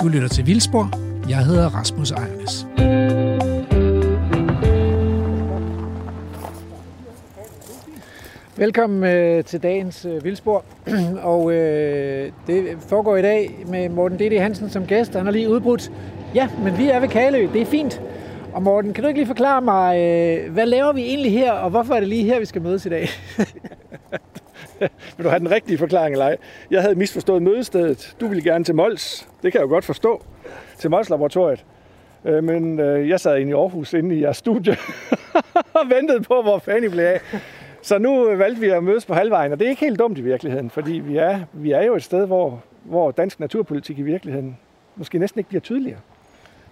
Du lytter til Vildspor. Jeg hedder Rasmus Ejernes. Velkommen øh, til dagens øh, Vildspor. og øh, det foregår i dag med Morten D.D. Hansen som gæst. Han har lige udbrudt. Ja, men vi er ved Kalø. Det er fint. Og Morten, kan du ikke lige forklare mig, øh, hvad laver vi egentlig her, og hvorfor er det lige her, vi skal mødes i dag? Vil du have den rigtige forklaring eller ej? Jeg havde misforstået mødestedet. Du ville gerne til Mols. Det kan jeg jo godt forstå. Til Mols Laboratoriet. Øh, men øh, jeg sad inde i Aarhus, inde i jeres studie, og ventede på, hvor fanden I blev af. Så nu øh, valgte vi at mødes på halvvejen, og det er ikke helt dumt i virkeligheden, fordi vi er, vi er jo et sted, hvor, hvor dansk naturpolitik i virkeligheden måske næsten ikke bliver tydeligere.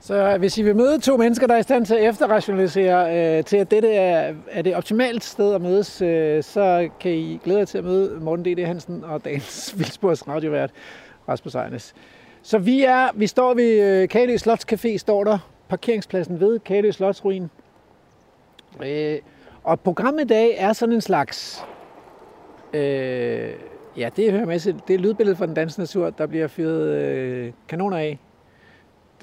Så hvis I vil møde to mennesker, der er i stand til at efterrationalisere øh, til, at dette er, er det optimalt sted at mødes, øh, så kan I glæde jer til at møde Morten D.D. Hansen og dagens Vildsborgs radiovært Rasmus Ejnes. Så vi er, vi står ved øh, Kalø Slotscafé, står der parkeringspladsen ved Kalø Slotsruin. Øh, og programmet i dag er sådan en slags, øh, ja det hører med til, det er lydbilledet fra den danske natur, der bliver fyret øh, kanoner af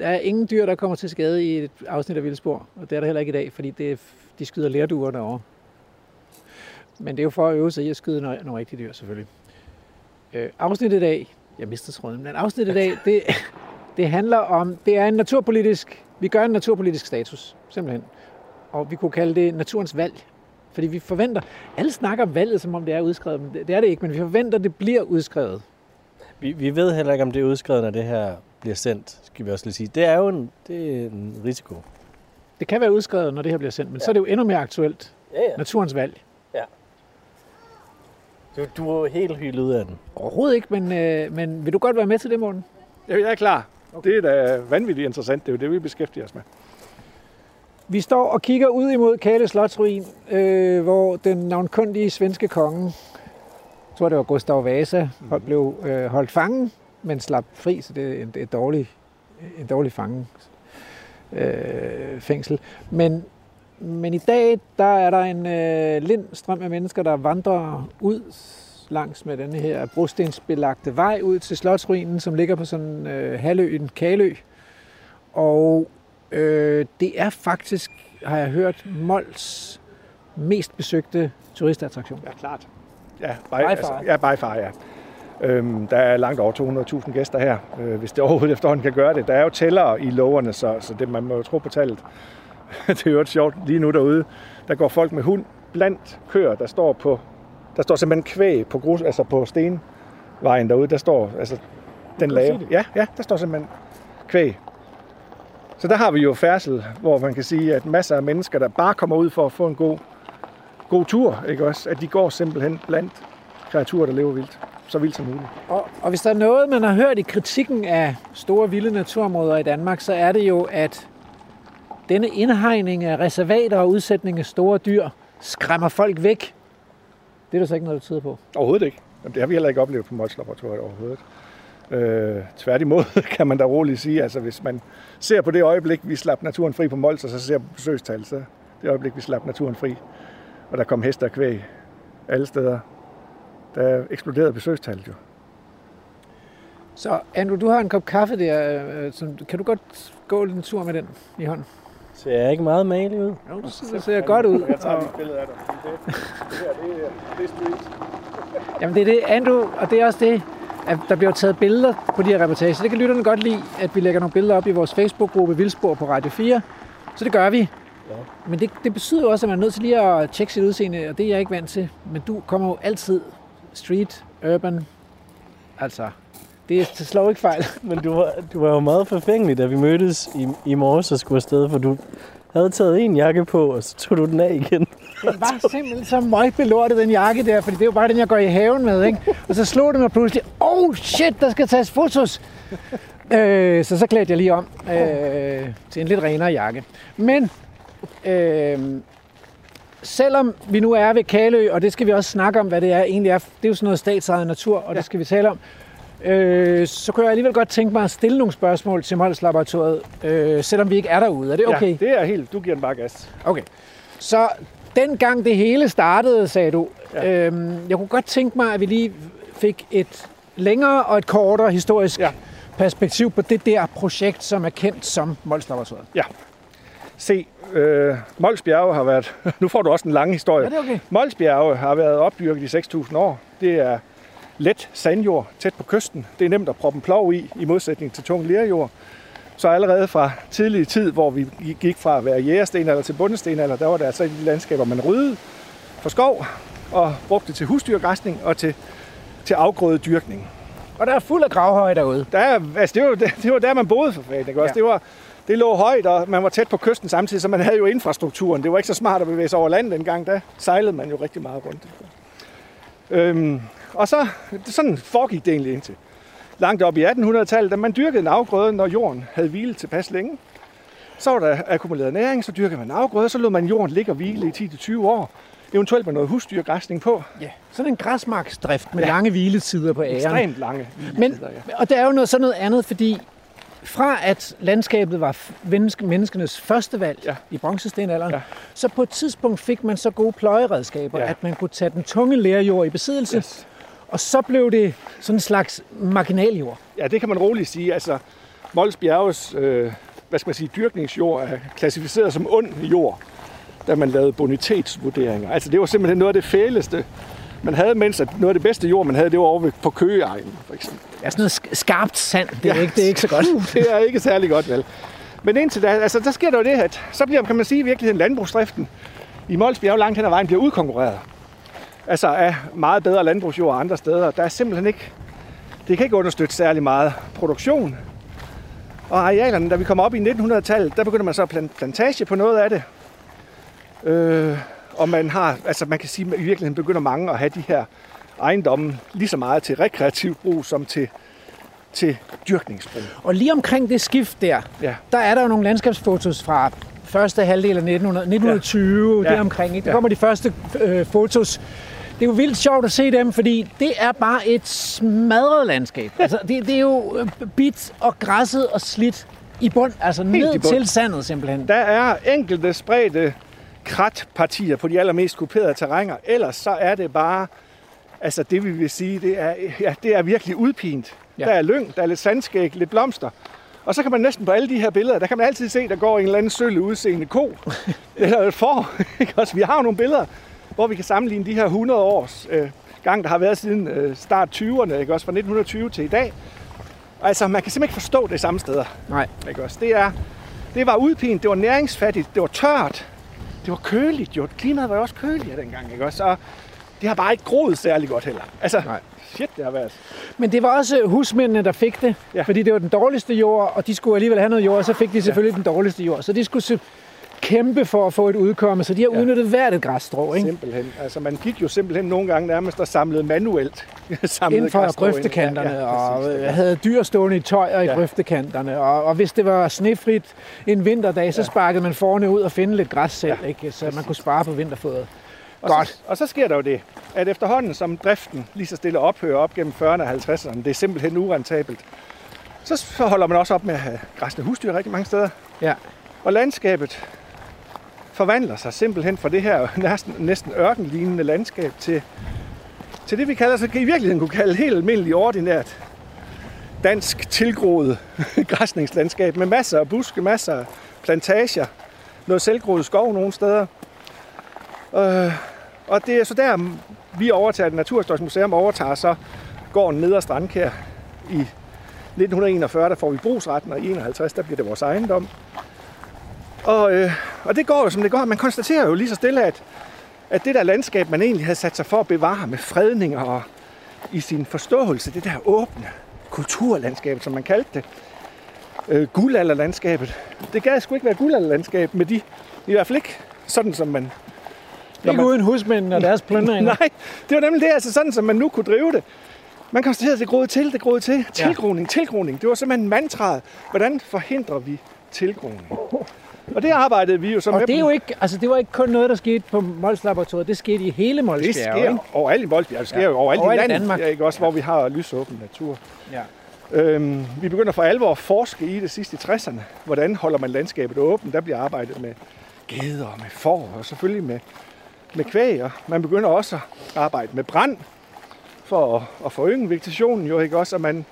der er ingen dyr, der kommer til skade i et afsnit af Vildspor, og det er der heller ikke i dag, fordi det de skyder lærduer derovre. Men det er jo for at øve sig i at skyde nogle, nogle rigtige dyr, selvfølgelig. Øh, afsnittet i dag, jeg mistede tråden, men afsnittet i dag, det, det handler om, det er en naturpolitisk, vi gør en naturpolitisk status, simpelthen. Og vi kunne kalde det naturens valg. Fordi vi forventer, alle snakker om valget, som om det er udskrevet, men det, det er det ikke, men vi forventer, det bliver udskrevet. Vi, vi ved heller ikke, om det er udskrevet, når det her bliver sendt, skal vi også lige sige. Det er jo en, det er en risiko. Det kan være udskrevet, når det her bliver sendt, men ja. så er det jo endnu mere aktuelt. Ja, ja. Naturens valg. Du, du er jo helt hylet ud af den. Overhovedet ikke, men, øh, men vil du godt være med til det, Morten? Ja, jeg er klar. Okay. Det er da vanvittigt interessant. Det er jo det, vi beskæftiger os med. Vi står og kigger ud imod Kale Slotsruin, øh, hvor den navnkundige svenske konge, jeg tror det var Gustav Vasa, hold, blev øh, holdt fangen, men slap fri, så det er en, et dårlig, en dårlig fange øh, fængsel. Men, men i dag, der er der en øh, lind strøm af mennesker, der vandrer ud langs med denne her brostensbelagte vej ud til Slotsruinen, som ligger på sådan øh, halvøen Kalø. Og øh, det er faktisk, har jeg hørt, Mols mest besøgte turistattraktion. Ja, klart. Ja, by, By altså, ja, by far, ja. Øhm, der er langt over 200.000 gæster her, øh, hvis det overhovedet efterhånden kan gøre det. Der er jo tællere i loverne, så, så det, man må jo tro på tallet. det er jo sjovt lige nu derude. Der går folk med hund blandt køer, der står på der står simpelthen kvæg på, grus, altså på stenvejen derude. Der står altså den lave. Ja, ja, der står simpelthen kvæg. Så der har vi jo færdsel, hvor man kan sige, at masser af mennesker, der bare kommer ud for at få en god, god tur, ikke også? At de går simpelthen blandt kreaturer, der lever vildt. Så vildt som muligt. Og, og hvis der er noget, man har hørt i kritikken af store vilde naturområder i Danmark, så er det jo, at denne indhegning af reservater og udsætning af store dyr skræmmer folk væk. Det er der så ikke noget, der tyder på. Overhovedet ikke. Jamen, det har vi heller ikke oplevet på Mols Laboratoriet overhovedet. Øh, tværtimod kan man da roligt sige, altså hvis man ser på det øjeblik, vi slap naturen fri på Mols, og så ser på besøgstal, så det øjeblik, vi slap naturen fri, og der kom heste og kvæg alle steder, der eksploderede besøgstallet jo. Så Andrew, du har en kop kaffe der. øh, Som, kan du godt gå en tur med den i hånden? Ser jeg ikke meget malig ud? Jo, det ser, det ser godt ud. Jeg tager et billede af dig. Det, det her, det, er- det er street. jamen det er det, Andrew, og det er også det, at der bliver taget billeder på de her reportager. Det kan lytterne godt lide, at vi lægger nogle billeder op i vores Facebook-gruppe Vildspor på Radio 4. Så det gør vi. Ja. Men det, det betyder jo også, at man er nødt til lige at tjekke sit udseende, og det er jeg ikke vant til. Men du kommer jo altid street, urban, altså, det slår ikke fejl. Men du var, du var jo meget forfængelig, da vi mødtes i, i morges og skulle afsted, for du havde taget en jakke på, og så tog du den af igen. Det var simpelthen så møgbelortet, den jakke der, fordi det er jo bare den, jeg går i haven med, ikke? Og så slog det mig pludselig, oh shit, der skal tages fotos. Øh, så så klædte jeg lige om øh, til en lidt renere jakke. Men øh, selvom vi nu er ved Kalø, og det skal vi også snakke om, hvad det er egentlig er, det er jo sådan noget statsejet natur, og det skal vi tale om, øh, så kunne jeg alligevel godt tænke mig at stille nogle spørgsmål til Mols Laboratoriet, øh, selvom vi ikke er derude. Er det okay? Ja, det er helt. Du giver den bare gas. Okay. Så dengang det hele startede, sagde du, Ja. ja. øhm, jeg kunne godt tænke mig, at vi lige fik et længere og et kortere historisk Ja. ja. perspektiv på det der projekt, som er kendt som Mols Laboratoriet. Ja. Se, øh, Mols Bjerge har været... Nu får du også en lang historie. Er det okay? Mols Bjerge har været opdyrket i 6.000 år. Det er let sandjord tæt på kysten. Det er nemt at proppe en plov i, i modsætning til tung lerjord. Så allerede fra tidlig tid, hvor vi gik fra at være jægersten eller til bundesten, eller der var der altså de landskaber, man ryddede for skov og brugte det til husdyrgræsning og til, til afgrødedyrkning. Og der er fuld af gravhøje derude. Der, er- altså det, var, det, det var der, man boede for fanden. Ikke? Også? Ja. Det, var, det lå højt, og man var tæt på kysten samtidig, så man havde jo infrastrukturen. Det var ikke så smart at bevæge sig over land dengang. Der sejlede man jo rigtig meget rundt. Øhm, og så, sådan foregik det egentlig indtil langt op i 1800-tallet, da man dyrkede en afgrøde, når jorden havde hvilet tilpas længe. Så var der akkumuleret næring, så dyrkede man afgrøde, så lod man jorden ligge og hvile i 10-20 år. Eventuelt med noget husdyrgræsning på. Ja. Sådan en græsmarksdrift med Ja. lange hviletider på æren. Ekstremt lange Men, ja. og der er jo noget, sådan noget andet, fordi fra at landskabet var menneskenes første valg Ja. i bronzestenalderen, Ja. så på et tidspunkt fik man så gode pløjeredskaber, Ja. at man kunne tage den tunge lærjord i besiddelse. Yes. og så blev det sådan en slags marginaljord. Ja, det kan man roligt sige. Altså, Mols Bjerges øh, hvad skal man sige, dyrkningsjord er klassificeret som ond jord, da man lavede bonitetsvurderinger. Altså, det var simpelthen noget af det fæleste, man havde, mens at noget af det bedste jord, man havde, det var over på Køgeegnen, for eksempel. Ja, sådan noget sk- skarpt sand, det er, Ja. ikke, det er ikke så godt. det er ikke særlig godt, vel? Men indtil da, altså, der sker der jo det, at så bliver, kan man sige, i virkeligheden landbrugsdriften i Mols Bjerge langt hen ad vejen bliver udkonkurreret. Altså af meget bedre landbrugsjord andre steder. Der er simpelthen ikke, det kan ikke understøtte særlig meget produktion. Og arealerne, da vi kommer op i 1900-tallet, der begynder man så at plan- plantage på noget af det. Øh, og man har, altså man kan sige, at i virkeligheden begynder mange at have de her ejendomme lige så meget til rekreativ brug som til, til dyrkningsbrug. Og lige omkring det skift der, Ja. der er der jo nogle landskabsfotos fra første halvdel af 1900, 1920, Ja. ja. deromkring. Ikke? Der Ja. kommer de første øh, fotos. Det er jo vildt sjovt at se dem, fordi det er bare et smadret landskab. Altså, det, det er jo øh, bit og græsset og slidt i bund, altså Helt ned bund. til sandet simpelthen. Der er enkelte spredte kratpartier på de allermest kuperede terrænger. Ellers så er det bare, altså det vi vil sige, det er, ja, det er virkelig udpint. Ja. Der er lyng, der er lidt sandskæg, lidt blomster. Og så kan man næsten på alle de her billeder, der kan man altid se, der går en eller anden sølv udseende ko. Eller et får. også? Vi har jo nogle billeder, hvor vi kan sammenligne de her 100 års øh, gang, der har været siden øh, start 20'erne, ikke også fra 1920 til i dag. Altså, man kan simpelthen ikke forstå det samme steder. Nej. Ikke også? Det, er, det var udpint, det var næringsfattigt, det var tørt, det var køligt jo. Klimaet var jo også køligere dengang, ikke også? Og det har bare ikke groet særlig godt heller. Altså, Nej. shit, det har været. Men det var også husmændene, der fik det, Ja. fordi det var den dårligste jord, og de skulle alligevel have noget jord, og så fik de selvfølgelig ja. den dårligste jord. Så de skulle kæmpe for at få et udkomme, så de har Ja. ja. udnyttet hvert et græsstrå, ikke? Simpelthen. Altså, man gik jo simpelthen nogle gange nærmest og samlede manuelt. samlede inden for grøftekanterne, Ja, ja, ja, og præcis. havde dyr stående i tøjer i Ja. ja. grøftekanterne. Og, og hvis det var snefrit en vinterdag, så sparkede man forne ud og finde lidt græs selv, Ja, ja. ikke? så man kunne spare på vinterfodret. Og Godt. Så, og så sker der jo det, at efterhånden som driften lige så stille ophører op gennem 40'erne og 50'erne, det er simpelthen urentabelt, så holder man også op med at have græsne husdyr rigtig mange steder. Ja. Og landskabet forvandler sig simpelthen fra det her næsten, næsten ørkenlignende landskab til, til det, vi kalder, så i virkeligheden kunne kalde helt almindeligt ordinært dansk tilgroet græsningslandskab med masser af buske, masser af plantager, noget selvgroet skov nogle steder. Øh, og det er så der, vi overtager, det Naturhistorisk Museum overtager så gården ad Strandkær i 1941, der får vi brugsretten, og i 51, der bliver det vores ejendom. Og, øh, og det går jo som det går. Man konstaterer jo lige så stille, at, at det der landskab, man egentlig havde sat sig for at bevare med fredninger og i sin forståelse, det der åbne kulturlandskab, som man kaldte det, øh, guldalderlandskabet, det gad sgu ikke være guldalderlandskab med de, i hvert fald ikke sådan, som man Ikke man- uden husmændene og deres plyndringer. Nej, det var nemlig det, altså sådan, som man nu kunne drive det. Man konstaterede, at det groede til, det groede til. Tilgroning, tilgroning. Det var simpelthen mantraet. Hvordan forhindrer vi tilgroning? Og det arbejdede vi jo så Og med det er jo ikke, altså det var ikke kun noget, der skete på Mols Laboratoriet, det skete i hele Mols det sker ikke? overalt i Bolsbjerg. Det sker Ja. jo overalt, Overalt i landet, Danmark. Ja, ikke? også hvor vi har lysåben natur. Ja. Øhm, vi begynder for alvor at forske i det sidste i 60'erne. Hvordan holder man landskabet åbent? Der bliver arbejdet med geder og med får og selvfølgelig med, med kvæg. Og man begynder også at arbejde med brand for at, at forynge vegetationen jo ikke også, og man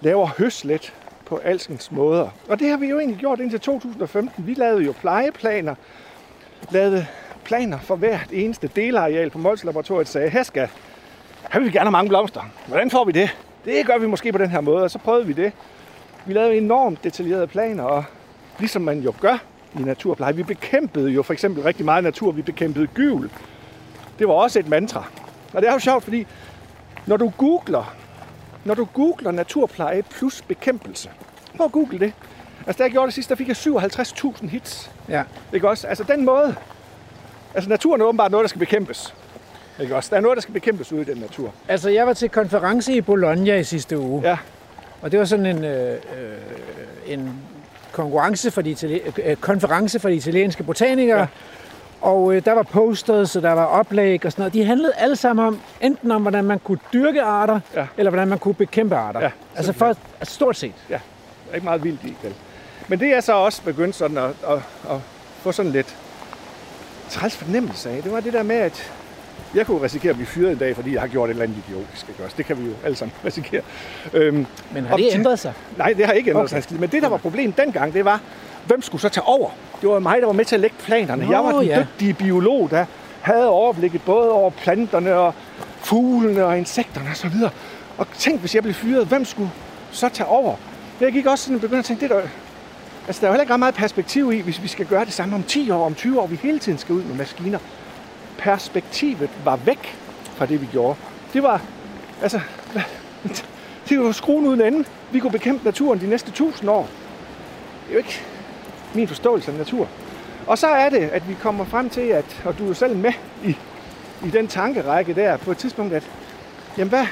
laver høslet på alskens måder. Og det har vi jo egentlig gjort indtil 2015. Vi lavede jo plejeplaner, lavede planer for hvert eneste delareal på Mols Laboratoriet, sagde, her skal, her vil vi gerne have mange blomster. Hvordan får vi det? Det gør vi måske på den her måde, og så prøvede vi det. Vi lavede enormt detaljerede planer, og ligesom man jo gør i naturpleje, vi bekæmpede jo for eksempel rigtig meget natur, vi bekæmpede gyvel. Det var også et mantra. Og det er jo sjovt, fordi når du googler, når du googler naturpleje plus bekæmpelse, prøv at google det. Altså, da jeg gjorde det sidst, der fik jeg 57.000 hits. Ja. Ikke også? Altså, den måde... Altså, naturen er åbenbart noget, der skal bekæmpes. Ikke også? Der er noget, der skal bekæmpes ude i den natur. Altså, jeg var til konference i Bologna i sidste uge. Ja, Og det var sådan en, øh, øh, en konkurrence for de itali- øh, konference for de italienske botanikere. Ja. Og øh, der var posters, og der var oplæg og sådan noget. De handlede alle sammen om, enten om, hvordan man kunne dyrke arter, Ja. eller hvordan man kunne bekæmpe arter. Ja, altså for, altså stort set. ja. Der er ikke meget vildt i, vel? Men det er så også begyndt sådan at, at, at få sådan lidt træls fornemmelse af. Det var det der med, at jeg kunne risikere at blive fyret en dag, fordi jeg har gjort et eller andet idiotisk. Ikke også? Det kan vi jo alle sammen risikere. Øhm, Men har det til- ændret sig? Nej, det har ikke ændret okay. sig. Men det, der var problemet dengang, det var, hvem skulle så tage over? Det var mig, der var med til at lægge planerne. Nå, jeg var den ja. dygtige biolog, der havde overblikket både over planterne og fuglene og insekterne osv. Og tænk, hvis jeg blev fyret, hvem skulle så tage over? Jeg gik også sådan og begyndte at tænke, det er der, altså, der er jo heller ikke ret meget perspektiv i, hvis vi skal gøre det samme om 10 år, om 20 år. Vi hele tiden skal ud med maskiner. Perspektivet var væk fra det, vi gjorde. Det var, altså, det var skruen uden ende. Vi kunne bekæmpe naturen de næste tusind år. Det er jo ikke min forståelse af natur. Og så er det, at vi kommer frem til, at, og du er jo selv med i, i den tankerække der, på et tidspunkt, at jamen hvad,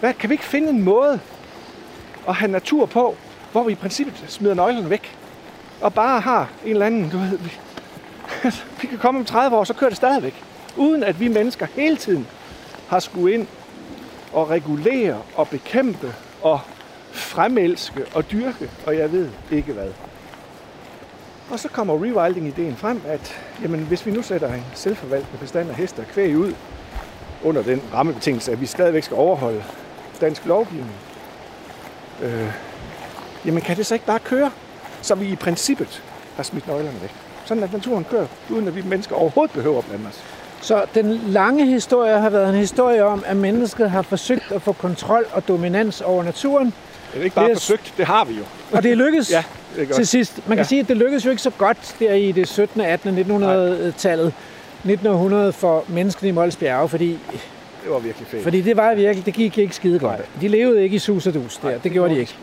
hvad, kan vi ikke finde en måde at have natur på, hvor vi i princippet smider nøglerne væk, og bare har en eller anden, du ved, vi, altså, vi kan komme om 30 år, så kører det stadigvæk, uden at vi mennesker hele tiden har skulle ind og regulere og bekæmpe og fremelske og dyrke, og jeg ved ikke hvad. Og så kommer rewilding-ideen frem, at jamen, hvis vi nu sætter en selvforvaltende bestand af heste og kvæg ud, under den rammebetingelse, at vi stadigvæk skal overholde dansk lovgivning, øh, jamen kan det så ikke bare køre, så vi i princippet har smidt nøglerne væk? Sådan at naturen kører, uden at vi mennesker overhovedet behøver at blande os. Så den lange historie har været en historie om, at mennesket har forsøgt at få kontrol og dominans over naturen, det er ikke bare Det er- forsøgt, det har vi jo. og det er lykkedes. Ja, det er godt. til sidst. Man kan Ja. sige, at det lykkedes jo ikke så godt der i det 17., 18., 1900-tallet. 1900 for menneskene i Mols Bjerge, fordi, Det var virkelig fedt. fordi det var virkelig, det gik ikke skide godt. De levede ikke i sus og dus der, det gjorde de ikke.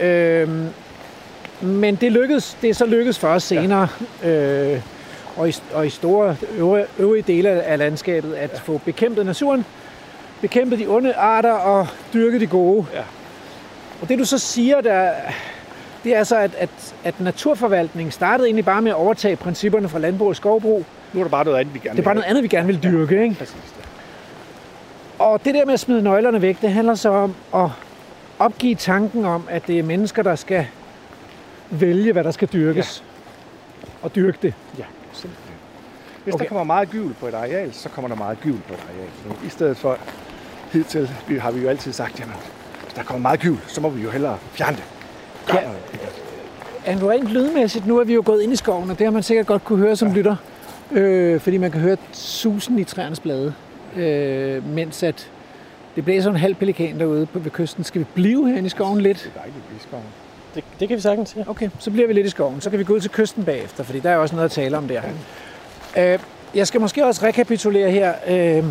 Øhm, men det lykkedes, det er så lykkedes for os senere, ja. øh, og, i, og i store øvrige, øvrige dele af landskabet, at ja. få bekæmpet naturen, bekæmpet de onde arter og dyrket de gode. Ja. Og det du så siger, der, det er så, at, at, at naturforvaltningen startede egentlig bare med at overtage principperne fra landbrug og skovbrug. Nu er der bare noget andet, vi gerne Det er bare vil noget andet, vi gerne vil dyrke. Ikke? Præcis. Ja. Og det der med at smide nøglerne væk, det handler så om at opgive tanken om, at det er mennesker, der skal vælge, hvad der skal dyrkes. Ja. Og dyrke det. Ja, simpelthen. Hvis okay. Der kommer meget gyvel på et areal, så kommer der meget gyvel på et areal. Så I stedet for hidtil har vi jo altid sagt, jamen, der kommer meget gyvel, så må vi jo hellere fjerne det. Gør Ja. noget? Andrew, rent lydmæssigt, nu er vi jo gået ind i skoven, og det har man sikkert godt kunne høre som ja. lytter. Øh, fordi man kan høre susen i træernes blade. Øh, mens at det blæser en halv pelikan derude på, ved kysten. Skal vi blive herinde i skoven lidt? Det er dejligt i skoven. Det, det kan vi sagtens sige. Okay, så bliver vi lidt i skoven. Så kan vi gå ud til kysten bagefter, fordi der er også noget at tale om der. Øh, jeg skal måske også rekapitulere her. Øh,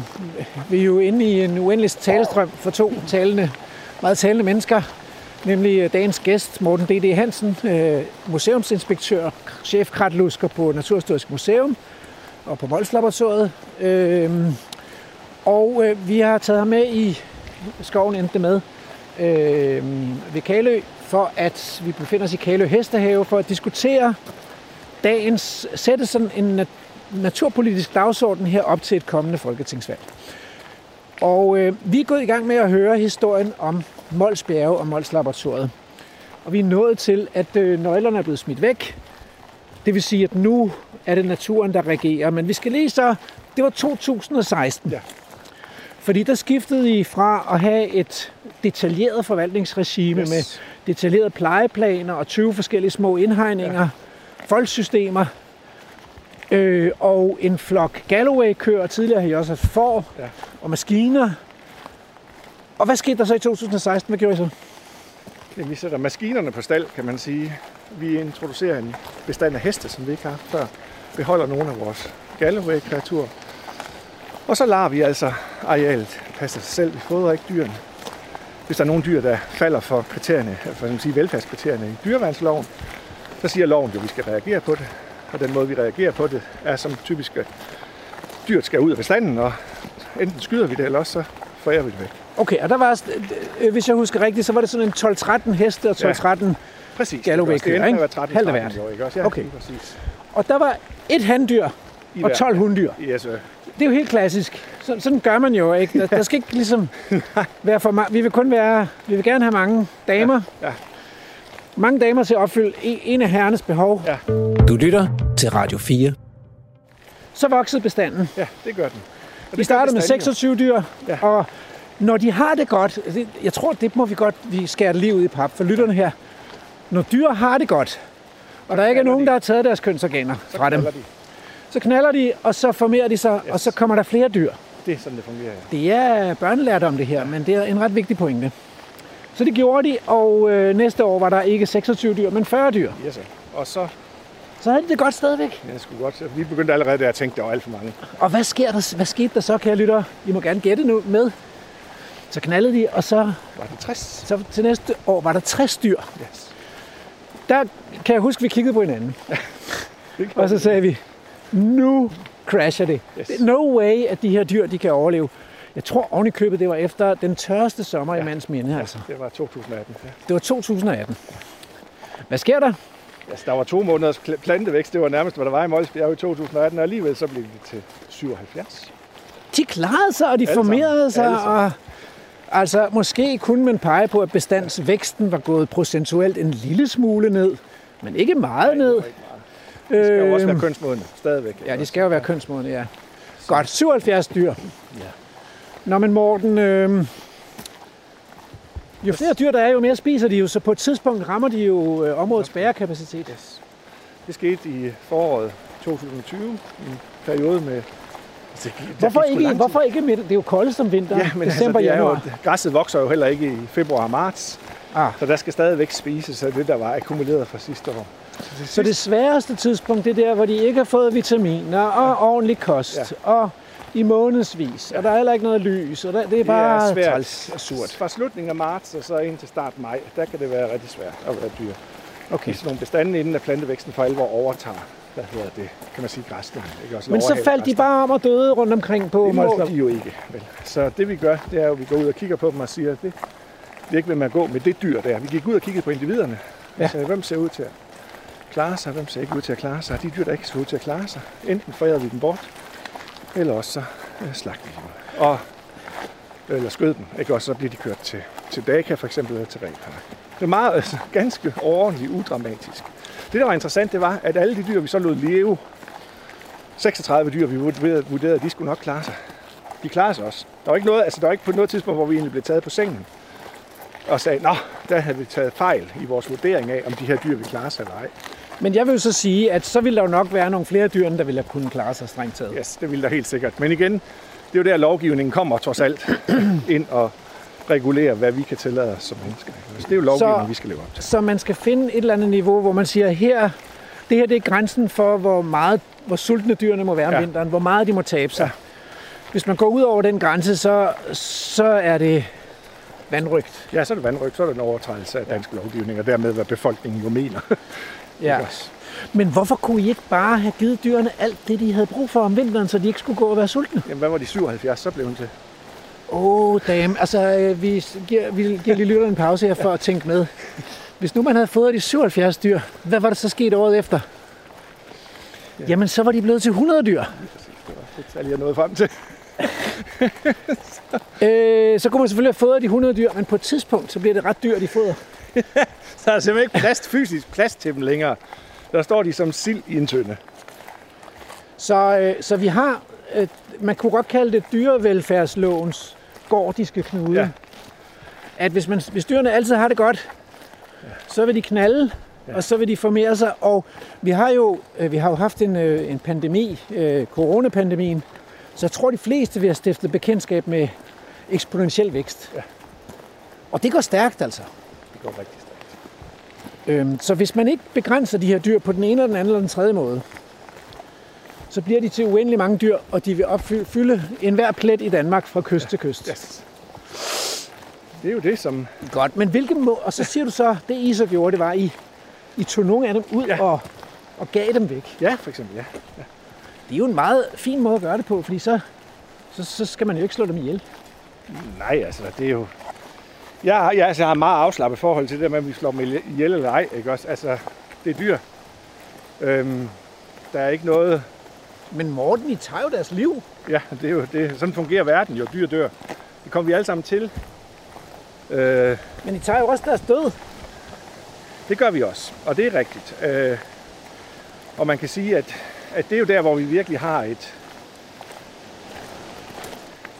vi er jo inde i en uendelig talestrøm for to talende, meget talende mennesker. Nemlig øh, dagens gæst, Morten D.D. Hansen, øh, museumsinspektør, chefkratlusker på Naturhistorisk Museum og på Mols Laboratoriet. Øhm, og øh, vi har taget ham med i skoven, endte det med, øhm, ved Kalø, for at vi befinder os i Kalø Hestehave for at diskutere dagens, sætte sådan en naturpolitisk dagsorden her op til et kommende folketingsvalg. Og øh, vi er gået i gang med at høre historien om Mols Bjerge og Mols Laboratoriet. Og vi er nået til, at øh, nøglerne er blevet smidt væk. Det vil sige, at nu er det naturen, der regerer. Men vi skal lige så... Det var 2016. Ja. Fordi der skiftede I fra at have et detaljeret forvaltningsregime yes. Med detaljerede plejeplaner og 20 forskellige små indhegninger, ja. foldsystemer øh, og en flok Galloway-køer. Tidligere havde I også haft får ja. Ja. og maskiner. Og hvad skete der så i 2016? Hvad gjorde I så? Jamen, vi sætter maskinerne på stald, kan man sige. Vi introducerer en bestand af heste, som vi ikke har haft før. Beholder nogle af vores Galloway-kreaturer. Og så lader vi altså arealet passe sig selv. Vi fodrer ikke dyrene. Hvis der er nogle dyr, der falder for kriterierne, for at sige velfærdskriterierne i dyreværnsloven, så siger loven jo, at vi skal reagere på det. Og den måde, vi reagerer på det, er som typisk, at dyret skal ud af bestanden, og enten skyder vi det, eller også så forærer vi det væk. Okay, og der var, øh, hvis jeg husker rigtigt, så var det sådan en 12-13 heste og 12-13 ja. Præcis. Galloway det køer, enten ikke? at være 13, Halvt af 13 hvert. år, ikke også? Ja, Okay. præcis. Og der var et handdyr og hver. 12 hunddyr. Yes, sir. Det er jo helt klassisk. Så, sådan gør man jo ikke. Der, der skal ikke ligesom være for meget. Vi vil kun være, vi vil gerne have mange damer. Ja, ja. Mange damer til at opfylde en, en af herrenes behov. Ja. Du lytter til Radio 4. Så voksede bestanden. Ja, det gør den. Og Vi startede med bestanden 26 dyr, Ja. og når de har det godt, jeg tror, det må vi godt, vi skærer det lige ud i pap for lytterne her. Når dyr har det godt, og der ikke er nogen, de. der har taget deres kønsorganer jo. fra dem, Så de. så knaller de, og så formerer de sig, og så kommer der flere dyr. Det er sådan, det fungerer. Ja. Det er børnelærdom det her, men det er en ret vigtig pointe. Så det gjorde de, og øh, næste år var der ikke 26 dyr, men 40 dyr. Yes, sir. Og så, Så havde de det godt stadigvæk. ja, sgu godt, vi begyndte allerede der at tænke, der var alt for mange. Og hvad, sker der, hvad skete der så, kære lyttere? I må gerne gætte nu med. Så knaldede de, og så, Var det 60? så til næste år var der 60 dyr. Yes. Der kan jeg huske, at vi kiggede på hinanden. Det Og så sagde vi, nu crasher det. Yes. No way, at de her dyr de kan overleve. Jeg tror oven i købet, det var efter den tørste sommer ja. i mands minde. Altså. Det var 2018. Ja. Det var 2018. Hvad sker der? Altså, der var to måneders pl- plantevækst. Det var nærmest, hvad der var i Molsbjerg i 2018, og alligevel så blev det til 77. De klarede sig, og de Alle sammen. formerede sig. Og, altså, måske kunne man pege på, at bestandsvæksten var gået procentuelt en lille smule ned, men ikke meget ned. Det var ikke meget. Skal jo også være Øhm, kønsmodne, stadigvæk. Ja, de skal jo være kønsmodne, ja. Godt, 77 dyr. Nå, men Morten, øh, jo flere dyr der er, jo mere spiser de jo, så på et tidspunkt rammer de jo øh, områdets bærekapacitet. Yes. Det skete i foråret 2020, i en periode med... Altså, Hvorfor ikke, hvorfor ikke midt? Det er jo koldest om vinteren. Ja, men December, altså, det er januar. jo, græsset vokser jo heller ikke i februar og marts, Ah, så der skal stadigvæk spises af det, der var akkumuleret fra sidste år. Så så det sværeste tidspunkt, det er der, hvor de ikke har fået vitaminer og ja. ordentlig kost. Ja. Og i månedsvis, og der er heller ikke noget lys, og der, det er bare det er svært. træls og surt. Fra slutningen af marts og så ind til start maj, der kan det være rigtig svært at være dyr. Okay. Hvis nogle bestande inden at plantevæksten for alvor overtager, hvad hedder det, kan man sige græsning. Ikke? Også Men så faldt de græsning. bare om og døde rundt omkring på Det må de jo ikke. Vel. Så det vi gør, det er jo, at vi går ud og kigger på dem og siger, at det, vi er ikke med at gå med det dyr der. Vi gik ud og kiggede på individerne. Ja. Ja. Så, hvem ser ud til at klare sig, hvem ser ikke ud til at klare sig. De dyr, der ikke ser ud til at klare sig, enten forærede vi dem bort, eller også så øh, slagte vi dem. Og, eller skød dem. Ikke? Og så bliver de kørt til, til Daka for eksempel, eller til Repark. Det er meget, altså, ganske ordentligt udramatisk. Det, der var interessant, det var, at alle de dyr, vi så lod leve, 36 dyr, vi vurderede, at de skulle nok klare sig. De klarede sig også. Der var ikke noget, altså der var ikke på noget tidspunkt, hvor vi egentlig blev taget på sengen og sagde, nå, der havde vi taget fejl i vores vurdering af, om de her dyr vil klare sig eller ej. Men jeg vil jo så sige, at så vil der jo nok være nogle flere dyr, der ville have kunne klare sig strengt taget. Yes, det ville der helt sikkert. Men igen, det er jo der, lovgivningen kommer trods alt ind og regulerer, hvad vi kan tillade os som mennesker. Så det er jo lovgivningen, Så- vi skal leve op til. Så man skal finde et eller andet niveau, hvor man siger, her, det her det er grænsen for, hvor meget hvor sultne dyrene må være om Ja. vinteren, hvor meget de må tabe sig. Ja. Hvis man går ud over den grænse, så, så er det vandrygt. Ja, så er det vandryk, så er det en overtrædelse af dansk lovgivning, og dermed hvad befolkningen jo mener. Ja. Men hvorfor kunne I ikke bare have givet dyrene alt det, de havde brug for om vinteren, så de ikke skulle gå og være sultne? Jamen, hvad var de 77, så blev hun til? Åh, oh, damn. Altså, øh, vi giver, vi giver lige lytterne en pause her for at tænke med. Hvis nu man havde fået de 77 dyr, hvad var der så sket året efter? Jamen, så var de blevet til 100 dyr. Det tal, jeg nåede frem til. Øh, så kunne man selvfølgelig have fået de 100 dyr, men på et tidspunkt, så bliver det ret dyrt i foder. Så er der simpelthen ikke plads, fysisk plads til dem længere. Der står de som sild i en tønde. Så, øh, så vi har, øh, man kunne godt kalde det dyrevelfærdslovens gordiske knude. Ja. At hvis, man, hvis dyrene altid har det godt, så vil de knalde, Ja. og så vil de formere sig. Og vi har jo, øh, vi har jo haft en, øh, en pandemi, øh, coronapandemien, så jeg tror, de fleste vil have stiftet bekendtskab med eksponentiel vækst. Ja. Og det går stærkt altså. Det går rigtig stærkt. Øhm, så hvis man ikke begrænser de her dyr på den ene, eller den anden eller den tredje måde, så bliver de til uendelig mange dyr, og de vil opfylde enhver plet i Danmark fra kyst til kyst. Yes. Det er jo det, som... Godt, men hvilke må... Og så siger du så, det I så gjorde, det var, I, I tog nogle af dem ud Ja. ja. og, og gav dem væk. Ja, for eksempel, ja. Det er jo en meget fin måde at gøre det på, fordi så, så, så skal man jo ikke slå dem ihjel. Nej, altså, det er jo... Jeg, har- jeg, altså, jeg har meget afslappet forhold til det der med, om vi slår dem ihjel eller ej, ikke også? Altså, det er dyr. Øhm, der er ikke noget... Men Morten, I tager jo deres liv. Ja, det er jo det. Sådan fungerer verden jo. Dyr dør. Det kommer vi alle sammen til. Øh, Men I tager jo også deres død. Det gør vi også, og det er rigtigt. Øh, og man kan sige, at, at det er jo der, hvor vi virkelig har et...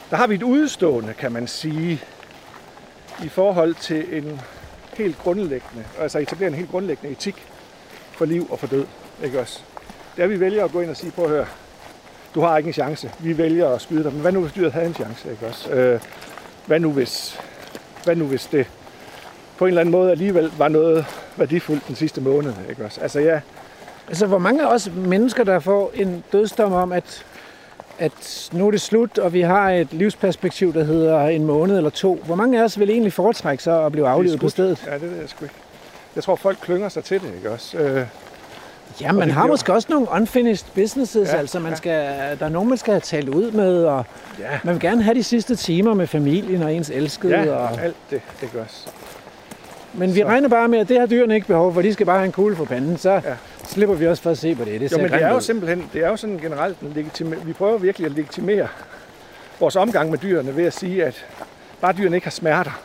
Der har vi et udstående, kan man sige, i forhold til en helt grundlæggende, altså etablere en helt grundlæggende etik for liv og for død. Ikke også? Der vi vælger at gå ind og sige, prøv at høre, du har ikke en chance. Vi vælger at skyde dig, men hvad nu hvis dyret havde en chance? Ikke også? Øh, hvad, nu hvis, hvad nu hvis det på en eller anden måde alligevel var noget værdifuldt den sidste måned. Ikke også? Altså ja, Altså, hvor mange af os mennesker, der får en dødsdom om, at, at nu er det slut, og vi har et livsperspektiv, der hedder en måned eller to. Hvor mange af os vil egentlig foretrække så at blive aflivet på stedet? Ja, det ved jeg sgu ikke. Jeg tror, folk klynger sig til det, ikke også? Øh, Ja, man det har bliver- måske også nogle unfinished businesses, Ja, ja, altså man ja. skal, der er nogen, man skal have talt ud med, og ja, man vil gerne have de sidste timer med familien og ens elskede. ja, Og, alt det, ikke også? Men vi så- regner bare med, at det har dyrene ikke behov for, de skal bare have en kugle for panden, så Ja. slipper vi også for at se på det. Det Jo, men det er jo ud. simpelthen, det er jo sådan generelt, en legitime, vi prøver virkelig at legitimere vores omgang med dyrene ved at sige, at bare dyrene ikke har smerter,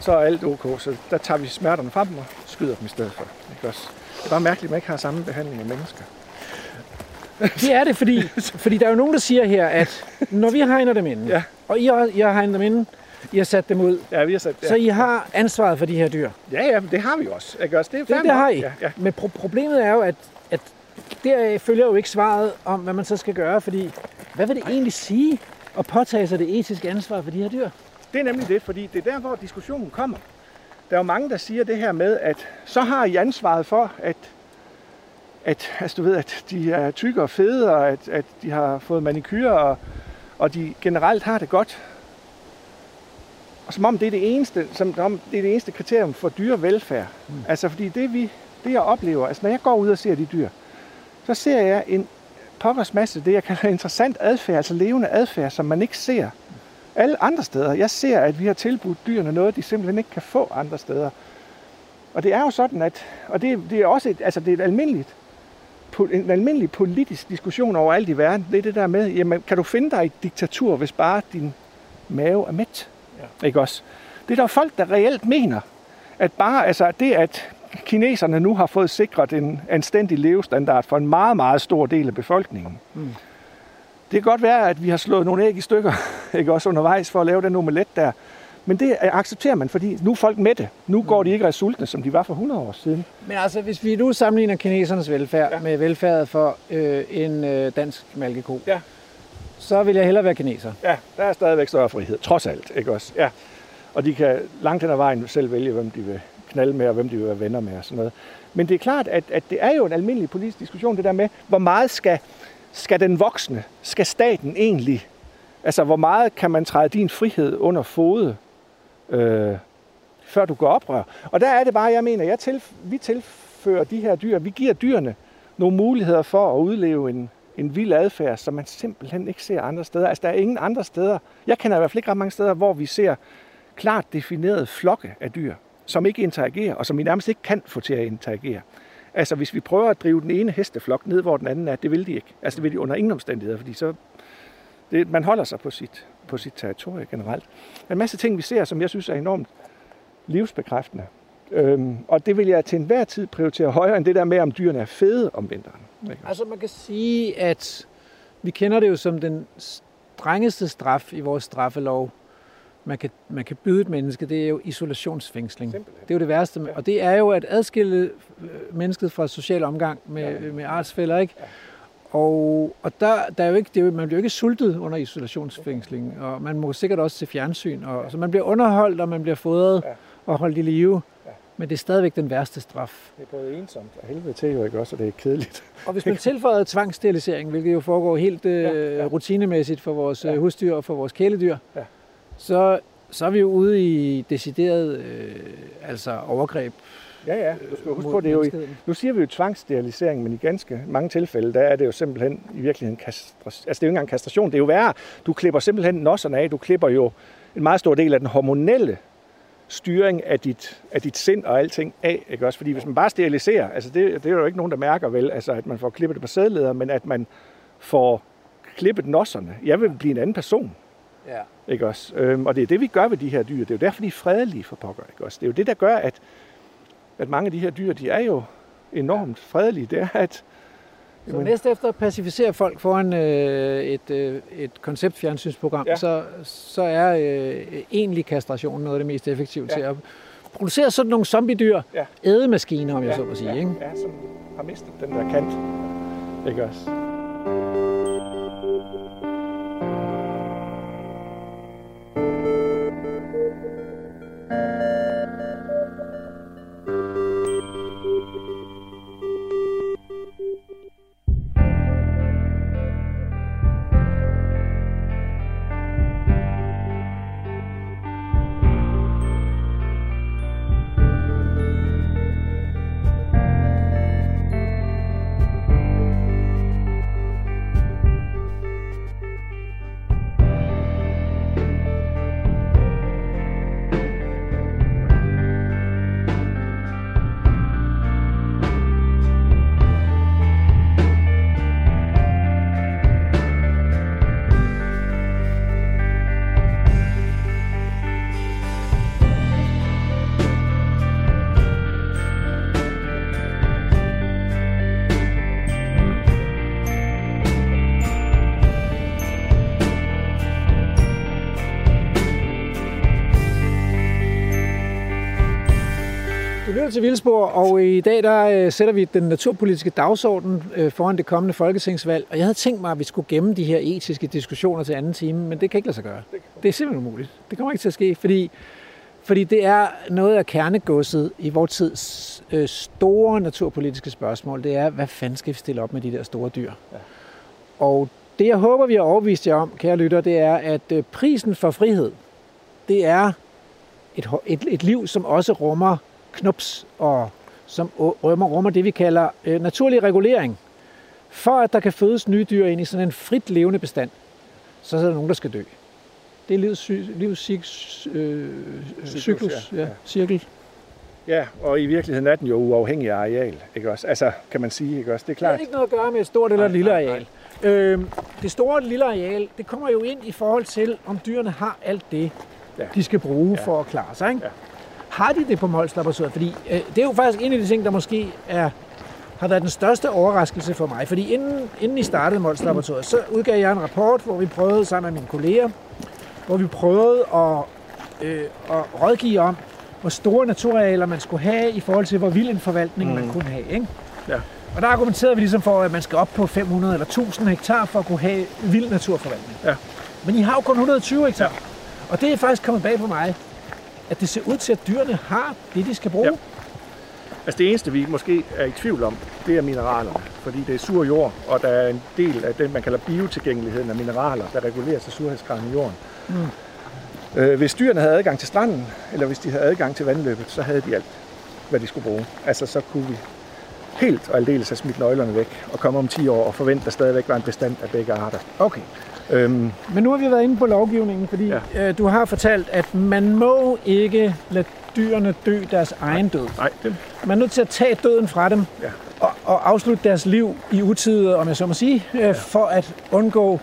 så er alt ok. Så der tager vi smerterne fra dem og skyder dem i stedet for. Ikke også? Det er bare mærkeligt, at man ikke har samme behandling af mennesker. Det er det, fordi, fordi der er jo nogen, der siger her, at når vi hegner dem inde, Ja. og I I har hegnet dem inde, I har sat dem ud, Ja, vi har sat, ja. så I har ansvaret for de her dyr. Ja, ja, det har vi også. Ikke også? Det, er Det, det har. I. Ja, ja. Men pro- problemet er jo, at, at der følger jo ikke svaret om, hvad man så skal gøre, fordi hvad vil det egentlig sige at påtage sig det etiske ansvar for de her dyr? Det er nemlig det, fordi det er der, hvor diskussionen kommer. Der er jo mange, der siger det her med, at så har I ansvaret for, at, at, altså du ved, at de er tykke og fede, og at, at de har fået manikyr, og, og de generelt har det godt. Og som om det er det eneste, som om det er det eneste kriterium for dyrevelfærd. Mm. Altså fordi det, vi, det jeg oplever, altså når jeg går ud og ser de dyr, så ser jeg en pokkers masse, det jeg kalder interessant adfærd, altså levende adfærd, som man ikke ser alle andre steder. Jeg ser, at vi har tilbudt dyrene noget, de simpelthen ikke kan få andre steder. Og det er jo sådan, at og det, det er også et, altså det er et almindeligt, en almindelig politisk diskussion overalt i verden. Det er det der med, jamen, kan du finde dig i et diktatur, hvis bare din mave er mæt? Ikke også? Det er der folk, der reelt mener, at bare altså det, at kineserne nu har fået sikret en anstændig levestandard for en meget, meget stor del af befolkningen. Mm. Det kan godt være, at vi har slået nogle æg i stykker, ikke også undervejs for at lave den omelet der. Men det accepterer man, fordi nu er folk med det. Nu går de ikke og sultne, som de var for 100 år siden. Men altså, hvis vi nu sammenligner kinesernes velfærd ja. med velfærdet for øh, en øh, dansk malkeko, Ja så vil jeg hellere være kineser. Ja, der er stadigvæk større frihed, trods alt, ikke også? Ja. Og de kan langt hen ad vejen selv vælge, hvem de vil knalde med, og hvem de vil være venner med og sådan noget. Men det er klart, at, at det er jo en almindelig politisk diskussion, det der med, hvor meget skal, skal den voksne, skal staten egentlig, altså hvor meget kan man træde din frihed under fode, øh, før du går oprør. Og der er det bare, jeg mener, jeg til, vi tilfører de her dyr, vi giver dyrene nogle muligheder for at udleve en, en vild adfærd, som man simpelthen ikke ser andre steder. Altså, der er ingen andre steder. Jeg kender i hvert fald ikke ret mange steder, hvor vi ser klart definerede flokke af dyr, som ikke interagerer, og som vi nærmest ikke kan få til at interagere. Altså, hvis vi prøver at drive den ene hesteflok ned, hvor den anden er, det vil de ikke. Altså, det vil de under ingen omstændigheder, fordi så... Det, man holder sig på sit, på sit territorie generelt. Der er en masse ting, vi ser, som jeg synes er enormt livsbekræftende. Øhm, og det vil jeg til enhver tid prioritere højere end det der med, om dyrene er fede om vinteren. Ikke? Altså man kan sige, at vi kender det jo som den strengeste straf i vores straffelov man kan, man kan byde et menneske, det er jo isolationsfængsling. Simpelthen. Det er jo det værste. Og det er jo at adskille øh, mennesket fra social omgang med, med artsfælder, ikke? Og, og der, der er jo ikke, det er jo, man bliver jo ikke sultet under isolationsfængsling, og man må sikkert også se fjernsyn. Og, Så man bliver underholdt, og man bliver fodret Ja. og holdt i live. Men det er stadigvæk den værste straf. Det er både ensomt og helvede til jo ikke også, og det er kedeligt. Og hvis man tilføjer tvangssterilisering, hvilket jo foregår helt øh, Ja, ja. rutinemæssigt for vores Ja. ja. husdyr og for vores kæledyr, Ja. så, så er vi jo ude i decideret øh, altså overgreb. Ja, ja. Du skal huske på, det er jo, menneskeheden. nu siger vi jo tvangssterilisering, men i ganske mange tilfælde, der er det jo simpelthen i virkeligheden kastration. Altså det er jo ikke engang kastration, det er jo værre. Du klipper simpelthen nosserne af. Du klipper jo en meget stor del af den hormonelle styring af dit, af dit sind og alting af. Ikke også? Fordi hvis man bare steriliserer, altså det, det er jo ikke nogen, der mærker vel, altså at man får klippet det på sædleder, men at man får klippet nosserne. Jeg vil blive en anden person. Ja. Ikke også? Øhm, og det er det, vi gør ved de her dyr. Det er jo derfor, de er fredelige for pokker. Ikke også? Det er jo det, der gør, at, at mange af de her dyr, de er jo enormt fredelige. Det er, at Så Jamen. næste efter at pacificere folk foran øh, et, øh, et konceptfjernsynsprogram, Ja. så, så er øh, egentlig kastration noget af det mest effektive Ja. til at producere sådan nogle zombiedyr, Ja. ædemaskiner, om jeg så må sige. ja, Ikke? ja, som har mistet den der kant. Ikke også? Du lytter til Vildspor, og i dag der øh, sætter vi den naturpolitiske dagsorden øh, foran det kommende folketingsvalg. Og jeg havde tænkt mig, at vi skulle gemme de her etiske diskussioner til anden time, men det kan ikke lade sig gøre. Det er simpelthen umuligt. Det kommer ikke til at ske, fordi, fordi det er noget af kernegodset i vores tids øh, store naturpolitiske spørgsmål. Det er, hvad fanden skal vi stille op med de der store dyr? Ja. Og det, jeg håber, vi har overvist jer om, kære lytter, det er, at øh, prisen for frihed, det er et, et, et liv, som også rummer knups og som rummer, rummer det, vi kalder øh, naturlig regulering. For at der kan fødes nye dyr ind i sådan en frit levende bestand, så er der nogen, der skal dø. Det er livets, livets cyk- øh, Cyklus, cyklus, ja. ja, cirkel. Ja, og i virkeligheden er den jo uafhængig af areal. Ikke også? Altså, kan man sige, ikke også? Det er Det har klart. ikke noget at gøre med et stort eller et Nej, lille nej, areal. Øhm, det store og lille areal, det kommer jo ind i forhold til, om dyrene har alt det, Ja. de skal bruge Ja. for at klare sig. Ikke? Ja. Har de det på Mols Laboratoriet? Fordi øh, det er jo faktisk en af de ting, der måske er, har været den største overraskelse for mig. Fordi inden, inden I startede Mols Laboratoriet, så udgav jeg en rapport, hvor vi prøvede sammen med mine kolleger, hvor vi prøvede at, øh, at rådgive om, hvor store naturarealer man skulle have i forhold til, hvor vild en forvaltning mm. man kunne have. Ikke? Ja. Og der argumenterede vi ligesom for, at man skal op på 500 eller 1000 hektar for at kunne have vild naturforvaltning. Ja. Men I har jo kun 120 hektar. Ja. Og det er faktisk kommet bag på mig, at det ser ud til, at dyrene har det, de skal bruge. Ja. Altså det eneste, vi måske er i tvivl om, det er mineralerne. Fordi det er sur jord, og der er en del af det, man kalder biotilgængeligheden af mineraler, der reguleres af surhedsgraden i jorden. Mm. Øh, hvis dyrene havde adgang til stranden, eller hvis de havde adgang til vandløbet, så havde de alt, hvad de skulle bruge. Altså så kunne vi helt og aldeles have smidt nøglerne væk og komme om 10 år og forvente, at der stadigvæk var en bestand af begge arter. Okay. Øhm, Men nu har vi været inde på lovgivningen, fordi Ja. øh, du har fortalt, at man må ikke lade dyrene dø deres egen død. nej, det, Man er nødt til at tage døden fra dem Ja. og, og afslutte deres liv i utide, om jeg så må sige, øh, ja. for at undgå,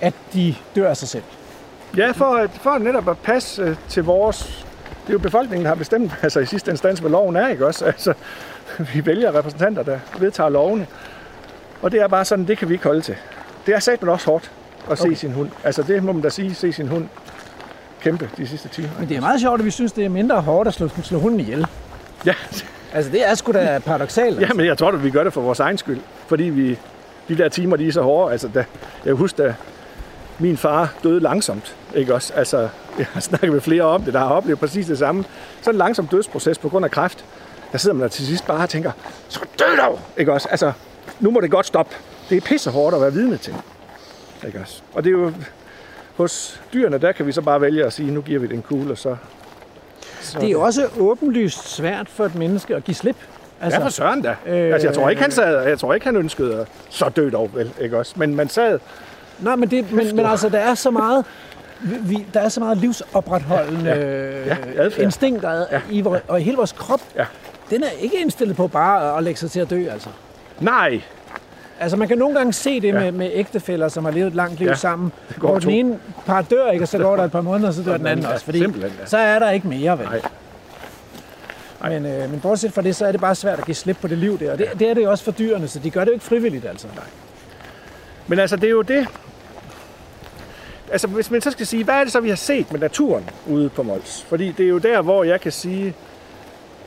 at de dør af sig selv. Ja, for, at, for netop at passe øh, til vores... Det er jo befolkningen, der har bestemt, altså i sidste instans, hvad loven er, ikke også? Altså, vi vælger repræsentanter, der vedtager lovene. Og det er bare sådan, det kan vi ikke holde til. Det er sat også hårdt at se Okay. sin hund. Altså det må man da sige, se sin hund kæmpe de sidste timer. Men det er meget sjovt, at vi synes, det er mindre hårdt at slå, slå hunden ihjel. Ja, Altså, det er sgu da paradoxalt. ja, men jeg tror, at vi gør det for vores egen skyld. Fordi vi, de der timer, de er så hårde. Altså, da, jeg husker, da min far døde langsomt. Ikke også? Altså, jeg har snakket med flere om det, der har oplevet præcis det samme. Så en langsom dødsproces på grund af kræft. Der sidder man der til sidst bare og tænker, så dø dog! Ikke også? Altså, nu må det godt stoppe. Det er pisse hårdt at være vidne til. Ikke også? Og det er jo... Hos dyrene, der kan vi så bare vælge at sige, nu giver vi den kugle, og så... så Det er jo også åbenlyst svært for et menneske at give slip. Altså, ja, for søren da. øh, Øh, altså, jeg tror ikke, han sad, jeg tror ikke, han ønskede at så dø dog, vel, ikke også? Men man sad, Nej, men, det, men, men altså, der er så meget... Vi, der er så meget livsopretholdende Ja, ja, adfærd. instinkter ja. i vor, og i hele vores krop. Ja. Den er ikke indstillet på bare at lægge sig til at dø, altså. nej, Altså, man kan nogle gange se det Ja. med, med ægtefæller, som har levet et langt liv Ja, ja, sammen, går hvor to. den ene par dør, ikke, og så går der et par måneder, og så dør den anden Ja, også, fordi ja. så er der ikke mere, vel? Nej. Men, øh, men bortset fra det, så er det bare svært at give slip på det liv der, og det, det er det jo også for dyrene, så de gør det jo ikke frivilligt, altså. men altså, det er jo det. Altså, hvis man så skal sige, hvad er det så, vi har set med naturen ude på Mols? Fordi det er jo der, hvor jeg kan sige,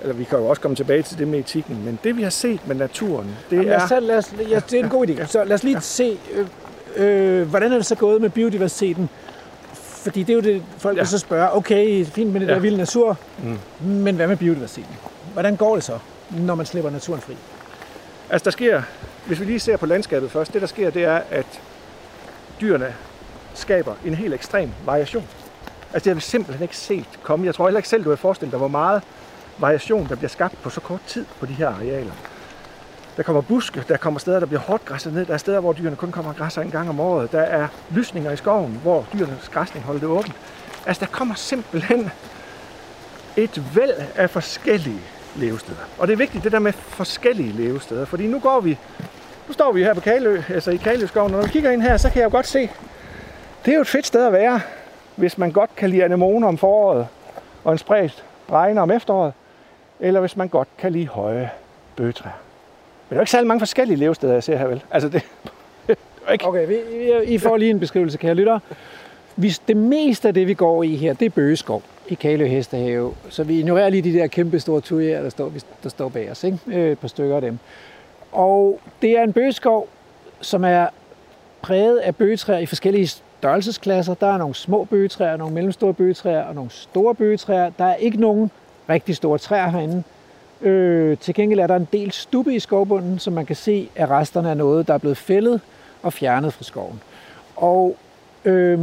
eller vi kan jo også komme tilbage til det med etikken, men det, vi har set med naturen, det Jamen, er... tage- lad, os, ja, det er en god idé. Så lad os lige se, øh, øh, hvordan er det så gået med biodiversiteten? Fordi det er jo det, folk Ja. så spørge, okay, fint med det Ja. der vilde natur, Mm. men hvad med biodiversiteten? Hvordan går det så, når man slipper naturen fri? Altså, der sker, hvis vi lige ser på landskabet først, det der sker, det er, at dyrene skaber en helt ekstrem variation. Altså, det har vi simpelthen ikke set komme. Jeg tror heller ikke selv, du har forestillet dig, hvor meget variation, der bliver skabt på så kort tid på de her arealer. Der kommer buske, der kommer steder, der bliver hårdt græsset ned. Der er steder, hvor dyrene kun kommer og græsser en gang om året. Der er lysninger i skoven, hvor dyrenes græsning holder det åbent. Altså, der kommer simpelthen et væld af forskellige levesteder. Og det er vigtigt, det der med forskellige levesteder, fordi nu går vi, nu står vi her på Kalø, altså i Kaløskoven, og når vi kigger ind her, så kan jeg jo godt se, det er jo et fedt sted at være, hvis man godt kan lide anemoner om foråret, og en spredt regner om efteråret, eller hvis man godt kan lide høje bøgetræer. Men der er jo ikke særlig mange forskellige levesteder, jeg ser her, vel? Altså det, det er ikke... Okay, vi, vi, I får lige en beskrivelse, kære lytter. Vi, det meste af det, vi går i her, det er bøgeskov i Kalø Hestehave. Så vi ignorerer lige de der kæmpe store tujærer, der står, der står bag os. Ikke? Øh, et par stykker af dem. Og det er en bøgeskov, som er præget af bøgetræer i forskellige størrelsesklasser. Der er nogle små bøgetræer, nogle mellemstore bøgetræer og nogle store bøgetræer. Der er ikke nogen rigtig store træer herinde. Øh, til gengæld er der en del stubbe i skovbunden, som man kan se er resterne af noget, der er blevet fældet og fjernet fra skoven. Og øh,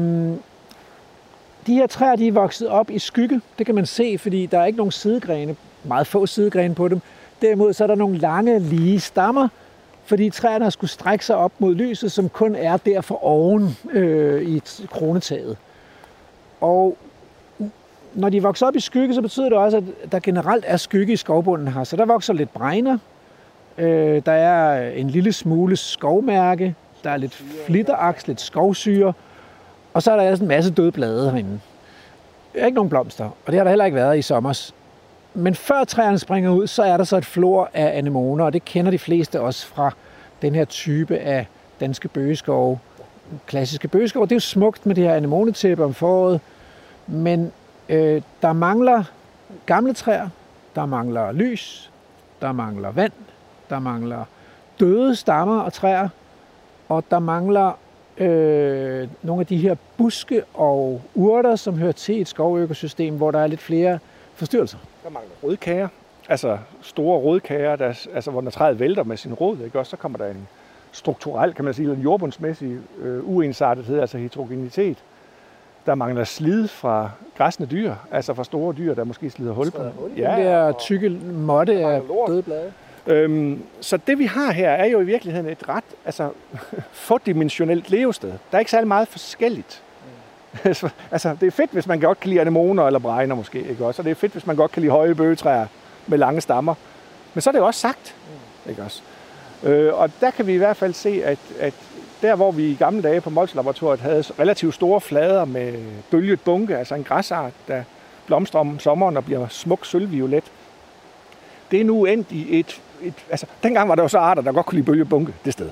de her træer de er vokset op i skygge. Det kan man se, fordi der er ikke nogen sidegrene, meget få sidegrene på dem. Derimod så er der nogle lange, lige stammer, fordi træerne har skulle strække sig op mod lyset, som kun er der for oven øh, i kronetaget. Og når de vokser op i skygge, så betyder det også, at der generelt er skygge i skovbunden her. Så der vokser lidt bregner, øh, der er en lille smule skovmærke, der er lidt flitteraks, lidt skovsyre, og så er der altså en masse døde blade herinde. Der er ikke nogen blomster, og det har der heller ikke været i sommer. Men før træerne springer ud, så er der så et flor af anemoner, og det kender de fleste også fra den her type af danske bøgeskove. Klassiske bøgeskove, det er jo smukt med det her anemonetæppe om foråret, men øh, der mangler gamle træer, der mangler lys, der mangler vand, der mangler døde stammer og træer, og der mangler øh, nogle af de her buske og urter, som hører til et skovøkosystem, hvor der er lidt flere forstyrrelser. Der mangler rødkager, altså store rødkager, der, altså hvor når træet vælter med sin rod, ikke? også, så kommer der en strukturel, kan man sige, en jordbundsmæssig øh, uensartethed, altså heterogenitet. Der mangler slid fra græsne dyr, altså fra store dyr, der måske slider hul på. Ja, den der tykke måtte af døde blade. Øhm, så det vi har her er jo i virkeligheden et ret altså, fordimensionelt levested. Der er ikke særlig meget forskelligt. Så, altså, det er fedt, hvis man godt kan lide anemoner eller bregner måske, ikke også? Og det er fedt, hvis man godt kan lide høje bøgetræer med lange stammer. Men så er det jo også sagt, ikke også? Øh, og der kan vi i hvert fald se, at, at der hvor vi i gamle dage på Mols Laboratoriet havde relativt store flader med bølget bunke, altså en græsart, der blomstrer om sommeren og bliver smuk sølvviolet, det er nu endt i et, et... Altså, dengang var der jo så arter, der godt kunne lide bølgebunke det sted.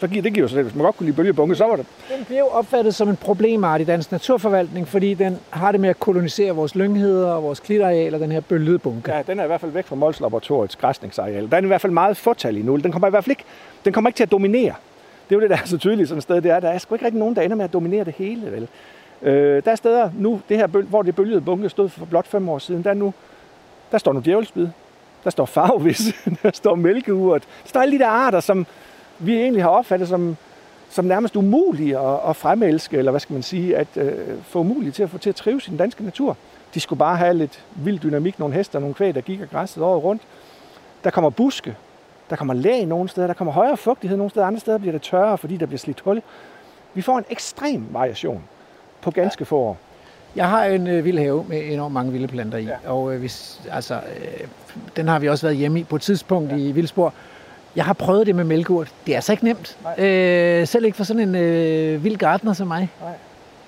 Så giver, det giver jo sig selv. Hvis man godt kunne lide bølgebunke, så var det... Den bliver jo opfattet som en problemart i dansk naturforvaltning, fordi den har det med at kolonisere vores lyngheder og vores klitarealer, den her bølgede bunke. Ja, den er i hvert fald væk fra Mols Laboratoriets græsningsareal. Den er i hvert fald meget fortalig nu. Den kommer i hvert fald ikke, den kommer ikke til at dominere. Det er jo det, der er så tydeligt sådan et sted. Det er, der er sgu ikke rigtig nogen, der ender med at dominere det hele, vel? Øh, der er steder nu, det her, bøl, hvor det bølgede bunke stod for blot fem år siden, der, er nu, der står nu djævelsbid, der står farvevis, der står mælkeurt, der står alle de der arter, som vi egentlig har opfattet som, som nærmest umulige at, at fremelske, eller hvad skal man sige, at øh, få umulige til at få til at trives i den danske natur. De skulle bare have lidt vild dynamik, nogle hester, nogle kvæg, der gik og græssede året rundt. Der kommer buske, der kommer læg nogle steder, der kommer højere fugtighed nogle steder, andre steder bliver det tørrere, fordi der bliver slidt hul. Vi får en ekstrem variation på ganske få år. Jeg har en øh, vild have med enormt mange vilde planter i, ja. og øh, hvis, altså, øh, den har vi også været hjemme i på et tidspunkt ja. i Vildsborg. Jeg har prøvet det med mælkeurt. Det er altså ikke nemt. Øh, selv ikke for sådan en øh, vild gartner som mig. Nej.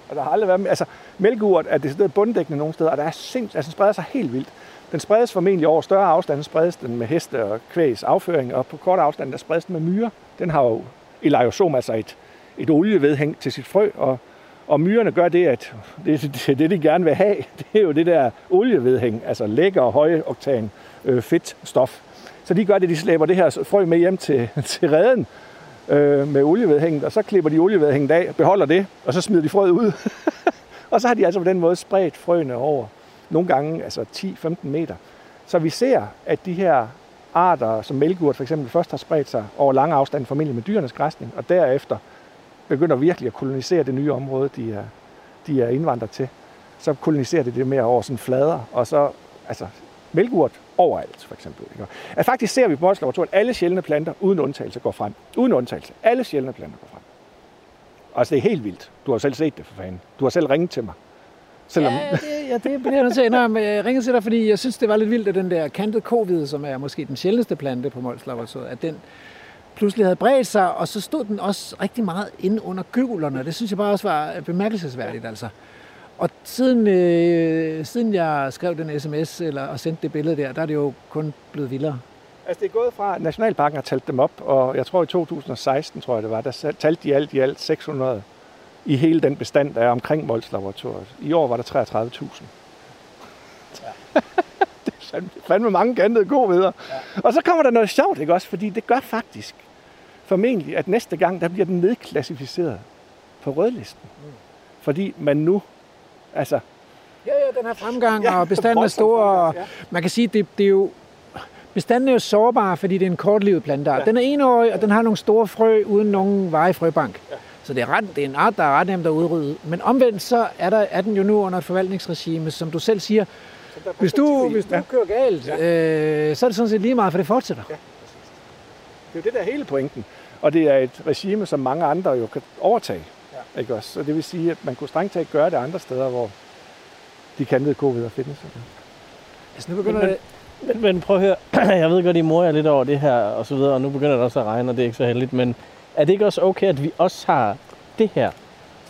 Og der har aldrig været... Altså, mælkeurt er decideret bunddækkende nogle steder, og der er sinds, altså, spreder sig helt vildt. Den spredes formentlig over større afstande, spredes den med heste og kvægs afføring, og på kort afstand, der spredes den med myre. Den har jo eliosom, altså et, et olievedhæng til sit frø, og, og myrerne gør det, at det, det, det, de gerne vil have, det er jo det der olievedhæng, altså lækker og høje oktan øh, fedtstof. Så de gør det, de slæber det her frø med hjem til, til redden øh, med olievedhænget, og så klipper de olievedhænget af, beholder det, og så smider de frøet ud. og så har de altså på den måde spredt frøene over nogle gange altså 10-15 meter. Så vi ser, at de her arter, som mælkeurt for eksempel, først har spredt sig over lange afstande, formentlig med dyrenes græsning, og derefter begynder virkelig at kolonisere det nye område, de er, de er indvandret til. Så koloniserer det det mere over sådan flader, og så altså mælkeurt overalt, for eksempel. Ikke? At faktisk ser vi på vores laboratorium, at alle sjældne planter, uden undtagelse, går frem. Uden undtagelse. Alle sjældne planter går frem. Altså, det er helt vildt. Du har selv set det, for fanden. Du har selv ringet til mig. Selvom... Ja, det, ja, det bliver jeg nødt til at indrømme. Jeg ringede til dig, fordi jeg synes, det var lidt vildt, at den der kantet covid, som er måske den sjældneste plante på Mols Laboratoriet, at den pludselig havde bredt sig, og så stod den også rigtig meget inde under gyvlerne. Det synes jeg bare også var bemærkelsesværdigt, altså. Og siden, øh, siden jeg skrev den sms eller, og sendte det billede der, der er det jo kun blevet vildere. Altså det er gået fra, at Nationalparken har talt dem op, og jeg tror i 2016, tror jeg det var, der talte de alt i alt 600 i hele den bestand, der er omkring Mols Laboratoriet. I år var der 33.000. Ja. det er fandme mange kantede gode videre. Ja. Og så kommer der noget sjovt, ikke også? Fordi det gør faktisk formentlig, at næste gang, der bliver den nedklassificeret på rødlisten. Mm. Fordi man nu, altså... Ja, ja, den har fremgang, ja, og bestanden er stor. Og ja. Man kan sige, det, det er jo Bestanden er jo sårbar, fordi det er en kortlivet plantart. Ja. Den er enårig, og den har nogle store frø uden nogen veje frøbank. Så det er, ret, det er en art, der er ret nemt at udrydde. Men omvendt så er, der, er den jo nu under et forvaltningsregime, som du selv siger, hvis du, hvis du ja. kører galt, ja. øh, så er det sådan set lige meget, for det fortsætter. Ja, det er jo det der hele pointen. Og det er et regime, som mange andre jo kan overtage. Ja. Ikke også? Så det vil sige, at man kunne strengt taget gøre det andre steder, hvor de kantede covid findes. Altså nu begynder men, men, men prøv at høre, jeg ved godt, I mor er lidt over det her, og så videre, og nu begynder det også at regne, og det er ikke så heldigt, men er det ikke også okay, at vi også har det her,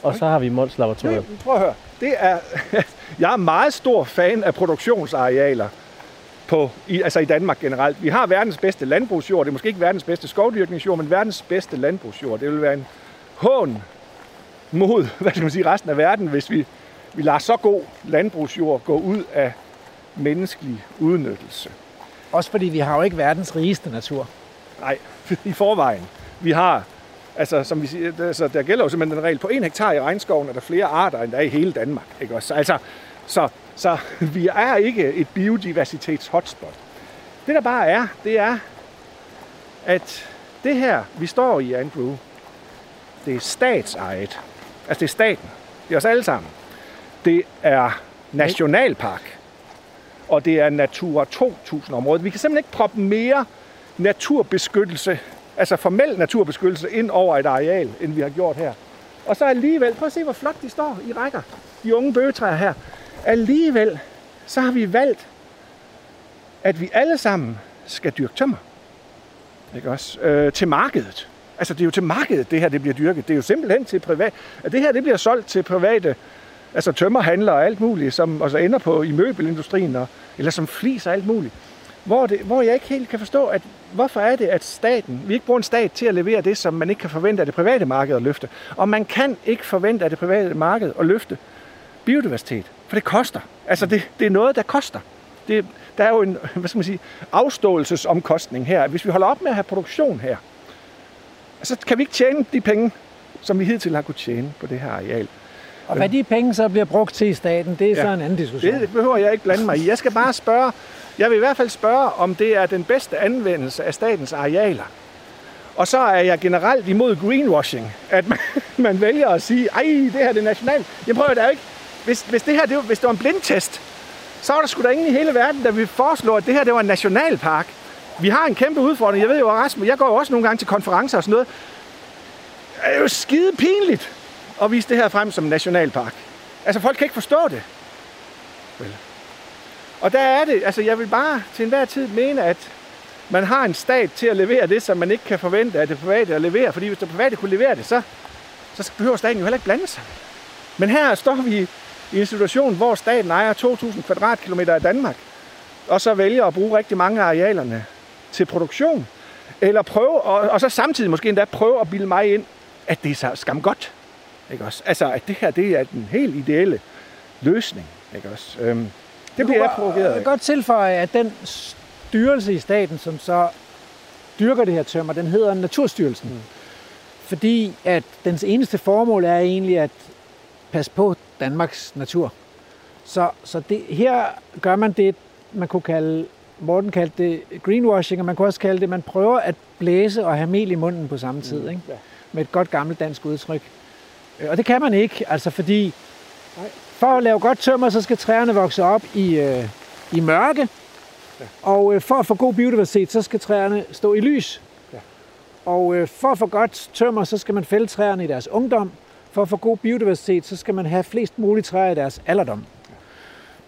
og så har vi Mols Laboratoriet? Prøv at høre, det er, jeg er meget stor fan af produktionsarealer på, i, altså i Danmark generelt. Vi har verdens bedste landbrugsjord. Det er måske ikke verdens bedste skovdyrkningsjord, men verdens bedste landbrugsjord. Det vil være en hån mod hvad skal man sige, resten af verden, hvis vi, vi lader så god landbrugsjord gå ud af menneskelig udnyttelse. Også fordi vi har jo ikke verdens rigeste natur. Nej, i forvejen. Vi har, altså som vi siger, altså, der gælder jo simpelthen den regel, på en hektar i regnskoven er der flere arter, end der er i hele Danmark. Ikke også? Altså, så, så vi er ikke et biodiversitets-hotspot. Det der bare er, det er, at det her, vi står i, Andrew, det er statsejet. Altså det er staten. Det er os alle sammen. Det er nationalpark. Og det er Natura 2000 område. Vi kan simpelthen ikke proppe mere naturbeskyttelse altså formel naturbeskyttelse ind over et areal, end vi har gjort her. Og så alligevel, prøv at se, hvor flot de står i rækker, de unge bøgetræer her. Alligevel, så har vi valgt, at vi alle sammen skal dyrke tømmer. Ikke også? Øh, til markedet. Altså, det er jo til markedet, det her det bliver dyrket. Det er jo simpelthen til privat. At det her det bliver solgt til private altså tømmerhandlere og alt muligt, som også ender på i møbelindustrien, og, eller som flis og alt muligt. hvor, det, hvor jeg ikke helt kan forstå, at hvorfor er det, at staten, vi ikke bruger en stat til at levere det, som man ikke kan forvente af det private marked at løfte. Og man kan ikke forvente af det private marked at løfte biodiversitet, for det koster. Altså det, det er noget, der koster. Det, der er jo en hvad skal man sige, afståelsesomkostning her. Hvis vi holder op med at have produktion her, så kan vi ikke tjene de penge, som vi hidtil har kunnet tjene på det her areal. Og hvad de penge så bliver brugt til i staten, det er ja. så en anden diskussion. Det behøver jeg ikke blande mig i. Jeg skal bare spørge, jeg vil i hvert fald spørge, om det er den bedste anvendelse af statens arealer. Og så er jeg generelt imod greenwashing, at man, man vælger at sige, ej, det her det er nationalt. Jeg prøver det ikke. Hvis, hvis det her det, hvis det var en blindtest, så var der sgu da ingen i hele verden, der ville foreslå, at det her det var en nationalpark. Vi har en kæmpe udfordring. Jeg ved jo, Rasmus, jeg går jo også nogle gange til konferencer og sådan noget. Det er jo skide pinligt at vise det her frem som en nationalpark. Altså, folk kan ikke forstå det. Vel. Og der er det, altså jeg vil bare til enhver tid mene, at man har en stat til at levere det, som man ikke kan forvente af det private at levere. Fordi hvis det private kunne levere det, så, så behøver staten jo heller ikke blande sig. Men her står vi i en situation, hvor staten ejer 2.000 kvadratkilometer af Danmark, og så vælger at bruge rigtig mange af arealerne til produktion. Eller prøve, og, og så samtidig måske endda prøve at bilde mig ind, at det er så skam godt. Ikke også? Altså, at det her det er den helt ideelle løsning. Ikke også? Øhm, det bliver jeg provokeret Jeg kan godt tilføje, at den styrelse i staten, som så dyrker det her tømmer, den hedder Naturstyrelsen. Mm. Fordi at dens eneste formål er egentlig at passe på Danmarks natur. Så, så det, her gør man det, man kunne kalde, Morten kaldte det greenwashing, og man kunne også kalde det, man prøver at blæse og have mel i munden på samme tid, mm, ikke? Med et godt gammelt dansk udtryk. Øh, og det kan man ikke, altså fordi for at lave godt tømmer, så skal træerne vokse op i, øh, i mørke, ja. og øh, for at få god biodiversitet, så skal træerne stå i lys. Ja. Og øh, for at få godt tømmer, så skal man fælde træerne i deres ungdom, for at få god biodiversitet, så skal man have flest mulige træer i deres alderdom.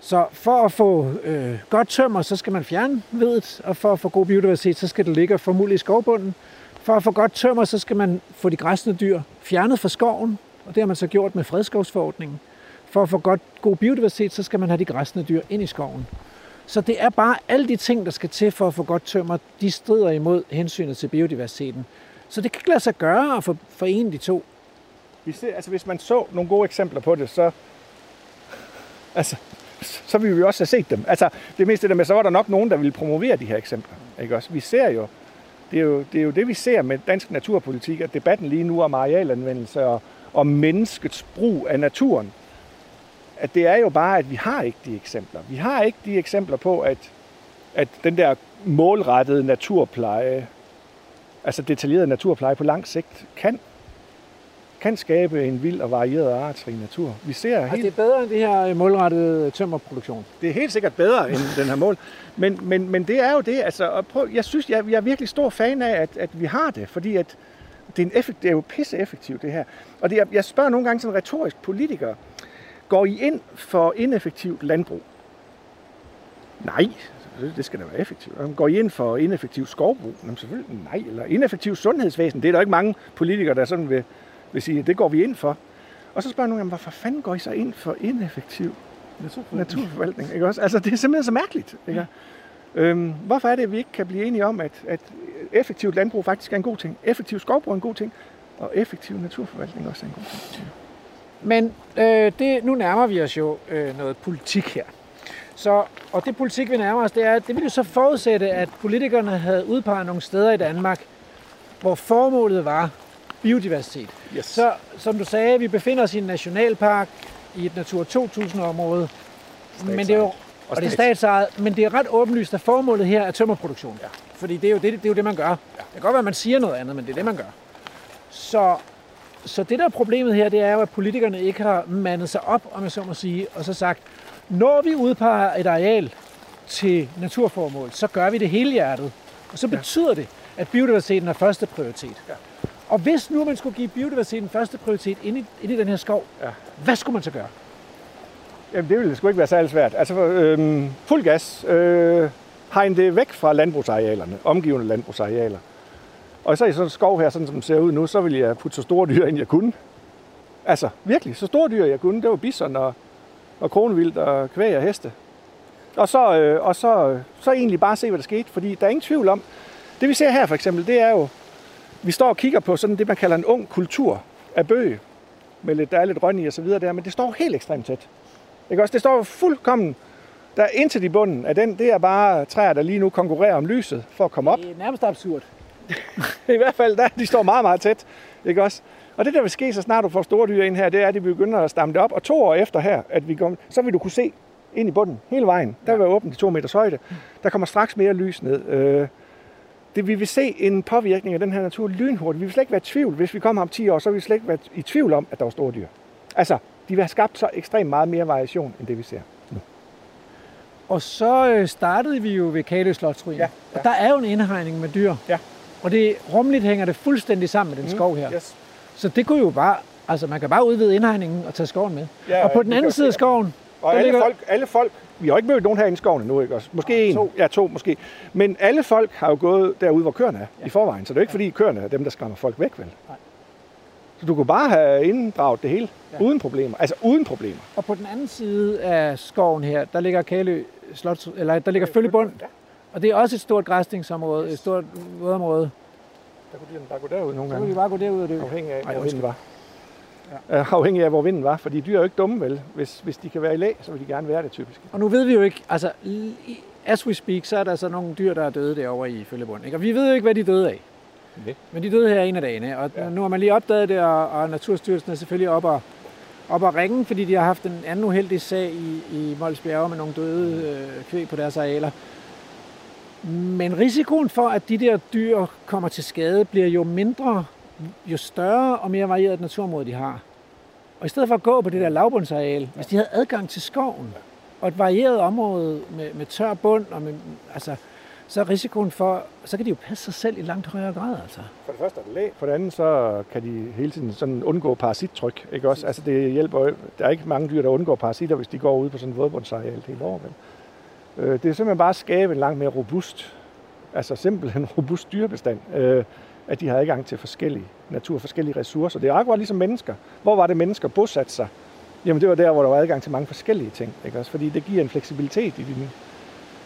Så for at få øh, godt tømmer, så skal man fjerne vedet, og for at få god biodiversitet, så skal det ligge formodentlig i skovbunden. For at få godt tømmer, så skal man få de græsne dyr fjernet fra skoven, og det har man så gjort med fredskovsforordningen. For at få godt, god biodiversitet, så skal man have de græsne dyr ind i skoven. Så det er bare alle de ting, der skal til for at få godt tømmer, de strider imod hensynet til biodiversiteten. Så det kan ikke lade sig gøre at forene de to. Vi ser, altså hvis man så nogle gode eksempler på det, så, altså, så ville vi også have set dem. Altså, det meste der med, så var der nok nogen, der ville promovere de her eksempler. Ikke også? Vi ser jo, det er jo, det er jo det, vi ser med dansk naturpolitik, at debatten lige nu om arealanvendelse og, og menneskets brug af naturen, at det er jo bare, at vi har ikke de eksempler. Vi har ikke de eksempler på, at, at den der målrettede naturpleje, altså detaljeret naturpleje på lang sigt, kan kan skabe en vild og varieret og artsrig natur. Vi ser altså, helt... det er bedre end det her målrettede tømmerproduktion. Det er helt sikkert bedre end den her mål. Men, men, men det er jo det, altså, prøv, jeg synes, jeg, jeg er virkelig stor fan af, at, at vi har det, fordi at det er, en effekt, det er jo pisse effektivt, det her. Og det, jeg, jeg spørger nogle gange som retorisk politiker, går I ind for ineffektivt landbrug? Nej, det skal da være effektivt. Går I ind for ineffektiv skovbrug? Jamen selvfølgelig nej. Eller ineffektiv sundhedsvæsen? Det er der ikke mange politikere, der sådan vil, vil sige, at det går vi ind for. Og så spørger nogen, hvorfor fanden går I så ind for ineffektiv naturforvaltning? naturforvaltning ikke også? Altså, det er simpelthen så mærkeligt. Ikke? Øhm, hvorfor er det, at vi ikke kan blive enige om, at, at effektivt landbrug faktisk er en god ting, effektiv skovbrug er en god ting, og effektiv naturforvaltning også er en god ting? Men øh, det, nu nærmer vi os jo øh, noget politik her. Så, og det politik, vi nærmer os, det er, det vil jo så forudsætte, at politikerne havde udpeget nogle steder i Danmark, hvor formålet var biodiversitet. Yes. Så som du sagde, vi befinder os i en nationalpark, i et Natur 2000-område. Men det er jo, og det er statsejet, men det er ret åbenlyst, at formålet her er tømmerproduktion. Ja. Fordi det er, jo det, det er jo det, man gør. Ja. Det kan godt være, at man siger noget andet, men det er det, man gør. Så, så det, der er problemet her, det er jo, at politikerne ikke har mandet sig op, om jeg så må sige, og så sagt, når vi udpeger et areal til naturformål, så gør vi det hele hjertet. Og så betyder ja. det, at biodiversiteten er første prioritet. Ja. Og hvis nu man skulle give biodiversiteten første prioritet ind i, ind i den her skov, ja. hvad skulle man så gøre? Jamen, det ville sgu ikke være særlig svært. Altså, øhm, fuld gas. Øh, hegn det væk fra landbrugsarealerne, omgivende landbrugsarealer. Og så i sådan en skov her, sådan som den ser ud nu, så ville jeg putte så store dyr ind, jeg kunne. Altså, virkelig, så store dyr, jeg kunne. Det var bison og, og kronvildt og kvæg og heste. Og så, øh, og så, så egentlig bare se, hvad der skete. Fordi der er ingen tvivl om, det vi ser her for eksempel, det er jo, vi står og kigger på sådan det, man kalder en ung kultur af bøge, med lidt, der er lidt røn i og så videre der, men det står helt ekstremt tæt. Ikke også? Det står fuldkommen, der er indtil i bunden af den, det er bare træer, der lige nu konkurrerer om lyset for at komme op. Det er nærmest absurd. I hvert fald, der, de står meget, meget tæt. Ikke også? Og det, der vil ske, så snart du får store dyr ind her, det er, at de begynder at stamme det op. Og to år efter her, at vi kommer, så vil du kunne se ind i bunden hele vejen. Der vil være åbent i to meters højde. Der kommer straks mere lys ned. Øh, det, vi vil se en påvirkning af den her natur lynhurtigt. Vi vil slet ikke være i tvivl. Hvis vi kommer om 10 år, så vil vi slet ikke være i tvivl om, at der var store dyr. Altså, de vil have skabt så ekstremt meget mere variation, end det vi ser nu. Og så øh, startede vi jo ved Kalø Slotsruin. Ja, ja. Og der er jo en indhegning med dyr. Ja. Og det rumligt hænger det fuldstændig sammen med den skov her. Yes. Så det kunne jo bare, altså man kan bare udvide indhegningen og tage skoven med. Ja, og på ja, den anden side af skoven, Og alle ligger- folk, alle folk, vi har ikke mødt nogen herinde i skoven endnu, ikke også? Måske en, to. ja to måske. Men alle folk har jo gået derude, hvor køerne er ja. i forvejen. Så det er jo ikke fordi køerne er dem, der skræmmer folk væk, vel? Nej. Så du kunne bare have inddraget det hele, Ja. ja. uden problemer. Altså uden problemer. og på den anden side af skoven her, der ligger Kalø Slot, eller der ligger Følgebund. Ja. Og det er også et stort græsningsområde, et stort vådområde. Der kunne de bare gå derud nogle Så kan vi gange. bare gå derud og dø. Afhængig af, Ej, hvor vinden var. Ja. Afhængig af, hvor vinden var. Fordi dyr er jo ikke dumme, vel? Hvis, hvis de kan være i læ, så vil de gerne være det typisk. Og nu ved vi jo ikke, altså as we speak, så er der så nogle dyr, der er døde derovre i Følgebund. Ikke? Og vi ved jo ikke, hvad de døde af. Nej. Men de døde her en af dagene, og ja. Nu har man lige opdaget det, og, og Naturstyrelsen er selvfølgelig op og, op og ringe, fordi de har haft en anden uheldig sag i, i Mols Bjerge med nogle døde øh, kvæg på deres arealer. Men risikoen for, at de der dyr kommer til skade, bliver jo mindre, jo større og mere varieret naturområde de har. Og i stedet for at gå på det der lavbundsareal, hvis de havde adgang til skoven, og et varieret område med, med tør bund, og med, altså, så er risikoen for, så kan de jo passe sig selv i langt højere grad. Altså. For det første er det læ. For det andet, så kan de hele tiden sådan undgå parasittryk. Ikke også? Altså det hjælper Der er ikke mange dyr, der undgår parasitter, hvis de går ud på sådan en vådbundsareal hele året. Øh, Det er simpelthen bare at skabe en langt mere robust, altså simpelthen robust dyrebestand, øh, at de har adgang til forskellige natur, forskellige ressourcer. Det er akkurat ligesom mennesker. Hvor var det mennesker bosatte sig? Jamen det var der, hvor der var adgang til mange forskellige ting. Ikke også? Fordi det giver en fleksibilitet i din,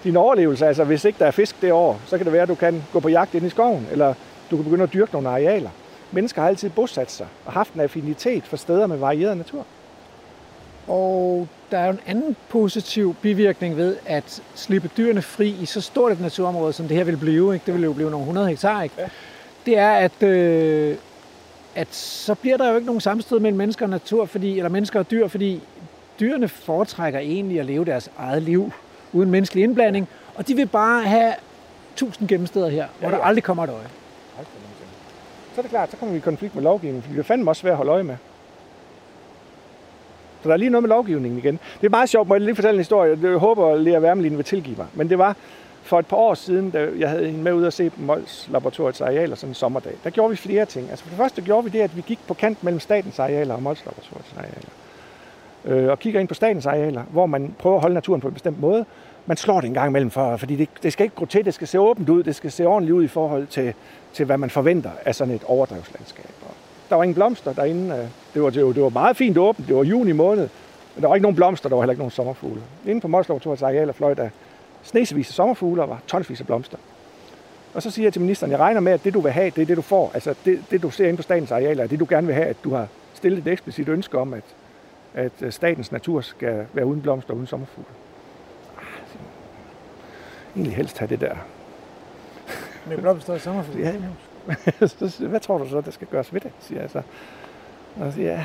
din overlevelse. Altså hvis ikke der er fisk det år, så kan det være, at du kan gå på jagt ind i skoven, eller du kan begynde at dyrke nogle arealer. Mennesker har altid bosat sig og haft en affinitet for steder med varieret natur. Og der er jo en anden positiv bivirkning ved at slippe dyrene fri i så stort et naturområde, som det her vil blive. Ikke? Det vil jo blive nogle 100 hektar. Ikke? Ja. Det er, at, øh, at så bliver der jo ikke nogen sammenstød mellem mennesker og natur, fordi, eller mennesker og dyr, fordi dyrene foretrækker egentlig at leve deres eget liv uden menneskelig indblanding, og de vil bare have tusind gennemsteder her, hvor Ja, der ja. aldrig kommer et øje. Så er det klart, så kommer vi i konflikt med lovgivningen, fordi det er fandme også svært at holde øje med. Så der er lige noget med lovgivningen igen. Det er meget sjovt, må jeg lige fortælle en historie. Jeg håber, at Lea Wermelin vil tilgive mig. Men det var for et par år siden, da jeg havde hende med ud og se på Mols Laboratoriets arealer sådan en sommerdag. Der gjorde vi flere ting. Altså for det første gjorde vi det, at vi gik på kant mellem statens arealer og Mols Laboratoriets arealer. Øh, og kigger ind på statens arealer, hvor man prøver at holde naturen på en bestemt måde. Man slår det en gang imellem, for, fordi det, det skal ikke gå til, det skal se åbent ud, det skal se ordentligt ud i forhold til, til hvad man forventer af sådan et overdrevslandskab. Og der var ingen blomster derinde. øh, Det var, det var, det var meget fint åbent, det var juni måned, men der var ikke nogen blomster, der var heller ikke nogen sommerfugle. Inden på Mols Laboratoriets arealer fløj der snesevis af sommerfugle og var tonsvis af blomster. Og så siger jeg til ministeren, jeg regner med, at det du vil have, det er det du får. Altså det, det du ser inde på statens arealer, er det du gerne vil have, at du har stillet et eksplicit ønske om, at, at øh, statens natur skal være uden blomster og uden sommerfugle. Ah. Egentlig helst have det der. Med blomster og sommerfugle. Ja, hvad tror du så, der skal gøres ved det, siger jeg så. Og så siger jeg,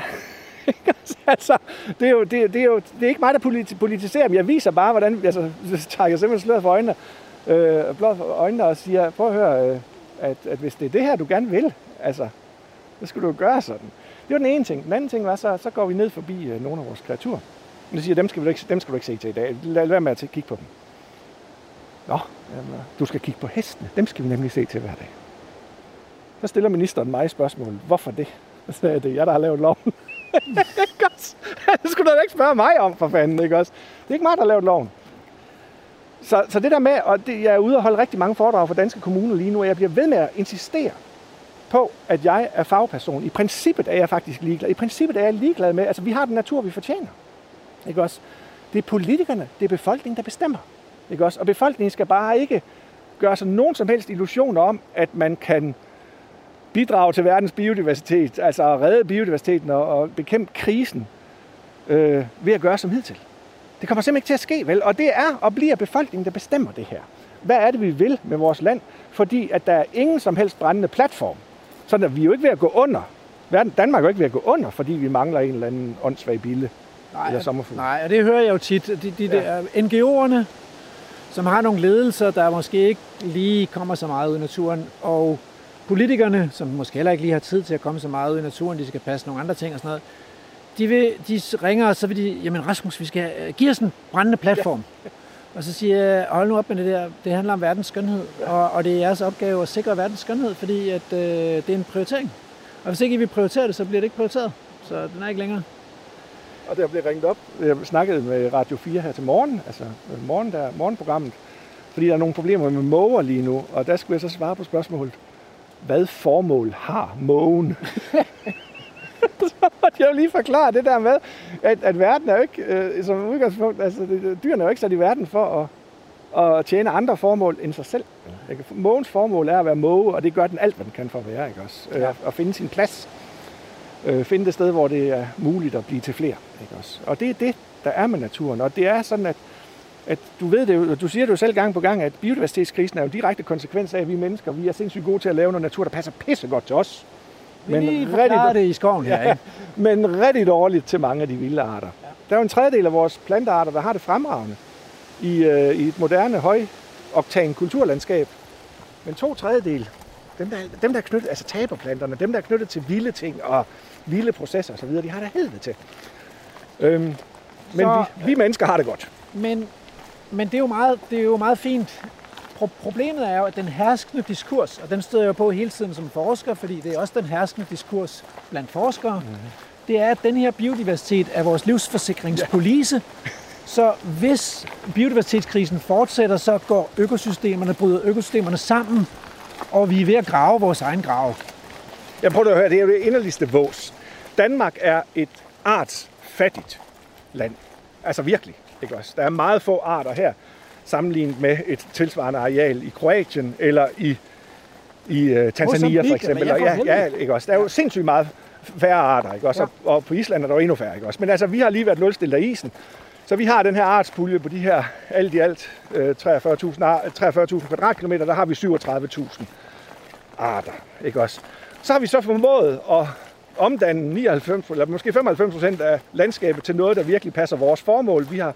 altså, det er jo, det, det er jo det er ikke mig, der politiserer, men jeg viser bare, hvordan, altså, så tager jeg simpelthen sløret for øjnene, øh, blot for øjnene og siger, prøv at høre, øh, at, at hvis det er det her, du gerne vil, altså, så skal du jo gøre sådan. Det var den ene ting. Den anden ting var, så, så går vi ned forbi øh, nogle af vores kreaturer. Men det siger, dem skal, du ikke, dem skal du ikke se til i dag. Lad være med at kigge på dem. Nå, jamen, du skal kigge på hestene. Dem skal vi nemlig se til hver dag. Så stiller ministeren mig spørgsmålet, hvorfor det? Så sagde jeg, det er jeg, der har lavet loven. Ikke også? det skulle du da ikke spørge mig om, for fanden, ikke også? Det er ikke mig, der har lavet loven. Så, så det der med, og det, jeg er ude og holde rigtig mange foredrag for danske kommuner lige nu, og jeg bliver ved med at insistere på, at jeg er fagperson. I princippet er jeg faktisk ligeglad. I princippet er jeg ligeglad med, altså vi har den natur, vi fortjener. Ikke også? Det er politikerne, det er befolkningen, der bestemmer. Ikke også? Og befolkningen skal bare ikke gøre sig nogen som helst illusioner om, at man kan bidrage til verdens biodiversitet, altså at redde biodiversiteten og, og bekæmpe krisen øh, ved at gøre som hidtil. Det kommer simpelthen ikke til at ske, vel? Og det er og bliver befolkningen, der bestemmer det her. Hvad er det, vi vil med vores land? Fordi at der er ingen som helst brændende platform. Så at vi er jo ikke ved at gå under. Danmark er jo ikke ved at gå under, fordi vi mangler en eller anden åndssvag bille Nej, eller sommerfugl. nej, og det hører jeg jo tit. De, de der NGO'erne, som har nogle ledelser, der måske ikke lige kommer så meget ud i naturen, og politikerne, som måske heller ikke lige har tid til at komme så meget ud i naturen, de skal passe nogle andre ting og sådan noget, de, vil, de ringer, og så vil de, jamen Rasmus, vi skal øh, give os en brændende platform. Ja. Og så siger jeg, hold nu op med det der, det handler om verdens skønhed, og, og det er jeres opgave at sikre verdens skønhed, fordi at, øh, det er en prioritering. Og hvis ikke I vil prioritere det, så bliver det ikke prioriteret. Så den er ikke længere. Og der blev ringet op. Jeg snakkede med Radio 4 her til morgen, altså morgen der, morgenprogrammet, fordi der er nogle problemer med måger lige nu, og der skulle jeg så svare på spørgsmålet, hvad formål har mågen? så måtte jeg jo lige forklare det der med, at, at verden er jo ikke, øh, som udgangspunkt, altså dyrene er jo ikke sat i verden for at, at tjene andre formål end sig selv. Ikke? Mågens formål er at være måge, og det gør den alt, hvad den kan for at være, ikke også? Ja. Øh, at finde sin plads. Øh, finde det sted, hvor det er muligt at blive til flere, ikke også? Og det er det, der er med naturen, og det er sådan, at at du ved det jo, du siger det jo selv gang på gang, at biodiversitetskrisen er jo en direkte konsekvens af, at vi mennesker, vi er sindssygt gode til at lave noget natur, der passer pissegodt til os. Men rigtig, det i skoven her, ikke? men rigtig dårligt til mange af de vilde arter. Ja. Der er jo en tredjedel af vores plantearter, der har det fremragende i, øh, i et moderne, højoktan kulturlandskab. Men to tredjedel, dem der, dem der er knyttet, altså taberplanterne, dem der er knyttet til vilde ting og vilde processer osv., de har det helvede til. Øhm, men Så, vi, vi mennesker har det godt. Men men det er jo meget, det er jo meget fint. Pro- problemet er jo, at den herskende diskurs, og den støder jeg på hele tiden som forsker, fordi det er også den herskende diskurs blandt forskere, mm-hmm. det er, at den her biodiversitet er vores livsforsikringspolice. Ja. Så hvis biodiversitetskrisen fortsætter, så går økosystemerne, bryder økosystemerne sammen, og vi er ved at grave vores egen grav. Jeg prøver at høre, det er jo det inderligste vås. Danmark er et artsfattigt land. Altså virkelig. Ikke også? Der er meget få arter her, sammenlignet med et tilsvarende areal i Kroatien eller i, i uh, Tanzania for eksempel. Og ja, ja, ikke også? Der er jo sindssygt meget færre arter, ikke også? Ja. Og på Island er der jo endnu færre, ikke også? Men altså, vi har lige været nulstillet af isen, så vi har den her artspulje på de her alt i alt uh, 43.000 43 kvadratkilometer, der har vi 37.000 arter, ikke også? Så har vi så formået at omdanne 99, eller måske 95 procent af landskabet til noget, der virkelig passer vores formål. Vi har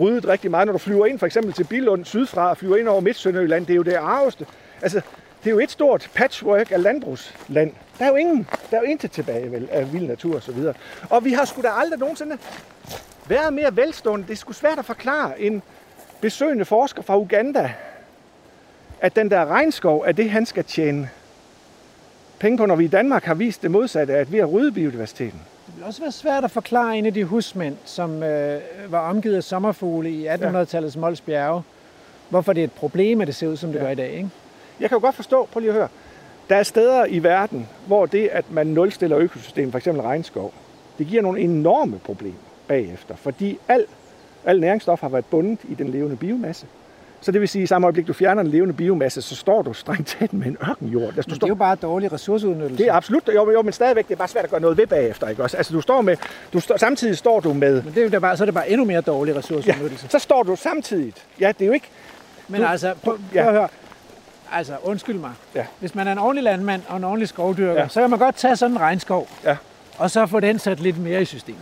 ryddet rigtig meget. Når du flyver ind for eksempel til Bilund sydfra og flyver ind over Midt-Sønderjylland, det er jo det arveste. Altså, det er jo et stort patchwork af landbrugsland. Der er jo ingen, der er jo intet tilbage vel, af vild natur og så videre. Og vi har sgu da aldrig nogensinde været mere velstående. Det er sgu svært at forklare en besøgende forsker fra Uganda, at den der regnskov er det, han skal tjene penge på, når vi i Danmark har vist det modsatte, at vi har ryddet biodiversiteten. Det vil også være svært at forklare en af de husmænd, som øh, var omgivet af sommerfugle i 1800-tallets Mols Bjerge, hvorfor det er et problem, at det ser ud, som det ja. gør i dag. Ikke? Jeg kan jo godt forstå, prøv lige at høre, der er steder i verden, hvor det, at man nulstiller økosystemet, f.eks. regnskov, det giver nogle enorme problemer bagefter, fordi al, al næringsstof har været bundet i den levende biomasse. Så det vil sige, at i samme øjeblik, du fjerner en levende biomasse, så står du strengt tæt med en ørkenjord. Altså, du men det er jo bare dårlig ressourceudnyttelse. Det er absolut, jo, jo, men stadigvæk, det er bare svært at gøre noget ved bagefter. Ikke? Også, altså, du står med, du står, samtidig står du med... Men det er, bare, så er det bare endnu mere dårlig ressourceudnyttelse. Ja, så står du samtidig. Ja, det er jo ikke... Men du, altså, prøv, prøv ja. at høre. Altså, undskyld mig. Ja. Hvis man er en ordentlig landmand og en ordentlig skovdyrker, ja. så kan man godt tage sådan en regnskov, ja. og så få den sat lidt mere i systemet.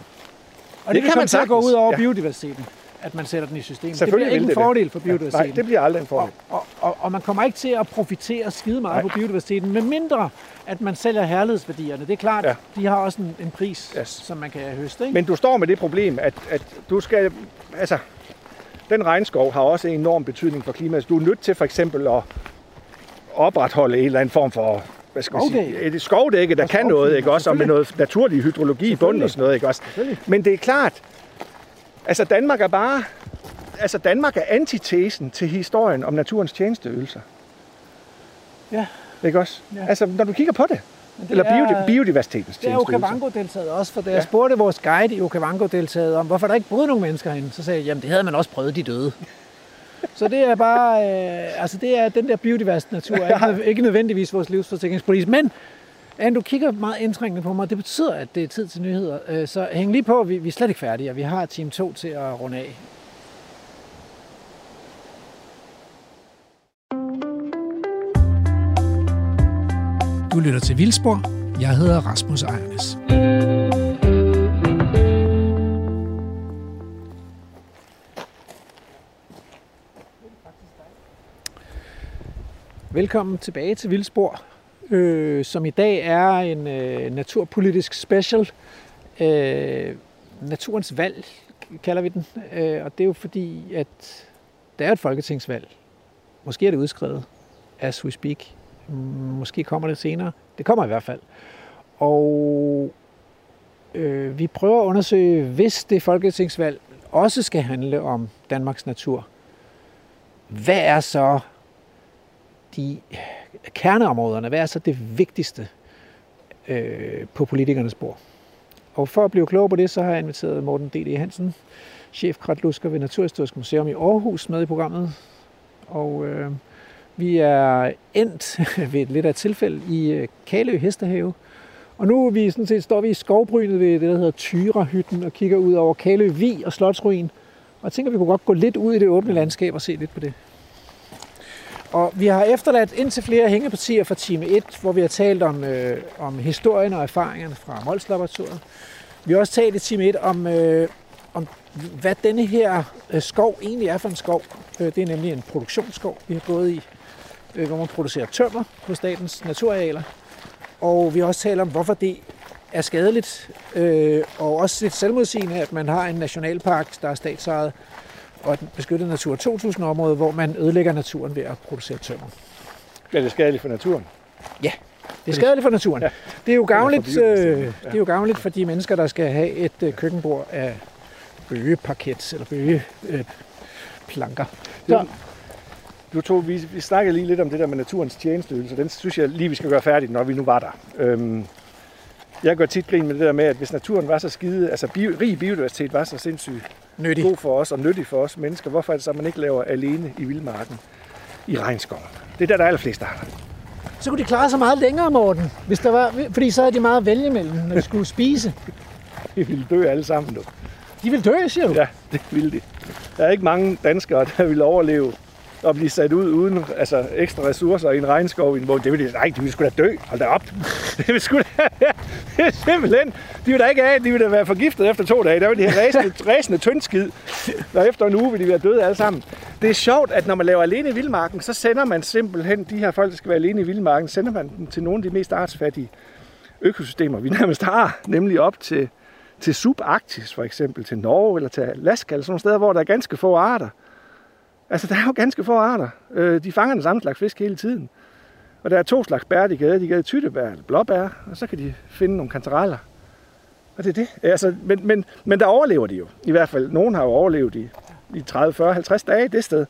Og det, det kan man så gå ud over ja. biodiversiteten at man sætter den i systemet. Det bliver ikke en fordel for biodiversiteten. Ja, nej, det bliver aldrig en fordel. Og, og, og, og man kommer ikke til at profitere skide meget nej. på biodiversiteten, med mindre at man sælger herlighedsværdierne. Det er klart, ja. de har også en, en pris, yes. som man kan høste. Ikke? Men du står med det problem, at, at du skal... Altså, den regnskov har også en enorm betydning for klimaet. Du er nødt til for eksempel at opretholde en eller anden form for hvad skal sige, et skovdække, der kan noget, ikke også, og med noget naturlig hydrologi i bunden og sådan noget, ikke også. Men det er klart, Altså Danmark er bare, altså Danmark er antitesen til historien om naturens tjenesteydelser. Ja. Ikke også? Ja. Altså når du kigger på det, det Eller er, biodiversitetens Det er Okavango-deltaget også, for da jeg ja. spurgte vores guide i Okavango-deltaget om, hvorfor der ikke boede nogen mennesker herinde, så sagde jeg, jamen det havde man også prøvet, de døde. Så det er bare, øh, altså det er den der biodiverse natur, ikke, ikke nødvendigvis vores livsforsikringspolitik, men Anne, du kigger meget indtrængende på mig. Det betyder, at det er tid til nyheder. Øh, så hæng lige på, vi, vi er slet ikke færdige, og vi har team 2 til at runde af. Du lytter til Vildspor. Jeg hedder Rasmus Ejernes. Velkommen tilbage til Vildspor, øh, som i dag er en øh, naturpolitisk special. Øh, naturens valg kalder vi den, øh, og det er jo fordi, at der er et folketingsvalg. Måske er det udskrevet, as we speak. Måske kommer det senere. Det kommer i hvert fald. Og øh, vi prøver at undersøge, hvis det folketingsvalg også skal handle om Danmarks natur. Hvad er så de kerneområderne? Hvad er så det vigtigste øh, på politikernes bord? Og for at blive klog på det, så har jeg inviteret Morten D.D. Hansen, chef kratlusker ved Naturhistorisk Museum i Aarhus, med i programmet. Og øh, vi er endt ved et lidt af et tilfælde i øh, Kalø Hestehave. Og nu er vi sådan set, står vi i skovbrynet ved det, der hedder Tyrahytten, og kigger ud over Kalø Vi og Slotsruin. Og jeg tænker, vi kunne godt gå lidt ud i det åbne landskab og se lidt på det. Og vi har efterladt indtil flere hængepartier fra time 1, hvor vi har talt om, øh, om historien og erfaringerne fra Mols Laboratoriet. Vi har også talt i time 1 om, øh, om hvad denne her øh, skov egentlig er for en skov. Øh, det er nemlig en produktionsskov, vi har gået i øh, hvor man producerer tømmer på statens naturarealer. Og vi har også talt om, hvorfor det er skadeligt, øh, og også lidt selvmodsigende, at man har en nationalpark, der er statsejet, og et beskyttet Natur 2000-område, hvor man ødelægger naturen ved at producere tømmer. Ja, det er skadeligt for naturen. Ja, det er skadeligt for naturen. Ja. Det er jo gavnligt, øh, det er jo gavnligt for de mennesker, der skal have et øh, køkkenbord af bøgeparket eller bøgeplanker. Så, du tog, vi, vi snakkede lige lidt om det der med naturens tjenestydelse. Den synes jeg lige, vi skal gøre færdigt, når vi nu var der. Øhm, jeg går tit grin med det der med, at hvis naturen var så skide, altså bio, rig biodiversitet var så sindssygt nyttig. god for os og nyttig for os mennesker, hvorfor er det så, at man ikke laver alene i vildmarken i regnskoven? Det er der, der er allerflest arter. Så kunne de klare sig meget længere, Morten, hvis der var, fordi så havde de meget at vælge mellem, når de skulle spise. de ville dø alle sammen nu. De ville dø, siger du? Ja, det ville de. Der er ikke mange danskere, der vil overleve at blive sat ud uden altså, ekstra ressourcer i en regnskov, hvor det vil de, nej, de vil sgu da dø. Hold da op. Det vil sgu da, det er simpelthen, de vil da ikke af, de vil da være forgiftet efter to dage. Der vil de have ræsende, ræsende tyndskid. Og efter en uge vil de være døde alle sammen. Det er sjovt, at når man laver alene i vildmarken, så sender man simpelthen de her folk, der skal være alene i vildmarken, sender man dem til nogle af de mest artsfattige økosystemer, vi nærmest har, nemlig op til, til subarktis for eksempel, til Norge eller til Alaska, eller sådan nogle steder, hvor der er ganske få arter. Altså, der er jo ganske få arter. Øh, de fanger den samme slags fisk hele tiden. Og der er to slags bær, de gade. De gade tyttebær eller blåbær, og så kan de finde nogle kantareller. Og det er det. Øh, altså, men, men, men der overlever de jo. I hvert fald, nogen har jo overlevet i, i 30, 40, 50 dage det sted.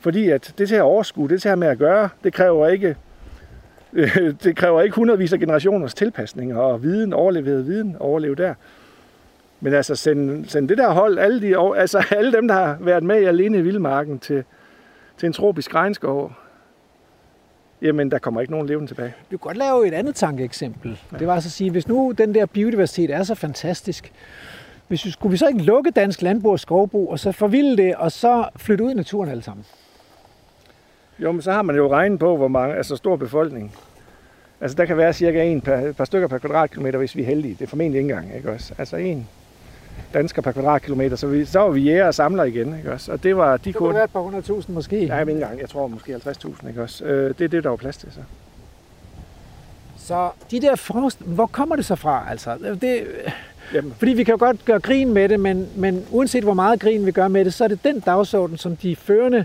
Fordi at det til at overskue, det til at med at gøre, det kræver ikke øh, det kræver ikke hundredvis af generationers tilpasning og viden, overleveret viden, overleve der. Men altså, send, send det der hold, alle, de, altså, alle dem, der har været med i alene i Vildmarken til, til en tropisk regnskov, jamen der kommer ikke nogen levende tilbage. Du kan godt lave et andet tankeeksempel. Ja. Det var altså at sige, hvis nu den der biodiversitet er så fantastisk, hvis vi, skulle vi så ikke lukke dansk landbrug og skovbrug, og så forvilde det, og så flytte ud i naturen alle sammen? Jo, men så har man jo regnet på, hvor mange, altså stor befolkning. Altså der kan være cirka en per, par stykker per kvadratkilometer, hvis vi er heldige. Det er formentlig ikke engang, ikke også? Altså en dansker per kvadratkilometer, så, vi, så var vi jæger og samler igen, ikke også? Og det var de det kunne være et par hundredtusind måske. Nej, ikke engang. Jeg tror måske 50.000, ikke også? Øh, det er det, der var plads til, så. Så de der frost, hvor kommer det så fra, altså? Det, Jamen. Fordi vi kan jo godt gøre grin med det, men, men uanset hvor meget grin vi gør med det, så er det den dagsorden, som de førende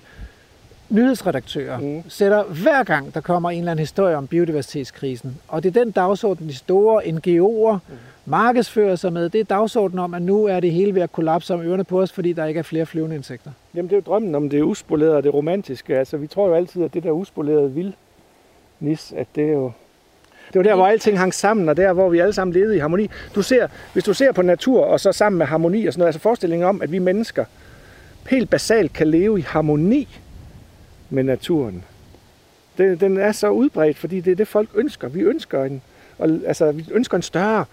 nyhedsredaktører mm. sætter hver gang, der kommer en eller anden historie om biodiversitetskrisen. Og det er den dagsorden, de store NGO'er mm markedsfører sig med. Det er dagsordenen om, at nu er det hele ved at kollapse om ørerne på os, fordi der ikke er flere flyvende insekter. Jamen det er jo drømmen om det uspolerede og det romantiske. Altså vi tror jo altid, at det der uspolerede vildnis, at det er jo Det var der, hvor alting hang sammen, og der, hvor vi alle sammen levede i harmoni. Du ser, hvis du ser på natur, og så sammen med harmoni og sådan noget, altså forestillingen om, at vi mennesker helt basalt kan leve i harmoni med naturen. Den, den er så udbredt, fordi det er det, folk ønsker. Vi ønsker en, og, altså, vi ønsker en større,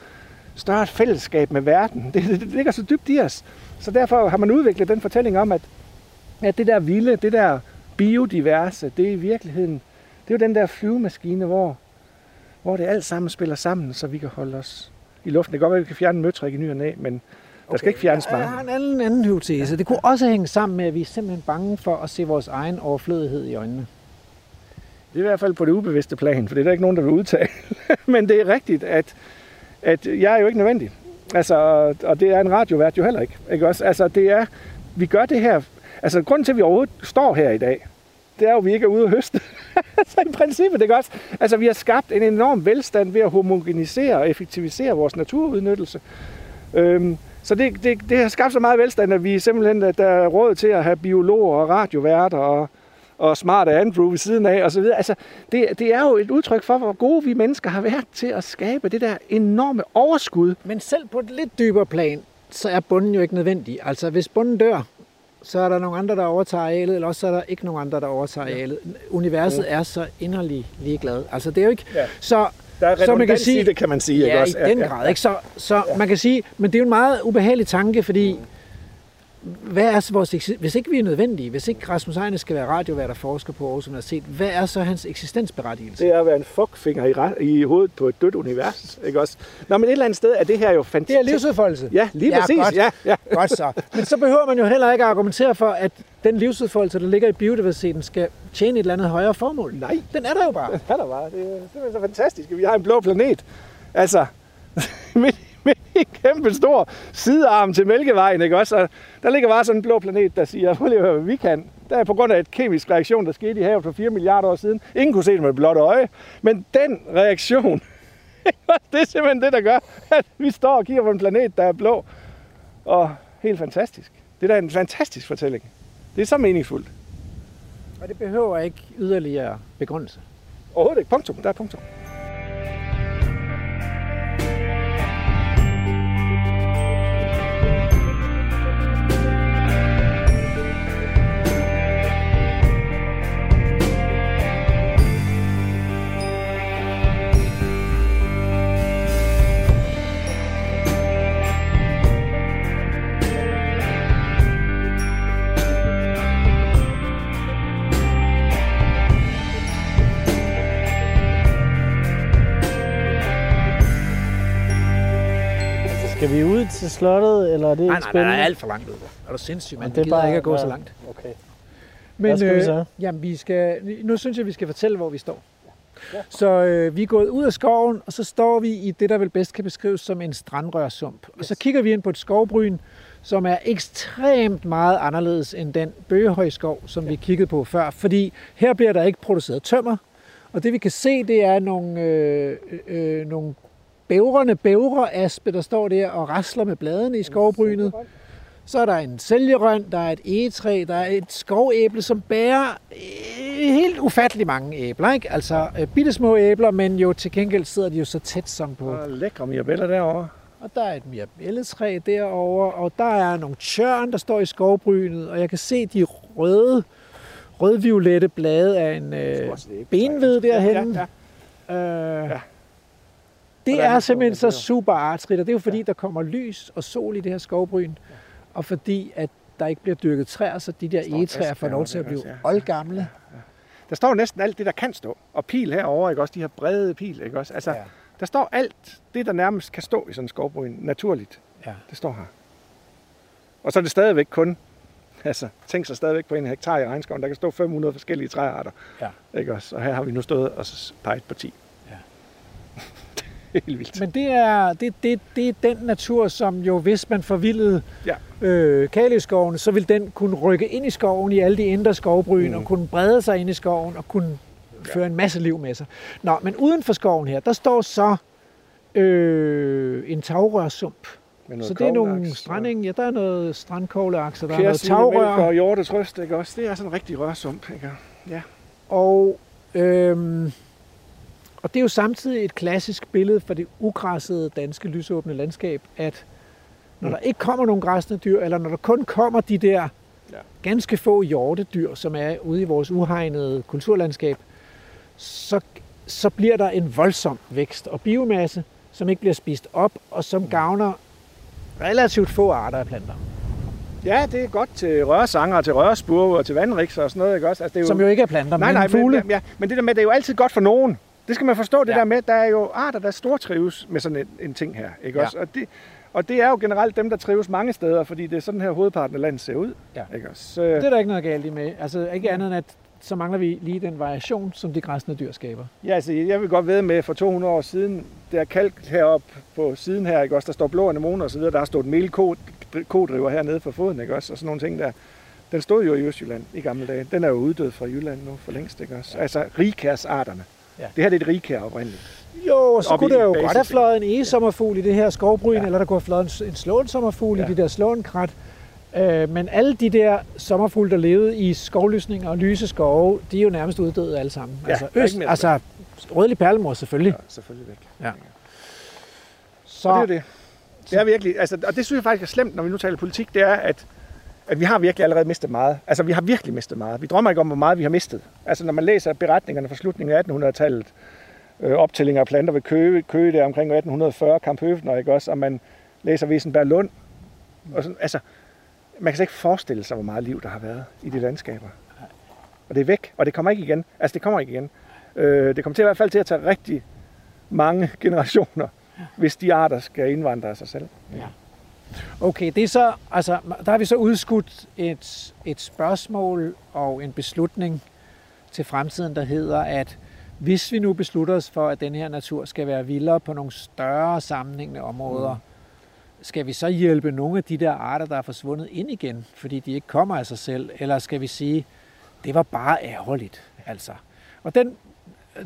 større fællesskab med verden. Det, det, det ligger så dybt i os. Så derfor har man udviklet den fortælling om, at, at det der vilde, det der biodiverse, det er i virkeligheden, det er jo den der flyvemaskine, hvor, hvor det alt sammen spiller sammen, så vi kan holde os i luften. Det kan godt være, at vi kan fjerne møtrik i ny og næ, men der skal ikke fjernes mange. Jeg har en anden, anden hypotese. Det kunne også hænge sammen med, at vi er simpelthen bange for at se vores egen overflødighed i øjnene. Det er i hvert fald på det ubevidste plan, for det er der ikke nogen, der vil udtale. Men det er rigtigt, at, at jeg er jo ikke nødvendig. Altså, og det er en radiovært jo heller ikke. ikke også? Altså, det er, vi gør det her... Altså, grunden til, at vi overhovedet står her i dag, det er jo, at vi ikke er ude at høste. så altså, i princippet, det også? Altså, vi har skabt en enorm velstand ved at homogenisere og effektivisere vores naturudnyttelse. Øhm, så det, det, det har skabt så meget velstand, at vi simpelthen at der er råd til at have biologer og radioværter og, og smarte Andrew ved siden af osv. Altså, det, det er jo et udtryk for, hvor gode vi mennesker har været til at skabe det der enorme overskud. Men selv på et lidt dybere plan, så er bunden jo ikke nødvendig. Altså, hvis bunden dør, så er der nogle andre, der overtager arealet, eller også er der ikke nogen andre, der overtager arealet. Universet er så inderligt ligeglad. Altså, det er jo ikke... Ja. Så Der er Så man kan sige- det, kan man sige. ikke Ja, også? i den grad. Ikke? Så, så man kan sige, men det er jo en meget ubehagelig tanke, fordi hvad er så vores, hvis ikke vi er nødvendige, hvis ikke Rasmus Ejnes skal være radiovært og forsker på Aarhus Universitet, hvad er så hans eksistensberettigelse? Det er at være en fuckfinger i, i hovedet på et dødt univers. Ikke også? Nå, men et eller andet sted er det her jo Det fantastisk. er livsudfoldelse. Ja, lige Ja, præcis. godt. Ja, ja. Godt så. Men så behøver man jo heller ikke argumentere for, at den livsudfoldelse, der ligger i biodiversiteten, skal tjene et eller andet højere formål. Nej. Den er der jo bare. er der bare. Det er simpelthen så fantastisk, vi har en blå planet. Altså, midt i en kæmpe stor sidearm til Mælkevejen, ikke også? Og der ligger bare sådan en blå planet, der siger, prøv lige at høre, hvad vi kan. Der er på grund af et kemisk reaktion, der skete i havet for 4 milliarder år siden. Ingen kunne se det med blotte øje. Men den reaktion, det er simpelthen det, der gør, at vi står og kigger på en planet, der er blå. Og helt fantastisk. Det er da en fantastisk fortælling. Det er så meningsfuldt. Og det behøver ikke yderligere begrundelse. Overhovedet ikke. Punktum. Der er punktum. Vi ud til slottet, eller er det Nej, ikke nej, spændende? nej, alt for langt ud. Er du sindssyg, man? det er bare- ikke at gå ja. så langt. Okay. Men Hvad skal vi øh, så? jamen, vi skal, nu synes jeg, vi skal fortælle, hvor vi står. Så øh, vi er gået ud af skoven, og så står vi i det, der vel bedst kan beskrives som en strandrørsump. Og så kigger vi ind på et skovbryn, som er ekstremt meget anderledes end den bøgehøjskov, som vi kiggede på før. Fordi her bliver der ikke produceret tømmer, og det vi kan se, det er nogle, øh, øh, nogle bævrende bævreaspe, der står der og rasler med bladene i skovbrynet. Så er der en sælgerøn, der er et egetræ, der er et skovæble, som bærer øh, helt ufattelig mange æbler. Ikke? Altså øh, bittesmå æbler, men jo til gengæld sidder de jo så tæt som på. Og lækre mirabeller derovre. Og der er et mirabelletræ derovre, og der er nogle tjørn, der står i skovbrynet, og jeg kan se de røde, rødviolette blade af en øh, benved derhenne. Ja, ja. Øh, Ja. Det er simpelthen så super artsrigt, og det er jo fordi, der kommer lys og sol i det her skovbryn, og fordi at der ikke bliver dyrket træer, så de der egetræer får lov til at blive også, ja. oldgamle. Der står næsten alt det, der kan stå. Og pil herover, ikke også? De her brede pil, ikke også? Altså, Ja. ja. der står alt det, der nærmest kan stå i sådan en skovbryn, naturligt. Ja. Det står her. Og så er det stadigvæk kun, altså, tænk sig stadigvæk på en hektar i regnskoven, der kan stå 500 forskellige træarter. Ja. Ikke også? Og her har vi nu stået og peget på 10. Ja. det er helt vildt. Men det er, det, det, det er den natur, som jo, hvis man forvildede Ja. øh, Kaløskoven, så vil den kunne rykke ind i skoven i alle de indre skovbryn, mm. og kunne brede sig ind i skoven, og kunne føre en masse liv med sig. Nå, men uden for skoven her, der står så øh, en tagrørsump. Så det er nogle stranding, ja, der er noget strandkogleakser, der er noget tagrør, og hjortetrøst, ikke også? Det er sådan en rigtig rørsump, ikke? Ja. og, øhm, Og det er jo samtidig et klassisk billede for det ugræssede danske lysåbne landskab, at når Mm. der ikke kommer nogen græsne dyr, eller når der kun kommer de der ganske få hjortedyr, som er ude i vores uhegnede kulturlandskab, så, så bliver der en voldsom vækst og biomasse, som ikke bliver spist op, og Mm. som gavner relativt få arter af planter. Ja, det er godt til rørsanger, til rørspurve og til vandrikser og sådan noget, ikke også? Altså, det er Som jo ikke er planter, nej, men nej, fugle. men, ja, men det der med, det er jo altid godt for nogen. Det skal man forstå, det Ja. der med, der er jo arter, der stortrives med sådan en, en ting her, ikke Ja. også? Og det, og det er jo generelt dem, der trives mange steder, fordi det er sådan her hovedparten af landet ser ud, Ja. ikke også? Det er der ikke noget galt i med. Altså ikke andet end, at så mangler vi lige den variation, som de græsne dyr skaber. Ja, altså, jeg vil godt ved med, for 200 år siden, der er kalk heroppe på siden her, ikke også? Der står blå anemoner og så videre, der har stået melkodriver hernede for foden, ikke også? Og sådan nogle ting der. Den stod jo i Østjylland i gamle dage. Den er jo uddød fra Jylland nu for længst, ikke også? Altså rigkærsarterne. Ja. Det her det er et rigkær oprindeligt. Jo, så Op kunne der jo godt have fløjet en egesommerfugl i det her skovbryn, Ja. eller der kunne have fløjet en, en slåensommerfugl Ja. i de der slåenkrat. Øh, men alle de der sommerfugle, der levede i skovlysninger og lyse skove, de er jo nærmest uddøde alle sammen. Ja, altså, øst, mere altså rødlig perlemor selvfølgelig. Ja, selvfølgelig væk. Ja. Så og det er det. Det er virkelig, altså, og det synes jeg faktisk er slemt, når vi nu taler politik, det er, at, at vi har virkelig allerede mistet meget. Altså, vi har virkelig mistet meget. Vi drømmer ikke om, hvor meget vi har mistet. Altså, når man læser beretningerne fra slutningen af 1800-tallet, øh, optællinger af planter ved Køge, Køge der omkring 1840, Kamp Høfner, ikke også? Og man læser Wiesenberg Lund. Og sådan, altså, man kan slet ikke forestille sig, hvor meget liv der har været i de landskaber. Og det er væk, og det kommer ikke igen. Altså, det kommer ikke igen. Øh, det kommer til i hvert fald til at tage rigtig mange generationer, hvis de arter skal indvandre af sig selv. Ja. Okay, det er så, altså, der har vi så udskudt et, et spørgsmål og en beslutning til fremtiden, der hedder, at hvis vi nu beslutter os for, at den her natur skal være vildere på nogle større sammenhængende områder, mm. skal vi så hjælpe nogle af de der arter, der er forsvundet ind igen, fordi de ikke kommer af sig selv, eller skal vi sige, det var bare ærgerligt, altså. Og den,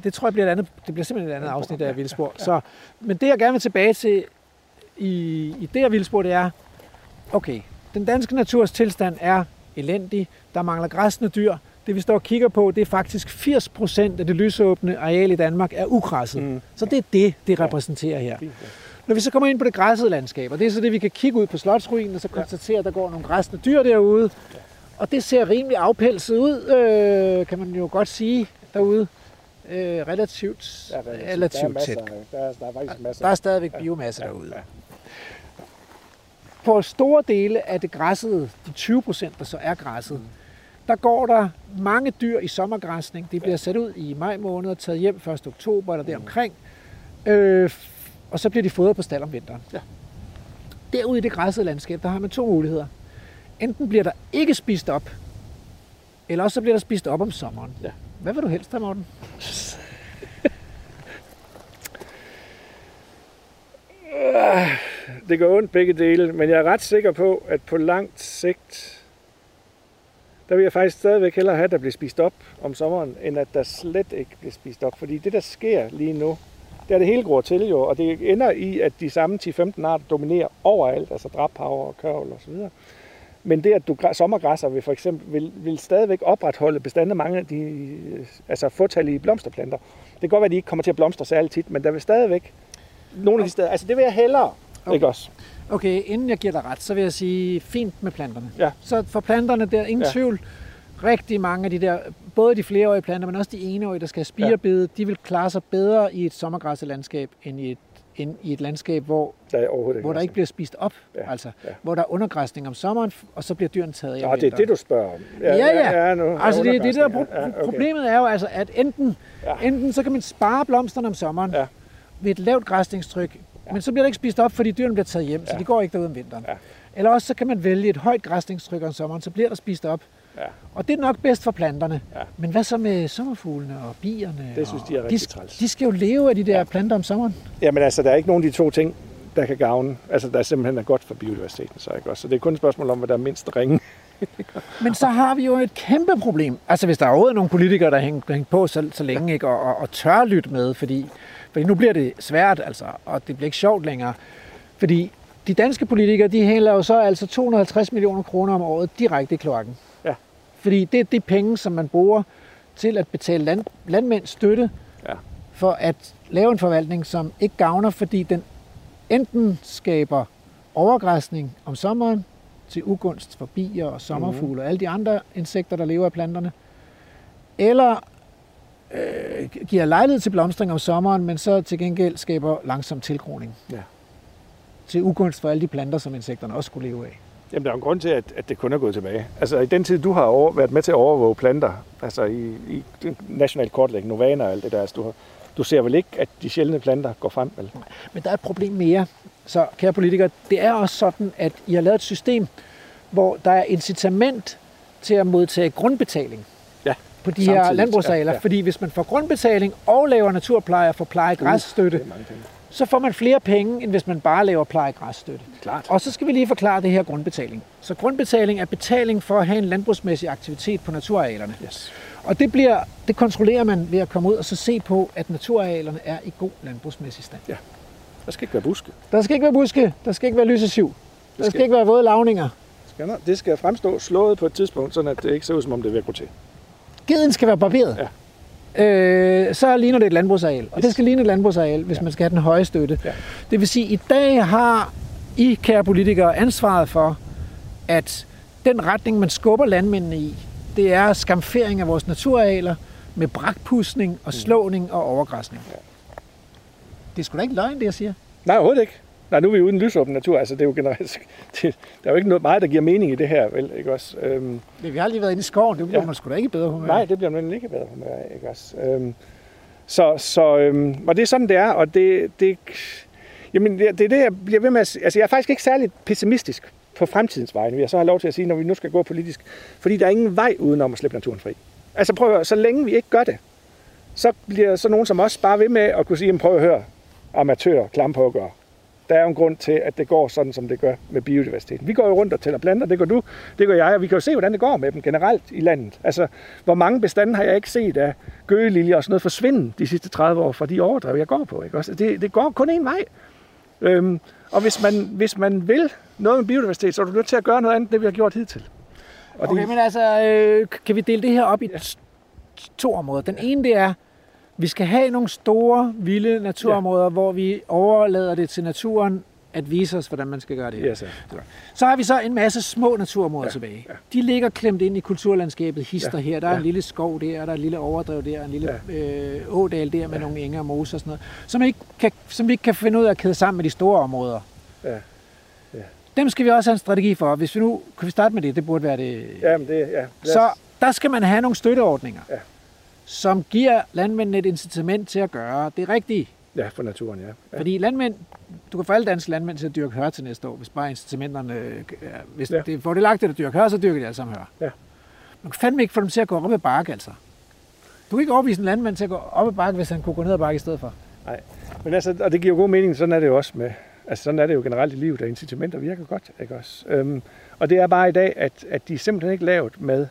det tror jeg bliver et andet, det bliver simpelthen et andet afsnit af Vildspor. Så, men det jeg gerne vil tilbage til i, i det her vildspor, det er, okay, den danske naturs tilstand er elendig, der mangler græsne dyr, det vi står og kigger på, det er faktisk 80 procent af det lysåbne areal i Danmark er ugræsset. Mm. Så det er det, det repræsenterer her. Når vi så kommer ind på det græssede landskab, og det er så det, vi kan kigge ud på slotsruinen og så konstatere, at der går nogle græsne dyr derude, og det ser rimelig afpelset ud, øh, kan man jo godt sige derude. Øh, relativt, Ja, relativt. relativt der er tæt. masser, Der er, der er faktisk masser. Der er stadigvæk biomasse Ja, derude. ja. På store dele af det græssede, de 20 procent, der så er græsset, der går der mange dyr i sommergræsning. De bliver sat ud i maj måned og taget hjem 1. oktober eller deromkring. Øh, og så bliver de fodret på stald om vinteren. Ja. Derude i det græssede landskab, der har man to muligheder. Enten bliver der ikke spist op, eller også så bliver der spist op om sommeren. Ja. Hvad vil du helst have, Morten? Ah, det går ondt begge dele, men jeg er ret sikker på, at på langt sigt, der vil jeg faktisk stadigvæk hellere have, at der bliver spist op om sommeren, end at der slet ikke bliver spist op. Fordi det, der sker lige nu, det er det hele gror til jo, og det ender i, at de samme 10-15 arter dominerer overalt, altså drabhaver og kørvel og så videre. Men det, at du sommergræsser vil for eksempel, vil, vil stadigvæk opretholde bestande af mange af de altså fåtallige blomsterplanter. Det kan godt være, at de ikke kommer til at blomstre særlig tit, men der vil stadigvæk nogle af de steder, altså det vil jeg hellere, Okay. ikke også? Okay, inden jeg giver dig ret, så vil jeg sige fint med planterne. Ja. Så for planterne, der er ingen ja. Ja. tvivl. Rigtig mange af de der, både de flereårige planter, men også de eneårige, der skal have spirebede, ja. de vil klare sig bedre i et sommergræsselandskab, end i et, end i et landskab, hvor, Der er overhovedet hvor der ikke bliver spist op. Ja. Ja, Altså, ja. hvor der er undergræsning om sommeren, og så bliver dyrene taget Nå, om det er det, du spørger om. Ja, ja. ja nu, Altså det, det der pro- ja, ja, okay. problemet er jo altså, at enten, ja. Ja. enten så kan man spare blomsterne om sommeren Ja. Ved et lavt græsningstryk, ja. men så bliver det ikke spist op, fordi dyrene bliver taget hjem, ja. så de går ikke derud om vinteren. Ja. Eller også så kan man vælge et højt græsningstryk om sommeren, så bliver der spist op. Ja. Og det er nok bedst for planterne. Ja. Men hvad så med sommerfuglene og bierne? Det synes de er de, rigtig træls. de skal jo leve af de der ja. Planter om sommeren. Jamen altså, der er ikke nogen af de to ting, der kan gavne. Altså, der er simpelthen er godt for biodiversiteten, så ikke også? Så det er kun et spørgsmål om, hvad der er mindst ringe. Men så har vi jo et kæmpe problem. Altså hvis der er overhovedet nogle politikere, der hænger, hænger på så, så længe, ikke, og, og, og tør lytte med, fordi, fordi nu bliver det svært, altså, og det bliver ikke sjovt længere. Fordi de danske politikere, de hælder jo så altså 250 millioner kroner om året direkte i kloakken. Ja. Fordi det er de penge, som man bruger til at betale land, landmænds støtte Ja. for at lave en forvaltning, som ikke gavner, fordi den enten skaber overgræsning om sommeren til ugunst for bier og sommerfugle mm. og alle de andre insekter, der lever af planterne, eller øh, giver lejlighed til blomstring om sommeren, men så til gengæld skaber langsom tilgroning. Ja. Til ugunst for alle de planter, som insekterne også skulle leve af. Jamen, der er en grund til, at, at det kun er gået tilbage. Altså, i den tid, du har over, været med til at overvåge planter, altså i, i national kortlægning, Novana og alt det der, altså, du, har, du ser vel ikke, at de sjældne planter går frem, vel? Men der er et problem mere. Så, kære politikere, det er også sådan, at I har lavet et system, hvor der er incitament til at modtage grundbetaling på de samtidig. her landbrugsarealer. Ja, Ja, ja. ja. Fordi hvis man får grundbetaling og laver naturpleje og får pleje græsstøtte, Det mange ting. så får man flere penge, end hvis man bare laver pleje græsstøtte. Klart. Og så skal vi lige forklare det her grundbetaling. Så grundbetaling er betaling for at have en landbrugsmæssig aktivitet på naturarealerne. Yes. Og det, bliver, det kontrollerer man ved at komme ud og så se på, at naturarealerne er i god landbrugsmæssig stand. Der skal ikke være buske. Der skal ikke være buske, der skal ikke være lysesiv, der skal- skal ikke være våde lavninger. Det skal fremstå slået på et tidspunkt, at det ikke ser ud, som om det er ved at gå til. Geden skal være barberet. Ja. Øh, så ligner det et landbrugsareal. Og det skal ligne et landbrugsareal, hvis Ja. man skal have den høje støtte. Ja. Det vil sige, at i dag har I, kære politikere, ansvaret for, at den retning, man skubber landmændene i, det er skamfering af vores naturarealer med brakpudsning og slåning og overgræsning. Ja. Det er sgu da ikke løgn, det jeg siger. Nej, overhovedet ikke. Nej, nu er vi uden lysåben natur. Altså, det er jo generelt... Det, der er jo ikke noget meget, der giver mening i det her, vel? Ikke også? Øhm, Men vi har lige været inde i skoven, det bliver Ja. man sgu da ikke i bedre humør. nej, det bliver man ikke bedre humør ikke også? Øhm, så, så, øhm, og det er sådan, det er, og det, det, jamen, det, det er det, jeg bliver ved med at. Altså, jeg er faktisk ikke særlig pessimistisk på fremtidens vegne, vil jeg så have lov til at sige, når vi nu skal gå politisk. Fordi der er ingen vej udenom at slippe naturen fri. Altså, prøv at høre, så længe vi ikke gør det, så bliver så nogen som os bare ved med at kunne sige, "Jamen, prøv at høre, amatør, klampehugger. Der er jo en grund til, at det går sådan, som det gør med biodiversiteten. Vi går jo rundt og tæller planter, det gør du, det gør jeg, og vi kan jo se, hvordan det går med dem generelt i landet. Altså, hvor mange bestande har jeg ikke set af gøgeliljer og sådan noget forsvinde de sidste 30 år fra de overdrev, jeg går på. Ikke? Også, det, det går kun én vej. Øhm, og hvis man, hvis man vil noget med biodiversitet, så er du nødt til at gøre noget andet, end det vi har gjort hidtil. Og Okay, det, men altså, øh, kan vi dele det her op i t- to områder? Den ene, det er, vi skal have nogle store, vilde naturområder, ja. hvor vi overlader det til naturen at vise os, hvordan man skal gøre det. ja, så. Har vi så en masse små naturområder Ja, ja. tilbage. ja. De ligger klemt ind i kulturlandskabet, hister Ja, ja. her. Der er ja. en lille skov der, der er en lille overdrev der, en lille ja. øh, ådal der med ja. nogle enger og moser og sådan noget, som, ikke kan, som vi ikke kan finde ud af at kæde sammen med de store områder. Ja. Ja. Dem skal vi også have en strategi for. Hvis vi nu kan vi starte med det, det burde være det. Jamen, det, ja. Lad Så der skal man have nogle støtteordninger, Ja. Som giver landmændene et incitament til at gøre det rigtige. Ja, for naturen, ja. ja. Fordi landmænd, du kan få alle danske landmænd til at dyrke hør til næste år, hvis bare incitamenterne, øh, er- hvis Ja. ja. det er fordelagtigt at dyrke hør, så dyrker de alle sammen hør. Ja. Man kan fandme ikke få dem til at gå op ad bakke, altså. Du kan ikke overbevise en landmand til at gå op ad bakke, hvis han kunne gå ned ad bakke i stedet for. Men altså, og det giver jo god mening, sådan er det jo også med, altså sådan er det jo generelt i livet, at incitamenter virker godt, ikke også? Øhm, og det er bare i dag, at, at de er simpelthen ikke lavet med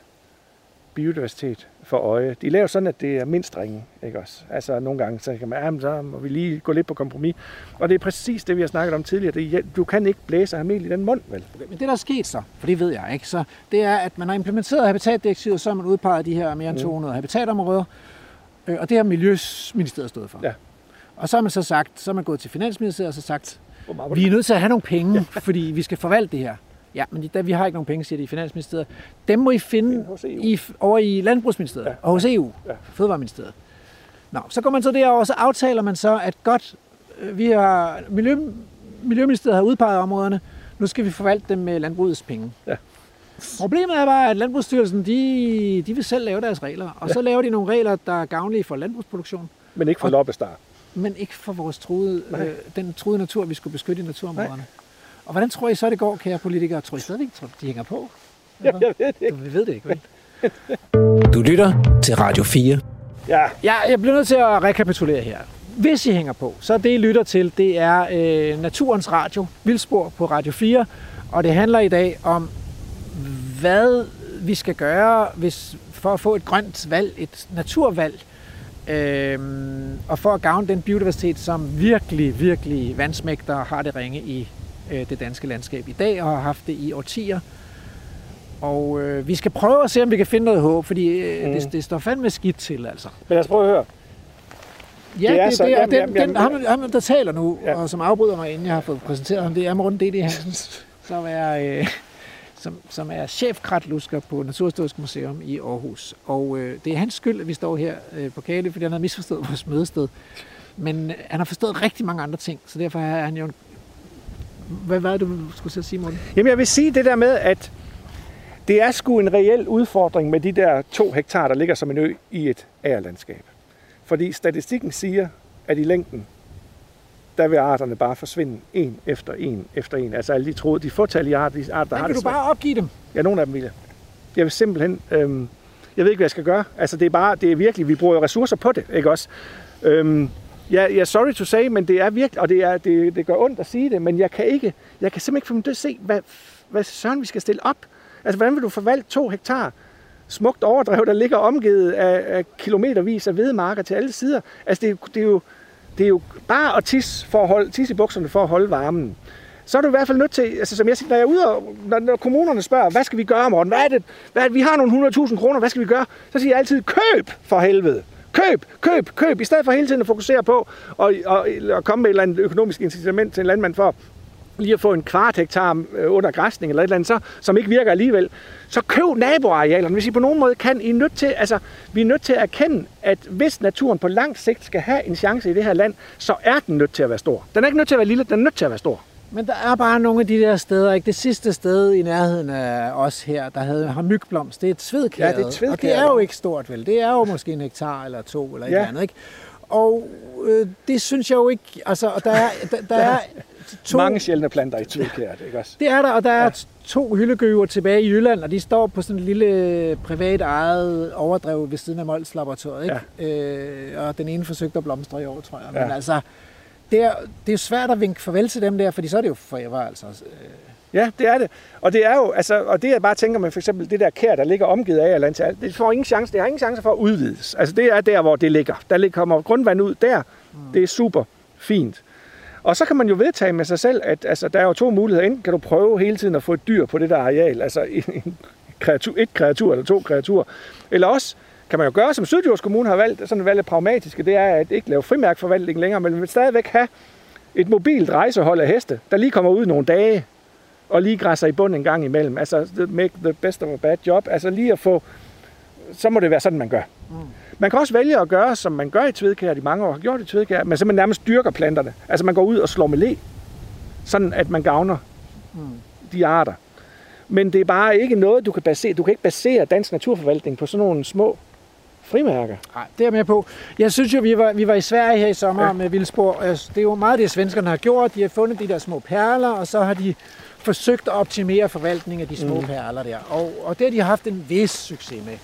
biodiversitet for øje. De er lavet sådan, at det er mindst ringe, ikke også? Altså nogle gange, så kan man, jamen, så må vi lige gå lidt på kompromis. Og det er præcis det, vi har snakket om tidligere. Det er, du kan ikke blæse og have mel i den mund, vel? Okay, men det, der er sket så, for det ved jeg ikke, så det er, at man har implementeret habitatdirektivet, så har man udpeget de her mere end Mm. 200 habitatområder, øh, og det har Miljøministeriet stået for. Ja. Og så har man så sagt, så er man gået til Finansministeriet og så sagt, vi er nødt til at have nogle penge, fordi vi skal forvalte det her. Ja, men de- vi har ikke nogen penge, siger de i Finansministeriet. Dem må I finde EU. i, over i Landbrugsministeriet Ja, og hos EU, Ja. Fødevareministeriet. Nå, så går man så derover, og så aftaler man så, at godt, øh, vi har, Miljø, Miljøministeriet har udpeget områderne, nu skal vi forvalte dem med landbrugets penge. Ja. Problemet er bare, at Landbrugsstyrelsen, de, de vil selv lave deres regler, og ja. så laver de nogle regler, der er gavnlige for landbrugsproduktion, Men ikke for Og- loppestar. men ikke for vores truede, Nej. øh, den truede natur, vi skulle beskytte i naturområderne. Og hvordan tror I så, det går, kære politikere? Tror I stadigvæk, tror, de hænger på? Jeg, jeg ved det ikke. Du, vi ved det ikke, vel? Du lytter til Radio 4. Ja, Ja, jeg bliver nødt til at rekapitulere her. Hvis I hænger på, så det I lytter til, det er øh, Naturens Radio, Vildspor på Radio 4, og det handler i dag om, hvad vi skal gøre hvis, for at få et grønt valg, et naturvalg, øh, og for at gavne den biodiversitet, som virkelig, virkelig vandsmægter har det ringe i øh, det danske landskab i dag, og har haft det i årtier. Og øh, vi skal prøve at se, om vi kan finde noget håb, fordi øh, Mm. det, det står fandme skidt til, altså. men lad os prøve at høre. Ja, Det er så- det, det er jamen, den, jamen, den, jamen, ham, ham, der taler nu, Ja. ja. og som afbryder mig, inden jeg har fået præsenteret ham, det er Morten D.D. Hansen, som er, øh, som, som er chefkratlusker på Naturhistorisk Museum i Aarhus. Og øh, det er hans skyld, at vi står her øh, på Kale, fordi han har misforstået vores mødested. Men øh, han har forstået rigtig mange andre ting, så derfor er han jo... en- Hvad var det, du skulle til at sige, Morten? Jamen jeg vil sige det der med, at det er sgu en reel udfordring med de der to hektar, der ligger som en ø i et agerlandskab. Fordi statistikken siger, at i længden, der vil arterne bare forsvinde en efter en efter en. Altså alle de troede, de fåtallige arter, de arter, der har kan det du bare opgive dem. Ja, nogle af dem vil jeg. Jeg vil simpelthen... Øhm, jeg ved ikke, hvad jeg skal gøre. Altså, det er bare... Det er virkelig... Vi bruger ressourcer på det, ikke også? Øhm, ja, ja, sorry to say, men det er virkelig... Og det, er, det, det gør ondt at sige det, men jeg kan ikke... Jeg kan simpelthen ikke få mig til at se, hvad, hvad søren vi skal stille op. Altså, hvordan vil du forvalte to hektar smukt overdrev, der ligger omgivet af, af kilometervis af vedmarker til alle sider? Altså, det, det, er jo, det er jo bare at tisse, for at holde, tisse i bukserne for at holde varmen så er du i hvert fald nødt til, altså som jeg siger, når jeg er ude og, når, når kommunerne spørger, hvad skal vi gøre, Morten? Hvad er det? Hvad er det? Vi har nogle 100.000 kroner, hvad skal vi gøre? Så siger jeg altid, køb for helvede. Køb, køb, køb, i stedet for hele tiden at fokusere på og, og, og komme med et eller andet økonomisk incitament til en landmand for lige at få en kvart hektar øh, under græsning eller et eller andet, så, som ikke virker alligevel, så køb naboarealerne. Hvis I på nogen måde kan, I er nødt til, altså, vi er nødt til at erkende, at hvis naturen på lang sigt skal have en chance i det her land, så er den nødt til at være stor. Den er ikke nødt til at være lille, den er nødt til at være stor. Men der er bare nogle af de der steder, ikke? Det sidste sted i nærheden af os her, der havde, har mygblomst, det er et svedkæret. Ja, det er et Og det er jo ikke stort, vel? Det er jo måske en hektar eller to eller et Ja. eller andet, ikke? Og øh, det synes jeg jo ikke, altså, og der er, der, der er to... Mange sjældne planter i tvedkæret, ikke også? Det er der, og der er ja. to hyldegøver tilbage i Jylland, og de står på sådan en lille privat ejet overdrev ved siden af Mols Laboratoriet. Ikke? Ja. Øh, og den ene forsøgte at blomstre i år, tror jeg. Men Ja. altså, det er, det er svært at vinke farvel til dem der, fordi så er det jo forever, altså. Ja, det er det. Og det er jo, altså, og det jeg bare tænker med for eksempel det der kær, der ligger omgivet af andet, det får ingen chance, det har ingen chance for at udvides. Altså det er der, hvor det ligger. Der kommer grundvand ud der. Det er super fint. Og så kan man jo vedtage med sig selv, at altså, der er jo to muligheder. Enten kan du prøve hele tiden at få et dyr på det der areal, altså en, en kreatur, et kreatur eller to kreaturer. Eller også kan man jo gøre, som Sydjords Kommune har valgt, sådan valgt pragmatiske, det er at ikke lave frimærkforvaltning længere, men man vil stadigvæk have et mobilt rejsehold af heste, der lige kommer ud nogle dage, og lige græsser i bund en gang imellem. Altså, make the best of a bad job. Altså lige at få, så må det være sådan, man gør. Mm. Man kan også vælge at gøre, som man gør i Tvedkær, de mange år har gjort i Tvedkær, men simpelthen nærmest dyrker planterne. Altså man går ud og slår med le, sådan at man gavner mm. de arter. Men det er bare ikke noget, du kan basere. Du kan ikke basere dansk naturforvaltning på sådan nogle små frimærker. Nej, det er med på. Jeg synes jo, vi var, vi var i Sverige her i sommer Ja. med Vildspor. Altså, Det er jo meget det, svenskerne har gjort. De har fundet de der små perler, og så har de forsøgt at optimere forvaltningen af de små mm. perler der. Og, og det har de haft en vis succes med.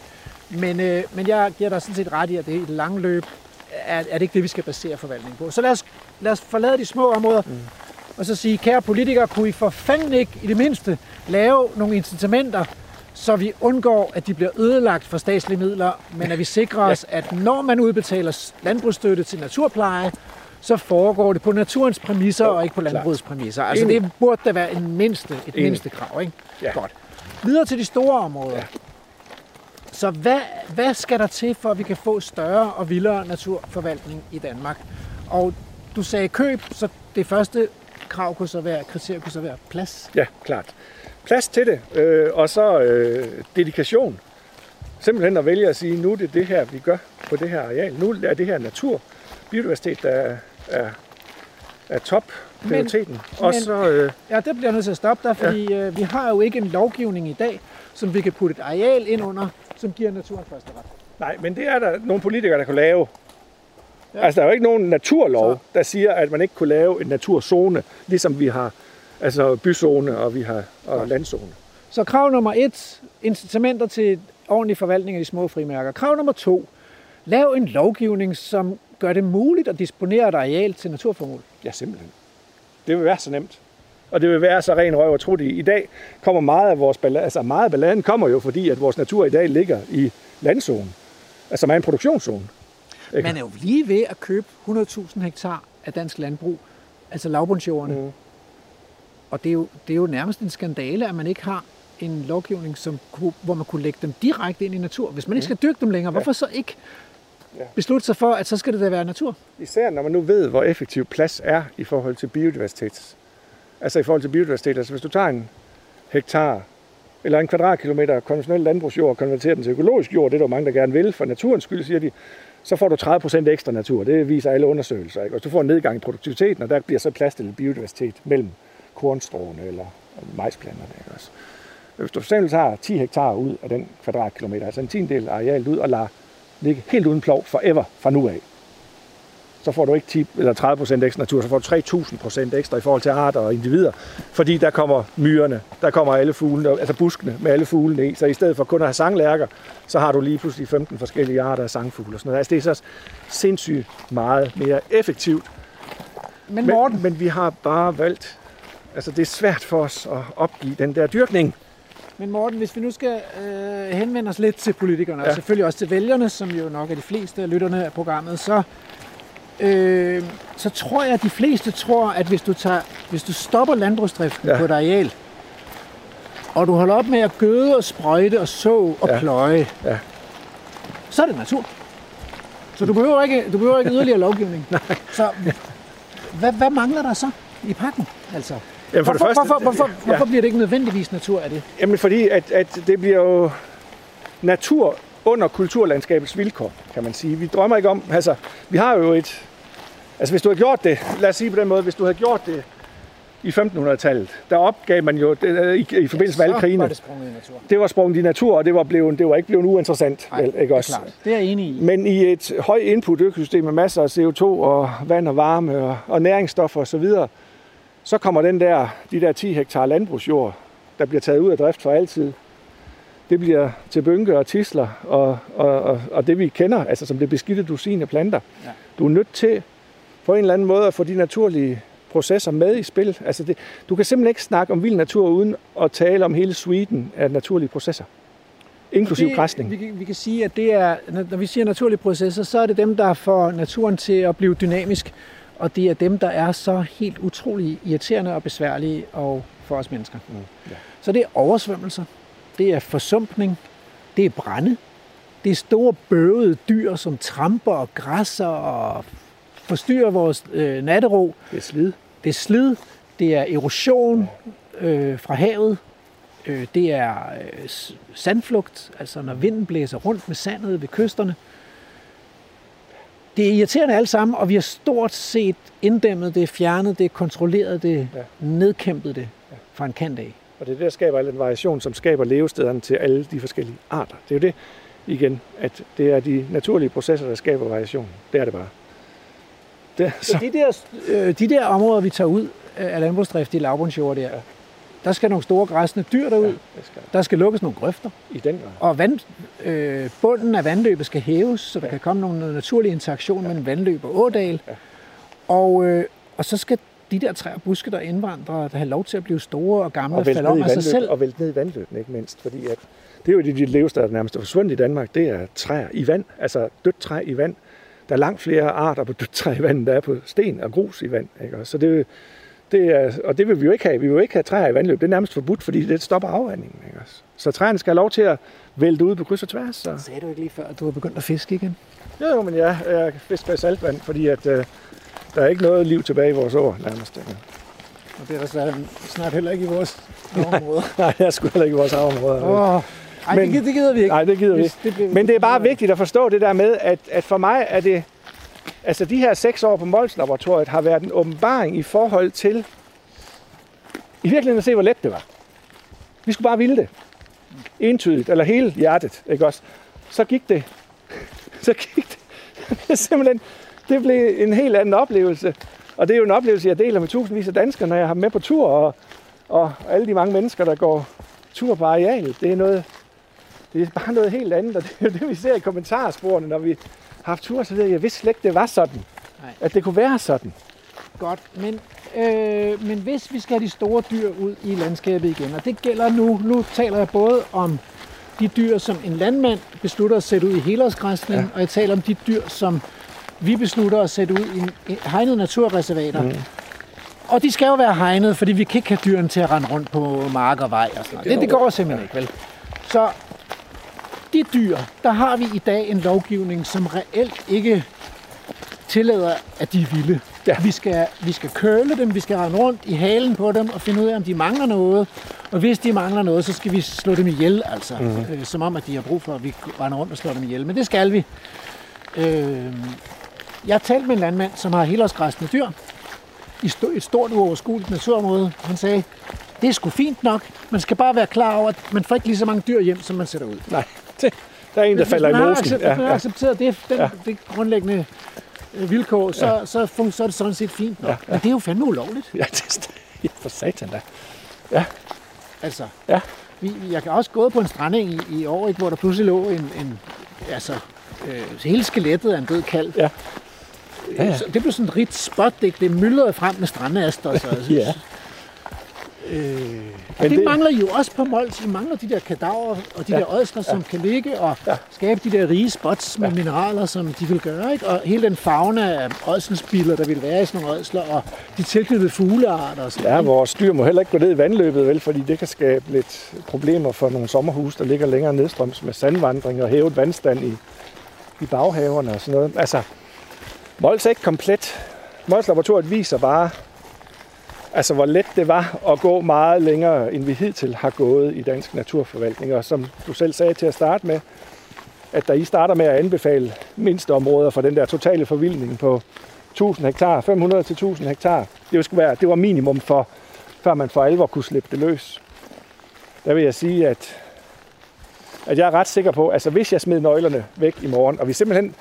Men, øh, men jeg giver dig sådan set ret i, at det i det lange løb er, er det ikke det, vi skal basere forvaltningen på. Så lad os, lad os forlade de små områder, mm. og så sige, kære politikere, kunne I for fanden ikke i det mindste lave nogle incitamenter, så vi undgår, at de bliver ødelagt for statslige midler, men at vi sikrer os, at når man udbetaler landbrugsstøtte til naturpleje, så foregår det på naturens præmisser og ikke på landbrugets præmisser. Altså Enig. det burde da være en mindste, et Enig. mindste krav, ikke? Ja. Godt. Videre til de store områder. Ja. Så hvad, hvad skal der til, for at vi kan få større og vildere naturforvaltning i Danmark? Og du sagde køb, så det første krav kunne så være, kriterie kunne så være plads. Ja, klart. Plads til det, øh, og så øh, dedikation. Simpelthen at vælge at sige, nu er det det her, vi gør på det her areal. Nu er det her natur, biodiversitet, der er, er, er top prioriteten. Og men- så, øh, Ja, det bliver jeg nødt til at stoppe der, fordi ja. øh, vi har jo ikke en lovgivning i dag, som vi kan putte et areal ind under, som giver naturen første ret. nej, men det er der nogle politikere, der kan lave. Ja. Altså, der er jo ikke nogen naturlov, Så- der siger, at man ikke kunne lave en naturzone, ligesom vi har altså byzone og vi har og landzone. Så krav nummer et, incitamenter til ordentlig forvaltning af de små frimærker. Krav nummer to, lav en lovgivning, som gør det muligt at disponere et areal til naturformål. Ja, simpelthen. Det vil være så nemt. Og det vil være så ren røv og trudt i. I dag kommer meget af vores ballade, altså meget af balladen kommer jo fordi, at vores natur i dag ligger i landzonen. Altså man er en produktionszone. Ikke? Man er jo lige ved at købe 100.000 hektar af dansk landbrug, altså lavbundsjordene. Mm. Og det er, jo, det er jo nærmest en skandale, at man ikke har en lovgivning, som, kunne- hvor man kunne lægge dem direkte ind i natur. Hvis man ikke skal dyrke dem længere, hvorfor så ikke ja. beslutte sig for, at så skal det da være natur. Især når man nu ved, hvor effektiv plads er i forhold til biodiversitet. Altså i forhold til biodiversitet. Altså hvis du tager en hektar eller en kvadratkilometer konventionel landbrugsjord og konverterer den til økologisk jord, det er der mange, der gerne vil, for naturens skyld, siger de, så får du 30% ekstra natur. Det viser alle undersøgelser. Ikke? Og du får en nedgang i produktiviteten, og der bliver så plads til biodiversitet mellem kornstråene eller majsplanterne. Ikke? Også. Hvis du for eksempel tager 10 hektar ud af den kvadratkilometer, altså en tiendel af arealet ud, og lader ligge helt uden plov forever fra nu af, så får du ikke 10 eller 30 procent ekstra natur, så får du 3.000 procent ekstra i forhold til arter og individer, fordi der kommer myrerne, der kommer alle fuglene, altså buskene med alle fuglene i, så i stedet for kun at have sanglærker, så har du lige pludselig 15 forskellige arter af sangfugle og sådan noget. Altså det er så sindssygt meget mere effektivt. Men Morten... Men, men vi har bare valgt, altså det er svært for os at opgive den der dyrkning. Men Morten, hvis vi nu skal øh, henvende os lidt til politikerne, ja. og selvfølgelig også til vælgerne, som jo nok er de fleste af lytterne af programmet, så øh, så tror jeg, at de fleste tror, at hvis du, tager, hvis du stopper landbrugsdriften ja. på et areal, og du holder op med at gøde og sprøjte og så og ja. pløje, ja. så er det natur. Så du behøver ikke, du behøver ikke yderligere lovgivning. Nej. Så hvad, hvad mangler der så i pakken? Altså, Jamen for hvorfor, det første, hvorfor, hvorfor, ja. hvorfor bliver det ikke nødvendigvis natur af det? Jamen fordi, at, at det bliver jo natur under kulturlandskabets vilkår, kan man sige. Vi drømmer ikke om, altså, vi har jo et, altså hvis du har gjort det, lad os sige på den måde, hvis du havde gjort det i 1500-tallet, der opgav man jo det, i, i forbindelse ja, med alle krigene. Var det, sprunget i natur. det var sprunget i natur, og det var, blevet, det var ikke blevet uinteressant. Nej, vel, ikke også? Det er klart. Det er jeg enig i. Men i et høj input økosystem med masser af CO2 og vand og varme og, og næringsstoffer osv., så, så kommer den der, de der 10 hektar landbrugsjord, der bliver taget ud af drift for altid, det bliver til bynke og tisler og, og, og, og det vi kender, altså som det beskidte dusin af planter. Ja. Du er nødt til på en eller anden måde at få de naturlige processer med i spil. Altså det, du kan simpelthen ikke snakke om vild natur uden at tale om hele suiten af naturlige processer. Inklusiv det, græsning. Vi, vi kan sige, at det er, når vi siger naturlige processer, så er det dem, der får naturen til at blive dynamisk. Og det er dem, der er så helt utrolig irriterende og besværlige og for os mennesker. Mm, ja. Så det er oversvømmelser, det er forsumpning, det er brænde, det er store bøvede dyr, som tramper og græsser og forstyrrer vores øh, nattero. Det er slid. Det er slid, det er erosion øh, fra havet, øh, det er øh, sandflugt, altså når vinden blæser rundt med sandet ved kysterne. Det er irriterende alt sammen, og vi har stort set inddæmmet det, fjernet det, kontrolleret det, ja. nedkæmpet det fra en kant af. Og det er det, der skaber al den variation, som skaber levestederne til alle de forskellige arter. Det er jo det, igen, at det er de naturlige processer, der skaber variation. Det er det bare. Det, så. De, der, øh, de der områder, vi tager ud af landbrugsdrift i lavbundsjord der, ja. Der skal nogle store græsne dyr derud. Ja, skal. Der skal lukkes nogle grøfter. I den grad. Og vand, øh, bunden af vandløbet skal hæves, så der ja. kan komme nogle naturlig interaktion ja. mellem vandløb og ådal. Ja. Og, øh, og så skal de der træer og buske, der indvandrer, der har lov til at blive store og gamle og falde om af sig selv. Og vælte ned i vandløbene, ikke mindst. Fordi at det er jo de, de levesteder, der nærmest er forsvundet i Danmark. Det er træer i vand, altså dødt træ i vand. Der er langt flere arter på dødt træ i vand, end der er på sten og grus i vand. Ikke? Så det, det er, og det vil vi jo ikke have. Vi vil jo ikke have træer i vandløb. Det er nærmest forbudt, fordi det stopper afvandingen. Ikke? Så træerne skal have lov til at vælte ud på kryds og tværs. Så. Sagde du ikke lige før, at du har begyndt at fiske igen? Jo, jo men ja, jeg fisker i saltvand, fordi at, uh, der er ikke noget liv tilbage i vores år nærmest. Ikke? Og det er der snart heller ikke i vores havområder. Nej, jeg skulle heller ikke i vores havområder. Oh. Ej, men, det, det gider vi ikke. Nej, det gider vi ikke. Det, det, men det er bare vigtigt at forstå det der med, at, at for mig er det... Altså de her seks år på Mols Laboratoriet har været en åbenbaring i forhold til i virkeligheden at se, hvor let det var. Vi skulle bare ville det. Entydigt, eller hele hjertet, ikke også? Så gik det. Så gik det. det Simpelthen, det blev en helt anden oplevelse. Og det er jo en oplevelse, jeg deler med tusindvis af danskere, når jeg har med på tur, og, og alle de mange mennesker, der går tur på arealet. Det er noget, det er bare noget helt andet, og det er det, vi ser i kommentarsporene, når vi haft tur, jeg, jeg vidste slet ikke, det var sådan. Nej. At det kunne være sådan. Godt, men, øh, men hvis vi skal have de store dyr ud i landskabet igen, og det gælder nu, nu taler jeg både om de dyr, som en landmand beslutter at sætte ud i helårsgræsning, ja. og jeg taler om de dyr, som vi beslutter at sætte ud i hegnede naturreservater. Mm. Og de skal jo være hegnet, fordi vi kan ikke have dyrene til at rende rundt på mark og vej og sådan noget. Det, det, det går simpelthen ikke, vel? Så de dyr, der har vi i dag en lovgivning, som reelt ikke tillader, at de er vilde. Ja. Vi, skal, vi skal køle dem, vi skal rende rundt i halen på dem og finde ud af, om de mangler noget. Og hvis de mangler noget, så skal vi slå dem ihjel, altså. Mhm. Mm-hmm. Øh, som om, at de har brug for, at vi render rundt og slår dem ihjel. Men det skal vi. Øh, jeg har talt med en landmand, som har helårsgræsende dyr i et stort uoverskueligt naturområde. Han sagde, det er sgu fint nok. Man skal bare være klar over, at man får ikke lige så mange dyr hjem, som man sætter ud. Nej, det, der er en, der Hvis falder i mosen. accept- Hvis man har accepteret det, den, Ja. ja. det grundlæggende øh, vilkår, så, ja. så, fun- så er det sådan set fint nok. Ja, Ja, ja. Men det er jo fandme ulovligt. Ja, det er ja, for satan da. Altså, Ja. vi, jeg kan også gå på en stranding i, i år, ikke, hvor der pludselig lå en, en altså, øh, hele skelettet af en død kalv. Ja. Ja, ja. Så det blev sådan et rigt spot, det, det myldrede frem med strandaster. og Så, altså, Ja. Øh, og det, det- mangler I jo også på Mols. I mangler de der kadaver og de Ja. ja. der ådsler, som kan ligge og Ja. ja. skabe de der rige spots med ja. mineraler, som de vil gøre. Ikke? Og hele den fauna af ådselsbiler, der vil være i sådan nogle ådsler, og de tilknyttede fuglearter. Og sådan, Ja, vores dyr må heller ikke gå ned i vandløbet, vel, fordi det kan skabe lidt problemer for nogle sommerhus, der ligger længere nedstrøms med sandvandring og hævet vandstand i, i baghaverne og sådan noget. Altså, Mols er ikke komplet. Mols Laboratoriet viser bare, altså hvor let det var at gå meget længere, end vi hidtil har gået i dansk naturforvaltning. Og som du selv sagde til at starte med, at da I starter med at anbefale mindste områder for den der totale forvildning på 1000 hektar, 500 til 1000 hektar, det, skulle være, det var minimum for, før man for alvor kunne slippe det løs. Der vil jeg sige, at, at jeg er ret sikker på, altså hvis jeg smed nøglerne væk i morgen, og vi simpelthen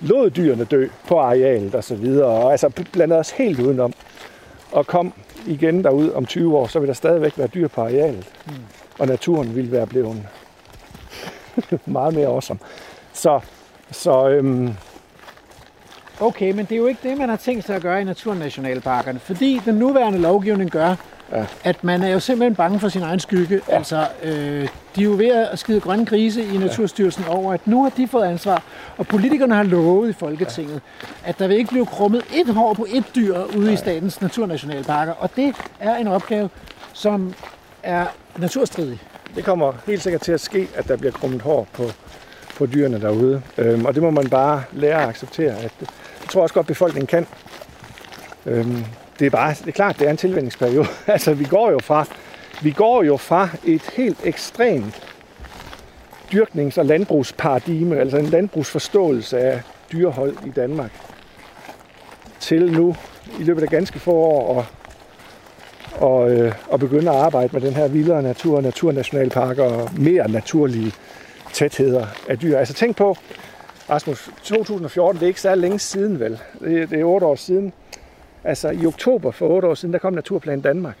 lod dyrene dø på arealet og så videre, og altså blandede os helt udenom, og kom igen derud om 20 år, så vil der stadigvæk være dyr på arealet. Mm. Og naturen vil være blevet meget mere awesome. Så, så øhm, Okay, men det er jo ikke det, man har tænkt sig at gøre i naturnationalparkerne, fordi den nuværende lovgivning gør, Ja. at man er jo simpelthen bange for sin egen skygge. Ja. Altså, øh, de er jo ved at skide grønne grise i Naturstyrelsen ja. over, at nu har de fået ansvar, og politikerne har lovet i Folketinget, ja. at der vil ikke blive krummet et hår på et dyr ude ja. i statens naturnationalparker, og det er en opgave, som er naturstridig. det kommer helt sikkert til at ske, at der bliver krummet hår på, på dyrene derude. Øhm, og det må man bare lære at acceptere. At, det tror jeg også godt, befolkningen kan. Øhm, det er bare, det er klart, det er en tilvændingsperiode. altså, vi går jo fra, vi går jo fra et helt ekstremt dyrknings- og landbrugsparadigme, altså en landbrugsforståelse af dyrehold i Danmark, til nu i løbet af ganske få år og, og, øh, og begynde at arbejde med den her vildere natur, naturnationalparker og mere naturlige tætheder af dyr. Altså tænk på, Rasmus, 2014, det er ikke så længe siden vel, det, det er otte år siden. Altså i oktober for otte år siden, der kom Naturplan Danmark.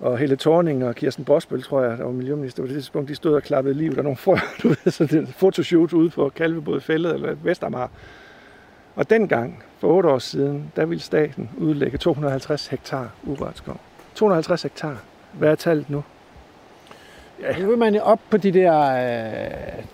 Og Helle Thorning og Kirsten Bosbøl, tror jeg, der var miljøminister på det tidspunkt, de stod og klappede liv af nogle frø, du ved, så det fotoshoot ude på Kalvebod Fællet eller Vestermar. Og dengang, for otte år siden, der ville staten udlægge 250 hektar urørt skov. 250 hektar. Hvad er tallet nu? Nu vil man jo op på de der øh,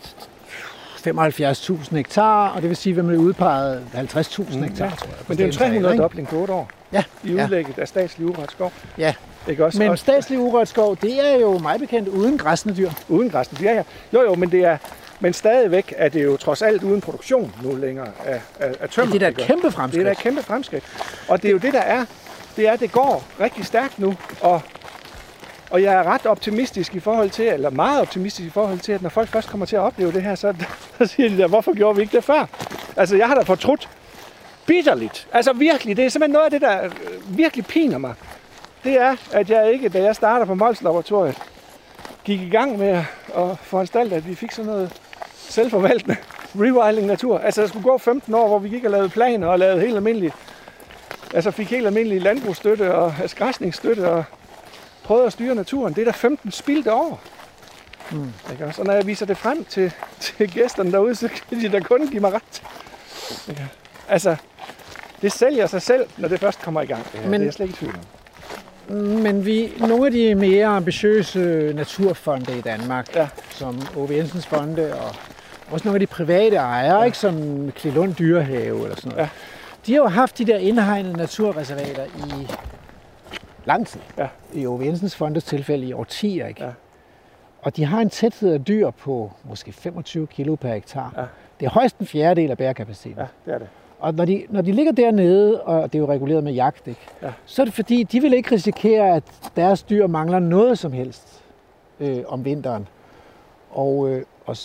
75.000 hektar, og det vil sige, at man er udpeget 50.000 hektar, tror jeg. på Mm, Men det er jo statens areal, 300 ikke? dobling på otte år Ja, i ja. udlægget af statslig urørt skov. Ja. Ikke også? Men også statslig urørt skov, det er jo mig bekendt uden græsne dyr. uden græsne. Ja, ja. Jo, jo, men det er, men stadigvæk er det jo trods alt uden produktion nu længere af, af, af tømmer. Det er da et kæmpe Det er fremskridt. da et kæmpe fremskridt. Og det er jo det, der er. Det er, at det går rigtig stærkt nu. Og, og jeg er ret optimistisk i forhold til, eller meget optimistisk i forhold til, at når folk først kommer til at opleve det her, så, så siger de der, hvorfor gjorde vi ikke det før? Altså, jeg har da fortrudt bitterligt. Altså virkelig, det er simpelthen noget af det, der øh, virkelig piner mig. Det er, at jeg ikke, da jeg starter på Mols Laboratoriet, gik i gang med at foranstalte, at vi fik sådan noget selvforvaltende rewilding natur. Altså, der skulle gå 15 år, hvor vi gik og lavede planer og lavede helt almindelige altså fik helt almindelig landbrugsstøtte og græsningsstøtte og prøvede at styre naturen. Det er der 15 spildte år. Mm. Ikke? også? Og når jeg viser det frem til, til gæsterne derude, så kan de da kun give mig ret. Ikke? Altså, det sælger sig selv, når det først kommer i gang. Det, her. Men- det er jeg slet ikke tvivl om. Men vi, nogle af de mere ambitiøse naturfonde i Danmark, Ja. som Ove Jensens Fonde og også nogle af de private ejere, ja. ikke, som Klilund Dyrehave eller sådan noget, Ja. de har jo haft de der indhegnede naturreservater i lang tid. Ja. I Ove Jensens Fondes tilfælde i årtier. Ikke? Ja. Og de har en tæthed af dyr på måske 25 kilo per hektar. Ja. Det er højst en fjerdedel af bærekapaciteten. Ja, det er det. Og når de, når de ligger dernede, og det er jo reguleret med jagt, ikke? Ja. så er det fordi, de vil ikke risikere, at deres dyr mangler noget som helst øh, om vinteren. Og, øh, og,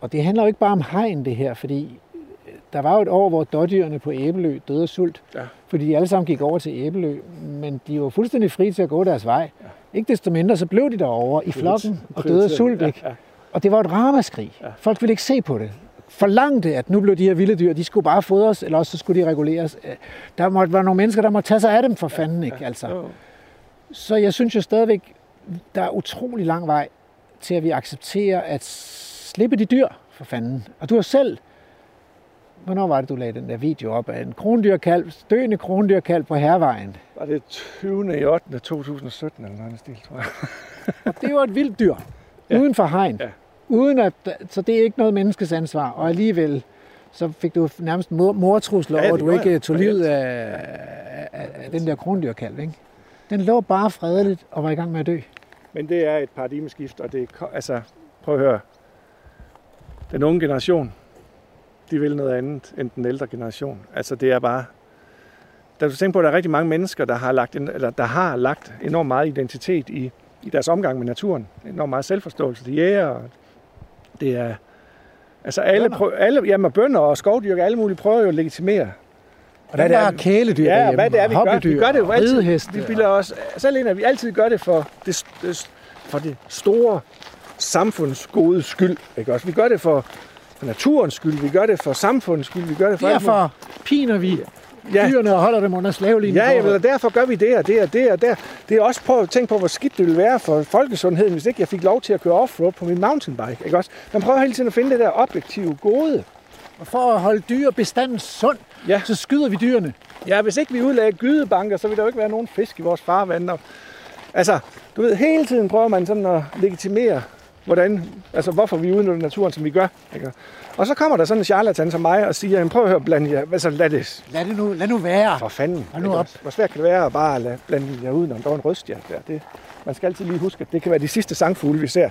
og det handler jo ikke bare om hegn, det her, fordi øh, der var jo et år, hvor dårdyrene på Æbelø døde af sult, Ja. Fordi de alle sammen gik over til Æbelø, men de var fuldstændig fri til at gå deres vej. Ja. Ikke desto mindre, så blev de derovre i flokken og døde af sult, ikke? Ja, ja. Og det var et ramaskrig. Ja. Folk ville ikke se på det. Forlangte, at nu blev de her vilde dyr, de skulle bare fodres, eller også så skulle de reguleres. Øh, Der måtte være nogle mennesker, der måtte tage sig af dem for fanden, ikke? Altså. Så jeg synes jo stadigvæk, der er utrolig lang vej til, at vi accepterer at slippe de dyr for fanden. Og du har selv, hvornår var det, du lagde den der video op af en krondyrkalv, døende krondyrkalv på Hervejen. Var det 20. i 8. 2017 eller noget stil, tror jeg. Og det var et vildt dyr, Ja. uden for hegn. Ja. Uden at, så det er ikke noget menneskes ansvar. Og alligevel, så fik du nærmest mor- mortrusler over, at du ikke jeg. tog livet af, af, af den der krondyrkalv. Ikke? Den lå bare fredeligt og var i gang med at dø. Men det er et paradigmeskift, og det er, altså, prøv at høre. Den unge generation, de vil noget andet end den ældre generation. Altså det er bare, da du tænker på, at der er rigtig mange mennesker, der har lagt, en, eller der har lagt enormt meget identitet i, i deres omgang med naturen. Enormt meget selvforståelse. Det er jæger, og det er, altså alle, prøv, alle jamen, bønder og skovdyrker, alle mulige prøver jo at legitimere, Og Hvad der det er, kæledyr Ja, derhjemme, hvad det er, vi gør. Vi gør det jo altid. Vi bilder os selv ind, at vi altid gør det for det, det, for det store samfundsgode skyld. Ikke også? Vi gør det for, for naturens skyld, vi gør det for samfundets skyld, vi gør det for... Derfor piner vi ja, dyrene og holder dem under slavelignende Ja, jamen, og derfor gør vi det og det og det og der. Det er også prøv at tænke på, hvor skidt det ville være for folkesundheden, hvis ikke jeg fik lov til at køre offroad på min mountainbike. Ikke også? Man prøver hele tiden at finde det der objektive gode. Og for at holde dyrebestanden sund, Ja. så skyder vi dyrene. Ja, hvis ikke vi udlagde gydebanker, så ville der jo ikke være nogen fisk i vores farvand. Altså, du ved, hele tiden prøver man sådan at legitimere, hvordan, altså hvorfor vi udnytter naturen, som vi gør. Ikke? Og så kommer der sådan en charlatan som mig og siger, "Jamen, prøv at høre, bland jer, altså lad det Lad det nu, lad nu være. for fanden. Hold nu op. Hvor svært kan det være at bare lade blande jer udenom? Der var en røstjert der. Det, man skal altid lige huske, at det kan være de sidste sangfugle, vi ser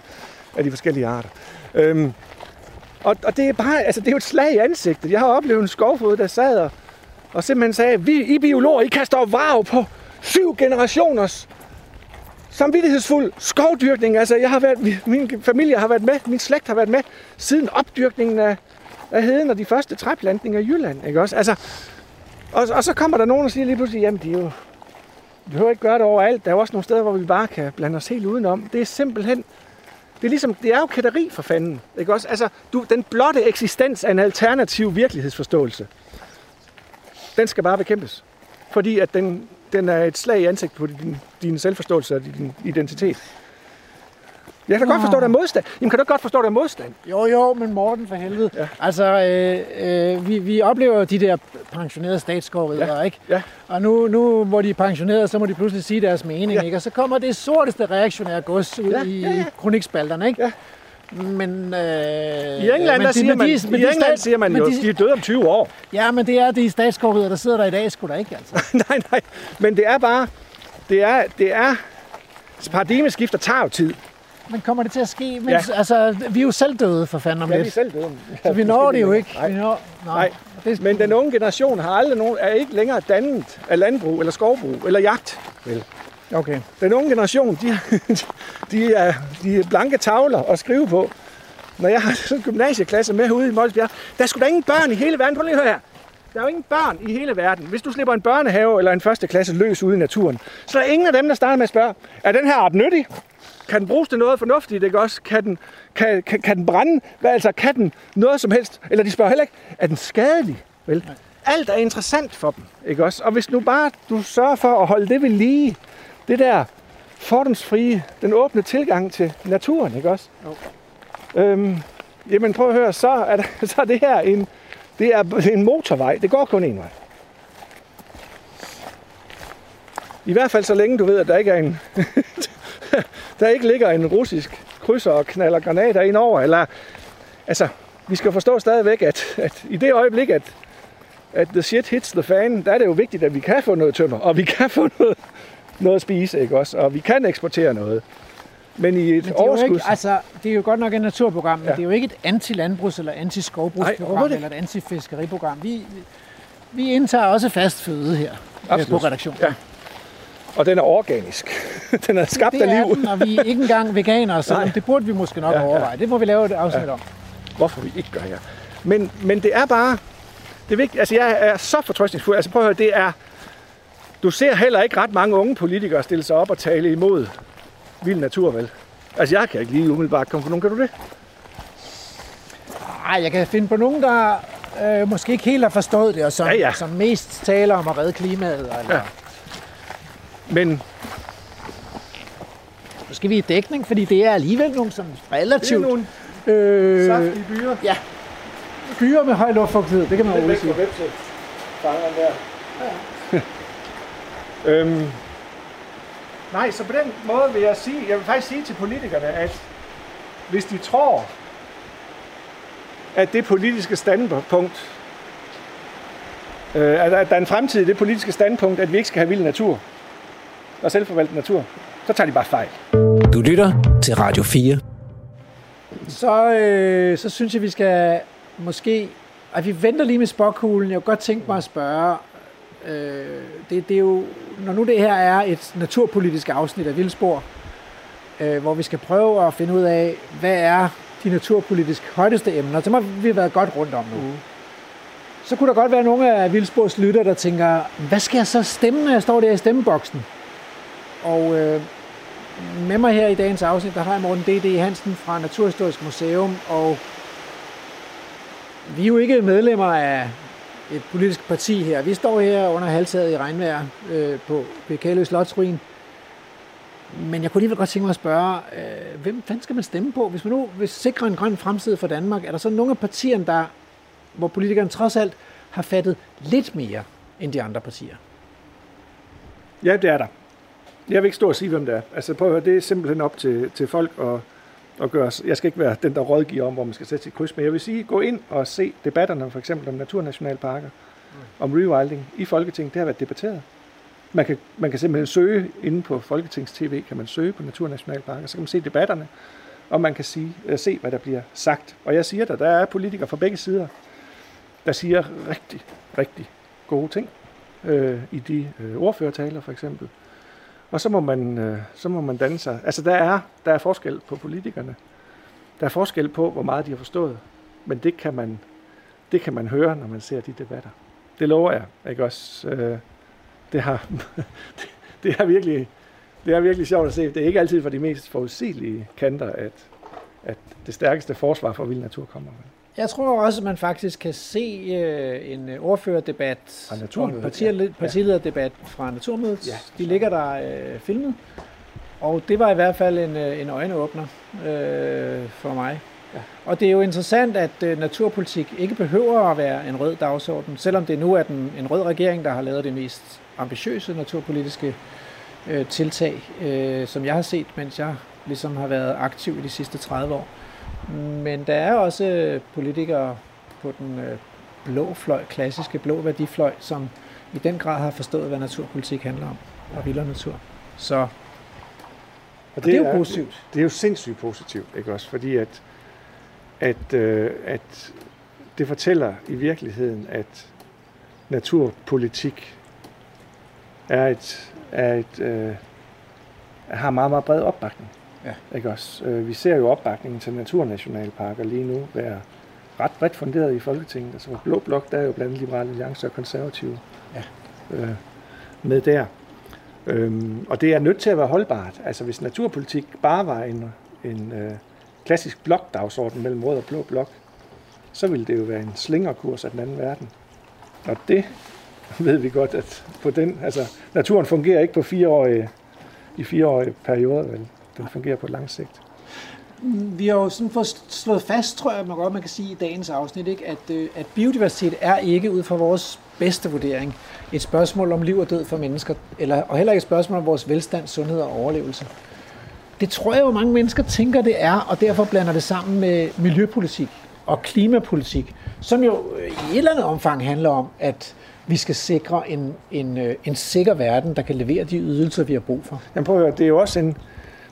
af de forskellige arter. Øhm, og, og det er bare, altså det er jo et slag i ansigtet. Jeg har oplevet en skovfod, der sad og, og simpelthen sagde, vi I biologer, I kaster vrag på syv generationers samvittighedsfuld skovdyrkning. Altså, jeg har været, min familie har været med, min slægt har været med, siden opdyrkningen af, af heden og de første træplantninger i Jylland. Ikke også? Altså, og, og så kommer der nogen og siger lige pludselig, jamen de er jo, vi behøver ikke gøre det overalt. Der er jo også nogle steder, hvor vi bare kan blande os helt udenom. Det er simpelthen, det er ligesom, det er jo kætteri for fanden. Ikke også? Altså, du, den blotte eksistens af en alternativ virkelighedsforståelse, den skal bare bekæmpes. Fordi at den, den er et slag i ansigt på din, din selvforståelse og din identitet. Jeg kan da godt forstå, der er modstand. Jamen, kan du godt forstå, der er modstand? Jo, jo, men Morten for helvede. Ja. Altså, øh, øh, vi, vi oplever jo de der pensionerede statsskovridere, Ja. ikke? Ja. Og nu, nu, hvor de er pensionerede, så må de pludselig sige deres mening, Ja. ikke? Og så kommer det sorteste reaktionære gods ud ja, i ja, ja. kronikspalterne, ikke? Ja. Men, øh, I England, men der de- siger men man, de- i England stat- siger man jo, de- de er døde om 20 år. Ja, men det er de statsskovridere, der sidder der i dag, sgu da ikke, altså. nej, nej. Men det er bare, det er, det er, paradigmeskifter tager jo tid. Men kommer det til at ske? Men, ja. Altså, vi er jo selv døde for fanden om Ja, vi er lidt. selv døde. Så vi når det jo ikke. Nej. Vi når, nej. Nej. Det, Men den unge generation har aldrig nogen, er ikke længere dannet af landbrug eller skovbrug eller jagt. Vel. Okay. Den unge generation, de, de, er, de er blanke tavler at skrive på. Når jeg har sådan en gymnasieklasse med ude i Molsbjerg, der er sgu da ingen børn i hele verden. Prøv lige at høre her. Der er jo ingen børn i hele verden. Hvis du slipper en børnehave eller en første klasse løs ude i naturen, så er der ingen af dem, der starter med at spørge, er den her art nyttig? Kan den bruges til noget fornuftigt, ikke også? Kan den, kan, kan, kan den brænde? Hvad, altså, kan den noget som helst? Eller de spørger heller ikke, er den skadelig? Vel? Alt er interessant for dem, ikke også? Og hvis nu bare du sørger for at holde det ved lige, det der fordomsfrie, den åbne tilgang til naturen, ikke også? Jo. Øhm, jamen prøv at høre, så er, der, så er det her en, det er en motorvej. Det går kun en vej. I hvert fald så længe du ved, at der ikke er en, der ikke ligger en russisk krydser og knaller granater ind over, eller altså, vi skal forstå stadigvæk, at, at i det øjeblik, at, at the shit hits the fan, der er det jo vigtigt, at vi kan få noget tømmer, og vi kan få noget, noget at spise, ikke også? Og vi kan eksportere noget. men i et Men det er, jo overskud... ikke, altså, det er jo godt nok et naturprogram, men Ja. det er jo ikke et anti-landbrugs- eller anti-skovbrugsprogram eller et anti-fiskeriprogram. Vi, vi indtager også fast føde her øh, Absolut. på redaktionen. Ja. Og den er organisk. den er skabt Det af er liv. den, og vi er ikke engang veganere, så Nej. det burde vi måske nok ja, ja. overveje. Det må vi lave et afsnit ja. om. Hvorfor vi ikke gør her. Men, men det er bare... Det er vigtigt. Altså, jeg er så fortrøstningsfuld. Altså, prøv at høre, det er... Du ser heller ikke ret mange unge politikere stille sig op og tale imod vild natur, vel? Altså, jeg kan ikke lige umiddelbart komme på nogen. Kan du det? Ej, jeg kan finde på nogen, der øh, måske ikke helt har forstået det, og som, Ja, ja. som mest taler om at redde klimaet. Eller, Ja. ja. Men Nu skal vi i dækning, fordi det er alligevel nogle som det er relativt nogle øh, saftige byer. ja, byer med høj luftfugtighed. Det kan man roligt sige. website. Fangeren der. øhm, nej, så på den måde vil jeg sige, jeg vil faktisk sige til politikerne, at hvis de tror, at det politiske standpunkt, øh, at at der er en fremtid i det politiske standpunkt, at vi ikke skal have vild natur og selvforvaltet natur, så tager de bare fejl. Du lytter til Radio 4. Så, øh, så synes jeg, vi skal måske... Ej, vi venter lige med spåkuglen. Jeg kunne godt tænke mig at spørge... Øh, det, det er jo, når nu det her er et naturpolitisk afsnit af Vildspor, øh, hvor vi skal prøve at finde ud af, hvad er de naturpolitisk højdeste emner. Så må vi have været godt rundt om nu. Mm. Så kunne der godt være nogle af Vildspors lytter, der tænker, hvad skal jeg så stemme, når jeg står der i stemmeboksen? Og øh, med mig her i dagens afsnit, der har jeg Morten D.D. Hansen fra Naturhistorisk Museum, og vi er jo ikke medlemmer af et politisk parti her. Vi står her under halvtaget i regnvejr øh, på Bekalø Slotsruin. Men jeg kunne alligevel godt tænke mig at spørge, øh, hvem fanden skal man stemme på? Hvis man nu vil sikre en grøn fremtid for Danmark, er der så nogle af partierne, der, hvor politikerne trods alt har fattet lidt mere end de andre partier? Ja, det er der. Jeg vil ikke stå og sige, hvem det er. Altså prøv at høre, det er simpelthen op til, til folk at, at gøre. Jeg skal ikke være den, der rådgiver om, hvor man skal sætte sit kryds, men jeg vil sige, gå ind og se debatterne, for eksempel om naturnationalparker, om rewilding i Folketinget. Det har været debatteret. Man kan, man kan simpelthen søge inde på Folketings TV, kan man søge på naturnationalparker, så kan man se debatterne, og man kan sige, uh, se, hvad der bliver sagt. Og jeg siger dig, der er politikere fra begge sider, der siger rigtig, rigtig gode ting øh, i de øh, ordførertaler for eksempel. Og så må man, øh, så må man danne sig. Altså der er, der er forskel på politikerne. Der er forskel på, hvor meget de har forstået. Men det kan man, det kan man høre, når man ser de debatter. Det lover jeg, ikke også? Øh, det har, det, det er virkelig, det er virkelig sjovt at se. Det er ikke altid for de mest forudsigelige kanter, at, at det stærkeste forsvar for vild natur kommer. Jeg tror også, at man faktisk kan se øh, en øh, ordførerdebat Fra Naturmødet, og parti- ja. partilederdebat fra Naturmødet. Ja, De ligger der øh, filmet. Og det var i hvert fald en, øh, en øjenåbner øh, for mig. Ja. Og det er jo interessant, at øh, naturpolitik ikke behøver at være en rød dagsorden, selvom det nu er den, en rød regering, der har lavet det mest ambitiøse naturpolitiske øh, tiltag, øh, som jeg har set, mens jeg ligesom har været aktiv i de sidste 30 år. Men der er også øh, politikere på den øh, blå fløj, klassiske blå værdifløj, som i den grad har forstået, hvad naturpolitik handler om, og vildere natur. Så Og og det er jo positivt. Det er jo sindssygt positivt, ikke også? Fordi at, at, øh, at det fortæller i virkeligheden, at naturpolitik er et, er et øh, har meget, meget bred opbakning. Ja. Ikke også? Øh, vi ser jo opbakningen til naturnationalparker lige nu være ret bredt funderet i Folketinget. Altså Blå Blok, der er jo blandt andet Liberale Alliance og Konservative Ja. øh, med der. Øhm, og det er nødt til at være holdbart. Altså hvis naturpolitik bare var en, en øh, klassisk blokdagsorden mellem rød og blå blok, så ville det jo være en slingerkurs af den anden verden. Og det ved vi godt, at på den, altså, naturen fungerer ikke på fireårige, i fireårige perioder, vel? Den fungerer på lang sigt. Vi har jo sådan fået slået fast, tror jeg, man godt man kan sige i dagens afsnit, ikke? At, øh, at biodiversitet er ikke ud fra vores bedste vurdering et spørgsmål om liv og død for mennesker, eller, og heller ikke et spørgsmål om vores velstand, sundhed og overlevelse. Det tror jeg jo mange mennesker tænker, det er, og derfor blander det sammen med miljøpolitik og klimapolitik, som jo i et eller andet omfang handler om, at vi skal sikre en, en, øh, en sikker verden, der kan levere de ydelser, vi har brug for. Jamen prøv at høre, det er jo også en,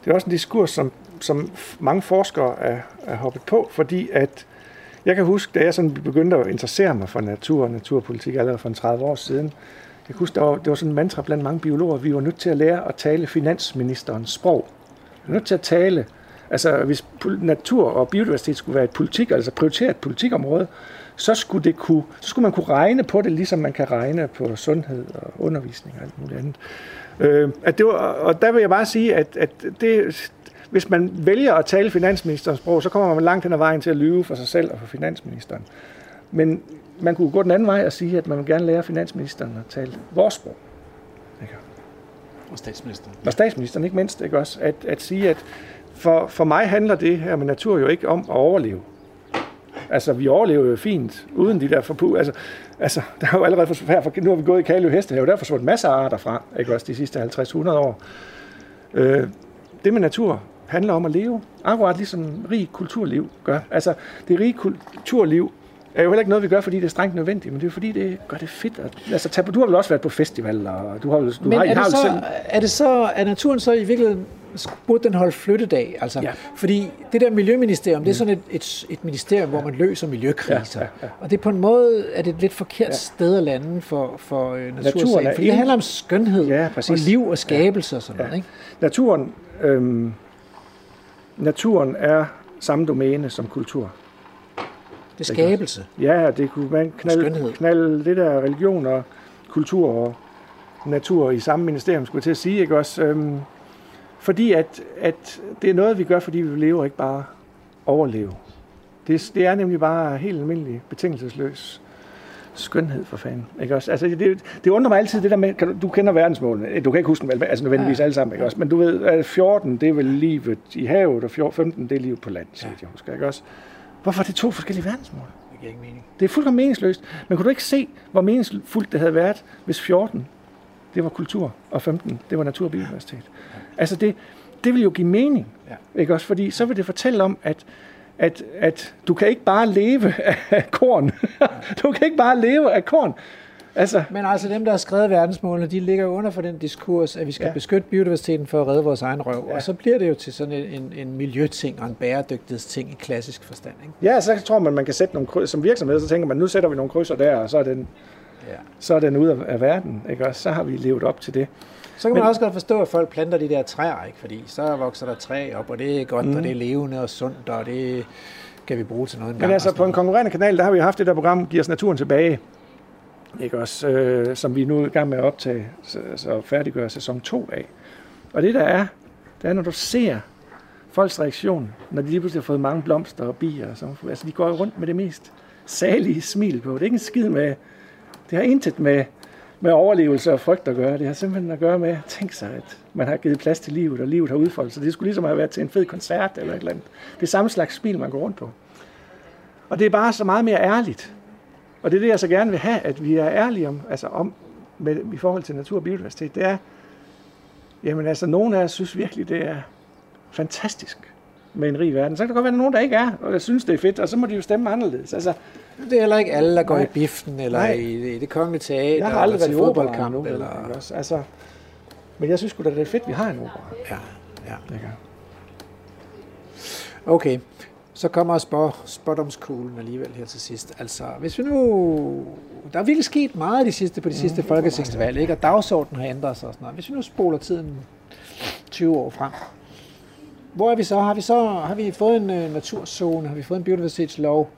det er også en diskurs, som, som mange forskere er, er hoppet på, fordi at jeg kan huske, da jeg sådan begyndte at interessere mig for natur og naturpolitik allerede for en 30 år siden, jeg kan huske, der var, det var sådan en mantra blandt mange biologer, vi var nødt til at lære at tale finansministerens sprog. Vi var nødt til at tale, altså hvis natur og biodiversitet skulle være et politik, altså prioriteret politikområde, så skulle, det kunne, så skulle man kunne regne på det, ligesom man kan regne på sundhed og undervisning og alt muligt andet. Øh, at det var, og der vil jeg bare sige, at, at det, hvis man vælger at tale finansministerens sprog, så kommer man langt hen ad vejen til at lyve for sig selv og for finansministeren. Men man kunne gå den anden vej og sige, at man vil gerne lære finansministeren at tale vores sprog. Ikke? Og statsministeren. Og statsministeren ikke mindst, ikke også? At, at sige, at for, for mig handler det her med natur jo ikke om at overleve. Altså, vi overlever jo fint, uden de der forpu... Altså, altså der er jo allerede for, her, for, nu har vi gået i Kalø Hestehave, der er forsvundet masser af arter fra, ikke også, de sidste 50-100 år. Øh, det med natur handler om at leve, akkurat ligesom rig kulturliv gør. Altså, det rige kulturliv er jo heller ikke noget, vi gør, fordi det er strengt nødvendigt, men det er fordi, det gør det fedt. Altså, du har vel også været på festival, og du har, du men har, er, har det så, selv... er det så, er naturen så i virkeligheden burde den holde flyttedag. Altså, ja. Fordi det der miljøministerium, mm. det er sådan et, et, et ministerium, hvor man løser miljøkriser. Ja, ja, ja. Og det er på en måde er det et lidt forkert ja. sted at lande for, for uh, natursagen. Fordi det handler om skønhed ja, og liv og skabelse ja. og sådan ja. noget. Ikke? Naturen, øhm, naturen er samme domæne som kultur. Det er skabelse. Ja, det kunne man knalde, knalde det der religion og kultur og natur i samme ministerium, skulle jeg til at sige. Ikke også? Øhm, fordi at, at det er noget, vi gør, fordi vi lever ikke bare overleve. Det, det er nemlig bare helt almindelig betingelsesløs skønhed for fanden. Ikke også? Altså, det, det undrer mig altid det der med, kan du, du kender verdensmålene, du kan ikke huske dem altså nødvendigvis ja. alle sammen, ikke også? men du ved, at 14 det er vel livet i havet, og 15 det er livet på land, så ja. jeg husker, ikke også? Hvorfor er det to forskellige verdensmål? Det giver ikke mening. Det er fuldkommen meningsløst. Men kunne du ikke se, hvor meningsfuldt det havde været, hvis 14 det var kultur, og 15 det var natur og biodiversitet? Ja. Altså det, det vil jo give mening, ja. ikke også? Fordi så vil det fortælle om, at, at, at du kan ikke bare leve af korn. du kan ikke bare leve af korn. Altså. Men altså dem, der har skrevet verdensmålene, de ligger under for den diskurs, at vi skal ja. beskytte biodiversiteten for at redde vores egen røv. Ja. Og så bliver det jo til sådan en, en, en miljøting og en bæredygtighedsting i klassisk forstand. Ikke? Ja, så tror man, man kan sætte nogle kryds. Som virksomhed, så tænker man, nu sætter vi nogle krydser der, og så er den, ja. så er den ud af, af verden. Ikke? Og så har vi levet op til det. Så kan Men, man også godt forstå, at folk planter de der træer, ikke? fordi så vokser der træ op, og det er godt, mm. og det er levende og sundt, og det kan vi bruge til noget en Men altså på en konkurrerende kanal, der har vi haft det der program, Giver os naturen tilbage, ikke også, øh, som vi nu er i gang med at optage, så, så færdiggøre sæson 2 af. Og det der er, det er, når du ser folks reaktion, når de lige pludselig har fået mange blomster og bier, så, altså de går rundt med det mest salige smil på. Det er ikke en skid med, det har intet med, med overlevelse og frygt at gøre. Det har simpelthen at gøre med at tænke sig, at man har givet plads til livet, og livet har udfoldet sig. Det skulle ligesom have været til en fed koncert eller et eller andet. Det er samme slags spil, man går rundt på. Og det er bare så meget mere ærligt. Og det er det, jeg så gerne vil have, at vi er ærlige om, altså om med, i forhold til natur og biodiversitet. Det er, jamen altså, nogle af os synes virkelig, det er fantastisk med en rig verden. Så kan der godt være nogen, der ikke er, og jeg synes, det er fedt, og så må de jo stemme anderledes. Altså, det er heller ikke alle, der går nej, i biften, eller nej. i, i det kongelige teater, jeg har aldrig været i fodboldkamp. Eller, eller... Også. Altså, men jeg synes sgu da, det er fedt, vi har en opera. Ja, ja. Okay. Så kommer spot, spotdomskuglen alligevel her til sidst. Altså, hvis vi nu... Der er virkelig sket meget de sidste, på de sidste mm, folketingsvalg, ikke? og dagsordenen har ændret sig og sådan noget. Hvis vi nu spoler tiden 20 år frem, hvor er vi så? Har vi så har vi fået en uh, naturzone? Har vi fået en biodiversitetslov?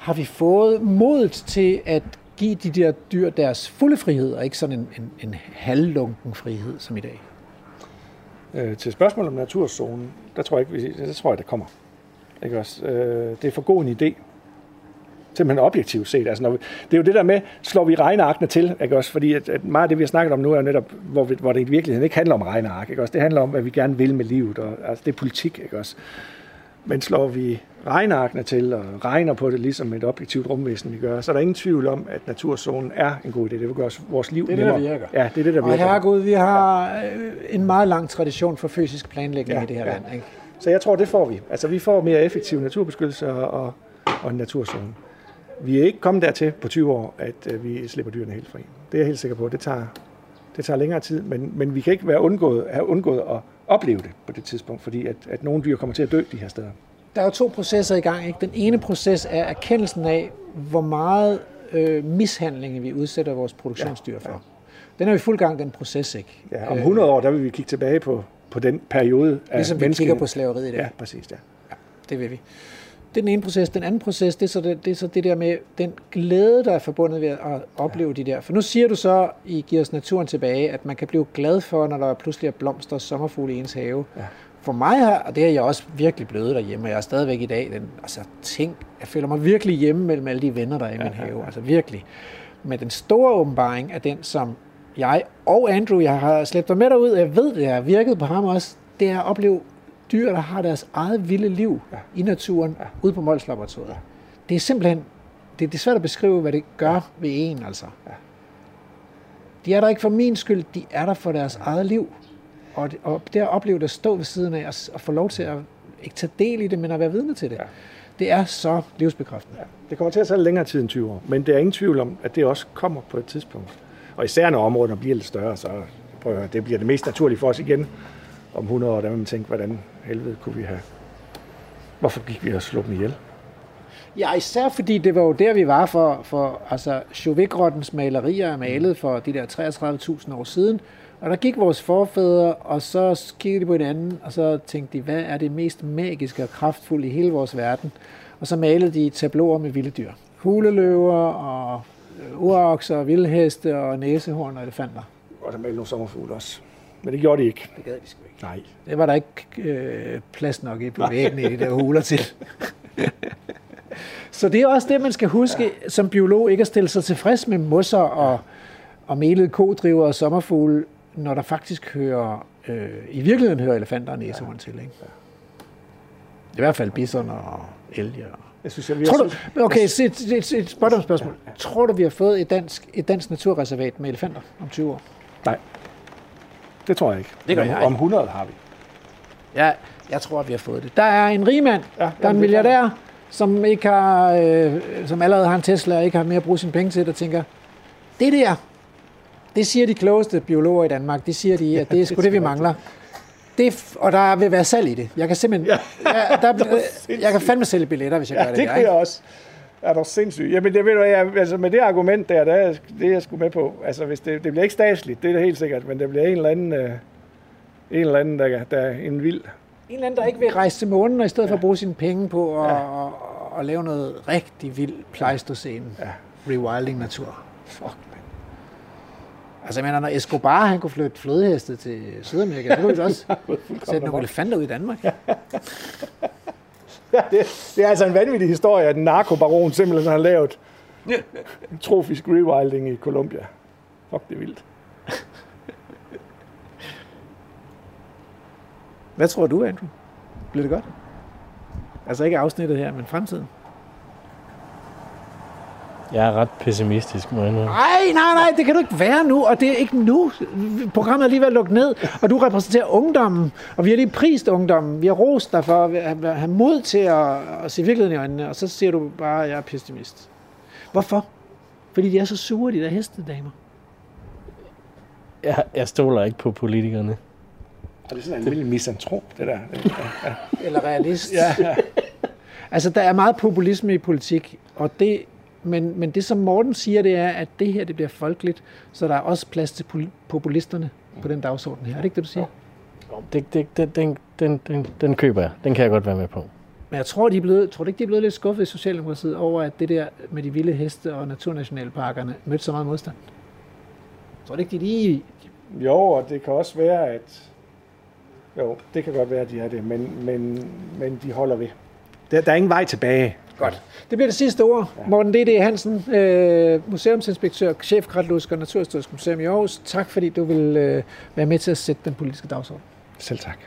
Har vi fået modet til at give de der dyr deres fulde frihed, og ikke sådan en, en, en halvlunken frihed som i dag? Øh, til spørgsmålet om naturzonen, der tror jeg ikke, der tror jeg, det kommer. Ikke også? Øh, det er for god en idé. Simpelthen objektivt set. Altså, når vi, det er jo det der med, slår vi regnearkene til, ikke også? Fordi at, at meget af det, vi har snakket om nu, er netop, hvor, vi, hvor det i virkeligheden ikke handler om regneark, ikke også? Det handler om, hvad vi gerne vil med livet, og altså, det er politik, ikke også? Men slår vi regnearkene til og regner på det ligesom et objektivt rumvæsen, vi gør, så er der ingen tvivl om, at naturzonen er en god idé. Det vil gøre vores liv Det er det, der virker. Ja, det er det, der virker. Og herregud, vi har en meget lang tradition for fysisk planlægning ja, i det her ja. land, ikke? Så jeg tror, det får vi. Altså, vi får mere effektiv naturbeskyttelse og, og, en naturzone. Vi er ikke kommet dertil på 20 år, at uh, vi slipper dyrene helt fri. Det er jeg helt sikker på. Det tager, det tager længere tid, men, men vi kan ikke være undgået, have undgået at, opleve det på det tidspunkt, fordi at, at nogle dyr kommer til at dø de her steder. Der er jo to processer i gang. Ikke? Den ene proces er erkendelsen af, hvor meget øh, mishandling vi udsætter vores produktionsdyr for. Ja, ja. Den er vi fuld gang, den proces. Ikke? Ja, om 100 år, der vil vi kigge tilbage på, på den periode af Ligesom vi kigger på slaveriet i dag. Ja, præcis. Ja. ja, det vil vi. Det er den ene proces. Den anden proces, det er, så det, det er så det der med den glæde, der er forbundet ved at opleve ja. de der. For nu siger du så, I giver os naturen tilbage, at man kan blive glad for, når der pludselig er blomster og sommerfugle i ens have. Ja. For mig her, og det er jeg også virkelig blevet derhjemme, og jeg er stadigvæk i dag, den, altså ting, jeg føler mig virkelig hjemme mellem alle de venner, der er i ja, min have. Ja, ja. Altså virkelig. Men den store åbenbaring er den, som jeg og Andrew, jeg har slæbt dig med derud, jeg ved, det har virket på ham også, det er at opleve dyr, der har deres eget vilde liv ja. i naturen, ja. ude på Mols Laboratoriet. Det er simpelthen, det, det er svært at beskrive, hvad det gør ja. ved en, altså. Ja. De er der ikke for min skyld, de er der for deres eget liv. Og, og det at opleve at stå ved siden af, og, og få lov til at ikke tage del i det, men at være vidne til det, ja. det er så livsbekræftende. Ja. Det kommer til at tage længere tid end 20 år, men det er ingen tvivl om, at det også kommer på et tidspunkt. Og især når områderne bliver lidt større, så prøv at høre, det bliver det mest naturlige for os igen om 100 år, der vil man tænke, hvordan helvede kunne vi have... Hvorfor gik vi og slog dem ihjel? Ja, især fordi det var jo der, vi var for, for altså, Chauvet-grottens malerier er malet for de der 33.000 år siden, og der gik vores forfædre, og så kiggede de på hinanden, og så tænkte de, hvad er det mest magiske og kraftfulde i hele vores verden? Og så malede de tabloer med vilde dyr. Huleløver og urokser, vildheste og næsehorn og elefanter. Og der malede nogle sommerfugle også. Men det gjorde de ikke. Det gad de sgu ikke. Nej. Det var der ikke øh, plads nok i på væggene i de der huler til. Så det er også det, man skal huske ja. som biolog, ikke at stille sig tilfreds med mosser og, og melede kodriver og sommerfugle, når der faktisk hører, øh, i virkeligheden hører elefanter og næsehorn ja. til. Ikke? I hvert fald bison og elge. Jeg synes, jeg, vi tror du, okay, et, et, et, et spørgsmål. Ja, ja. Tror du, vi har fået et dansk, et dansk naturreservat med elefanter om 20 år? Nej. Det tror jeg ikke. Det gør jeg Om 100 har vi. Ja, jeg tror, at vi har fået det. Der er en rigmand, ja, der er en milliardær, som, ikke har, øh, som allerede har en Tesla og ikke har mere at bruge sine penge til, der tænker, det der, det siger de klogeste biologer i Danmark, det siger de, at det er sgu det, vi mangler. Det, og der vil være salg i det. Jeg kan simpelthen, ja, ja, der, jeg kan fandme sælge billetter, hvis jeg ja, gør det. det kan jeg også. Er du sindssygt? Jamen, det ved du, jeg, altså med det argument der, der er, det er jeg sgu med på. Altså, hvis det, det bliver ikke statsligt, det er det helt sikkert, men det bliver en eller anden, øh, en eller anden, der, der er en vild. En eller anden, der ikke vil rejse til månen, og i stedet ja. for at bruge sine penge på at, ja. og, og, og lave noget rigtig vild pleistocene. Ja. Rewilding natur. Fuck, man. Altså, jeg mener, når Escobar, han kunne flytte flødeheste til Sydamerika, så kunne vi også sætte nogle elefanter ud i Danmark. Ja, det, det er altså en vanvittig historie, at en narkobaron simpelthen har lavet en trofisk rewilding i Colombia. Fuck, det er vildt. Hvad tror du, Andrew? Bliver det godt? Altså ikke afsnittet her, men fremtiden. Jeg er ret pessimistisk, må jeg Nej, nej, nej, det kan du ikke være nu, og det er ikke nu. Programmet er alligevel lukket ned, og du repræsenterer ungdommen, og vi har lige prist ungdommen. Vi har rost dig for at have mod til at, at se virkeligheden i øjnene, og så siger du bare, at jeg er pessimist. Hvorfor? Fordi de er så sure, de der hestedamer. Jeg, jeg stoler ikke på politikerne. Og det er sådan en almindelig misantrop, det der. Eller realist. ja, ja. Altså, der er meget populisme i politik, og det men, men det, som Morten siger, det er, at det her det bliver folkeligt, så der er også plads til populisterne på den dagsorden her. Er det ikke det, du siger? Det, det, det, den, den, den, den køber jeg. Den kan jeg godt være med på. Men jeg tror, de er blevet, tror du ikke, de er blevet lidt skuffet i Socialdemokratiet over, at det der med de vilde heste og naturnationalparkerne mødte så meget modstand? Jeg tror du ikke, de lige... Jo, og det kan også være, at... Jo, det kan godt være, at de er det, men, men, men de holder ved. Der, der er ingen vej tilbage. Godt. Det bliver det sidste ord. Ja. Morten D.D. Hansen, øh, museumsinspektør, chef Gratlusk og Naturhistorisk Museum i Aarhus. Tak fordi du vil øh, være med til at sætte den politiske dagsorden. Selv tak.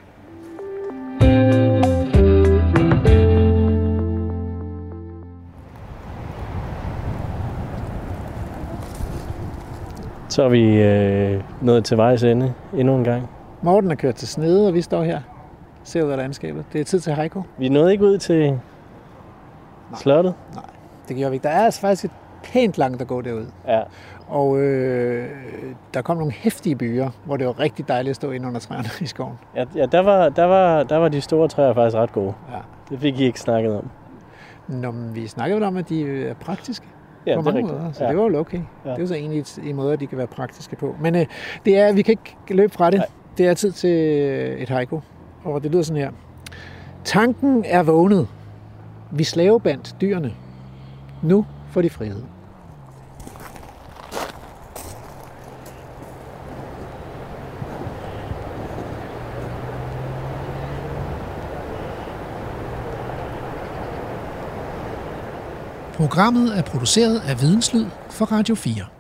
Så er vi øh, nået til vejs ende endnu en gang. Morten er kørt til Snede, og vi står her. Ser ud af landskabet. Det er tid til Heiko. Vi nåede ikke ud til Nej. Slottet? Nej, det gjorde vi ikke. Der er altså faktisk et pænt langt at gå derud. Ja. Og øh, der kom nogle hæftige byer, hvor det var rigtig dejligt at stå inde under træerne i skoven. Ja, ja der, var, der, var, der var de store træer faktisk ret gode. Ja. Det fik I ikke snakket om. Nå, men vi snakkede vel om, at de er praktiske Ja, på det er mange måder, så ja. det var jo okay. Ja. Det er jo så egentlig en måde, de kan være praktiske på. Men øh, det er, vi kan ikke løbe fra det. Nej. Det er tid til et haiku, og det lyder sådan her. Tanken er vågnet. Vi slavebandt dyrene. Nu får de frihed. Programmet er produceret af Videnslyd for Radio 4.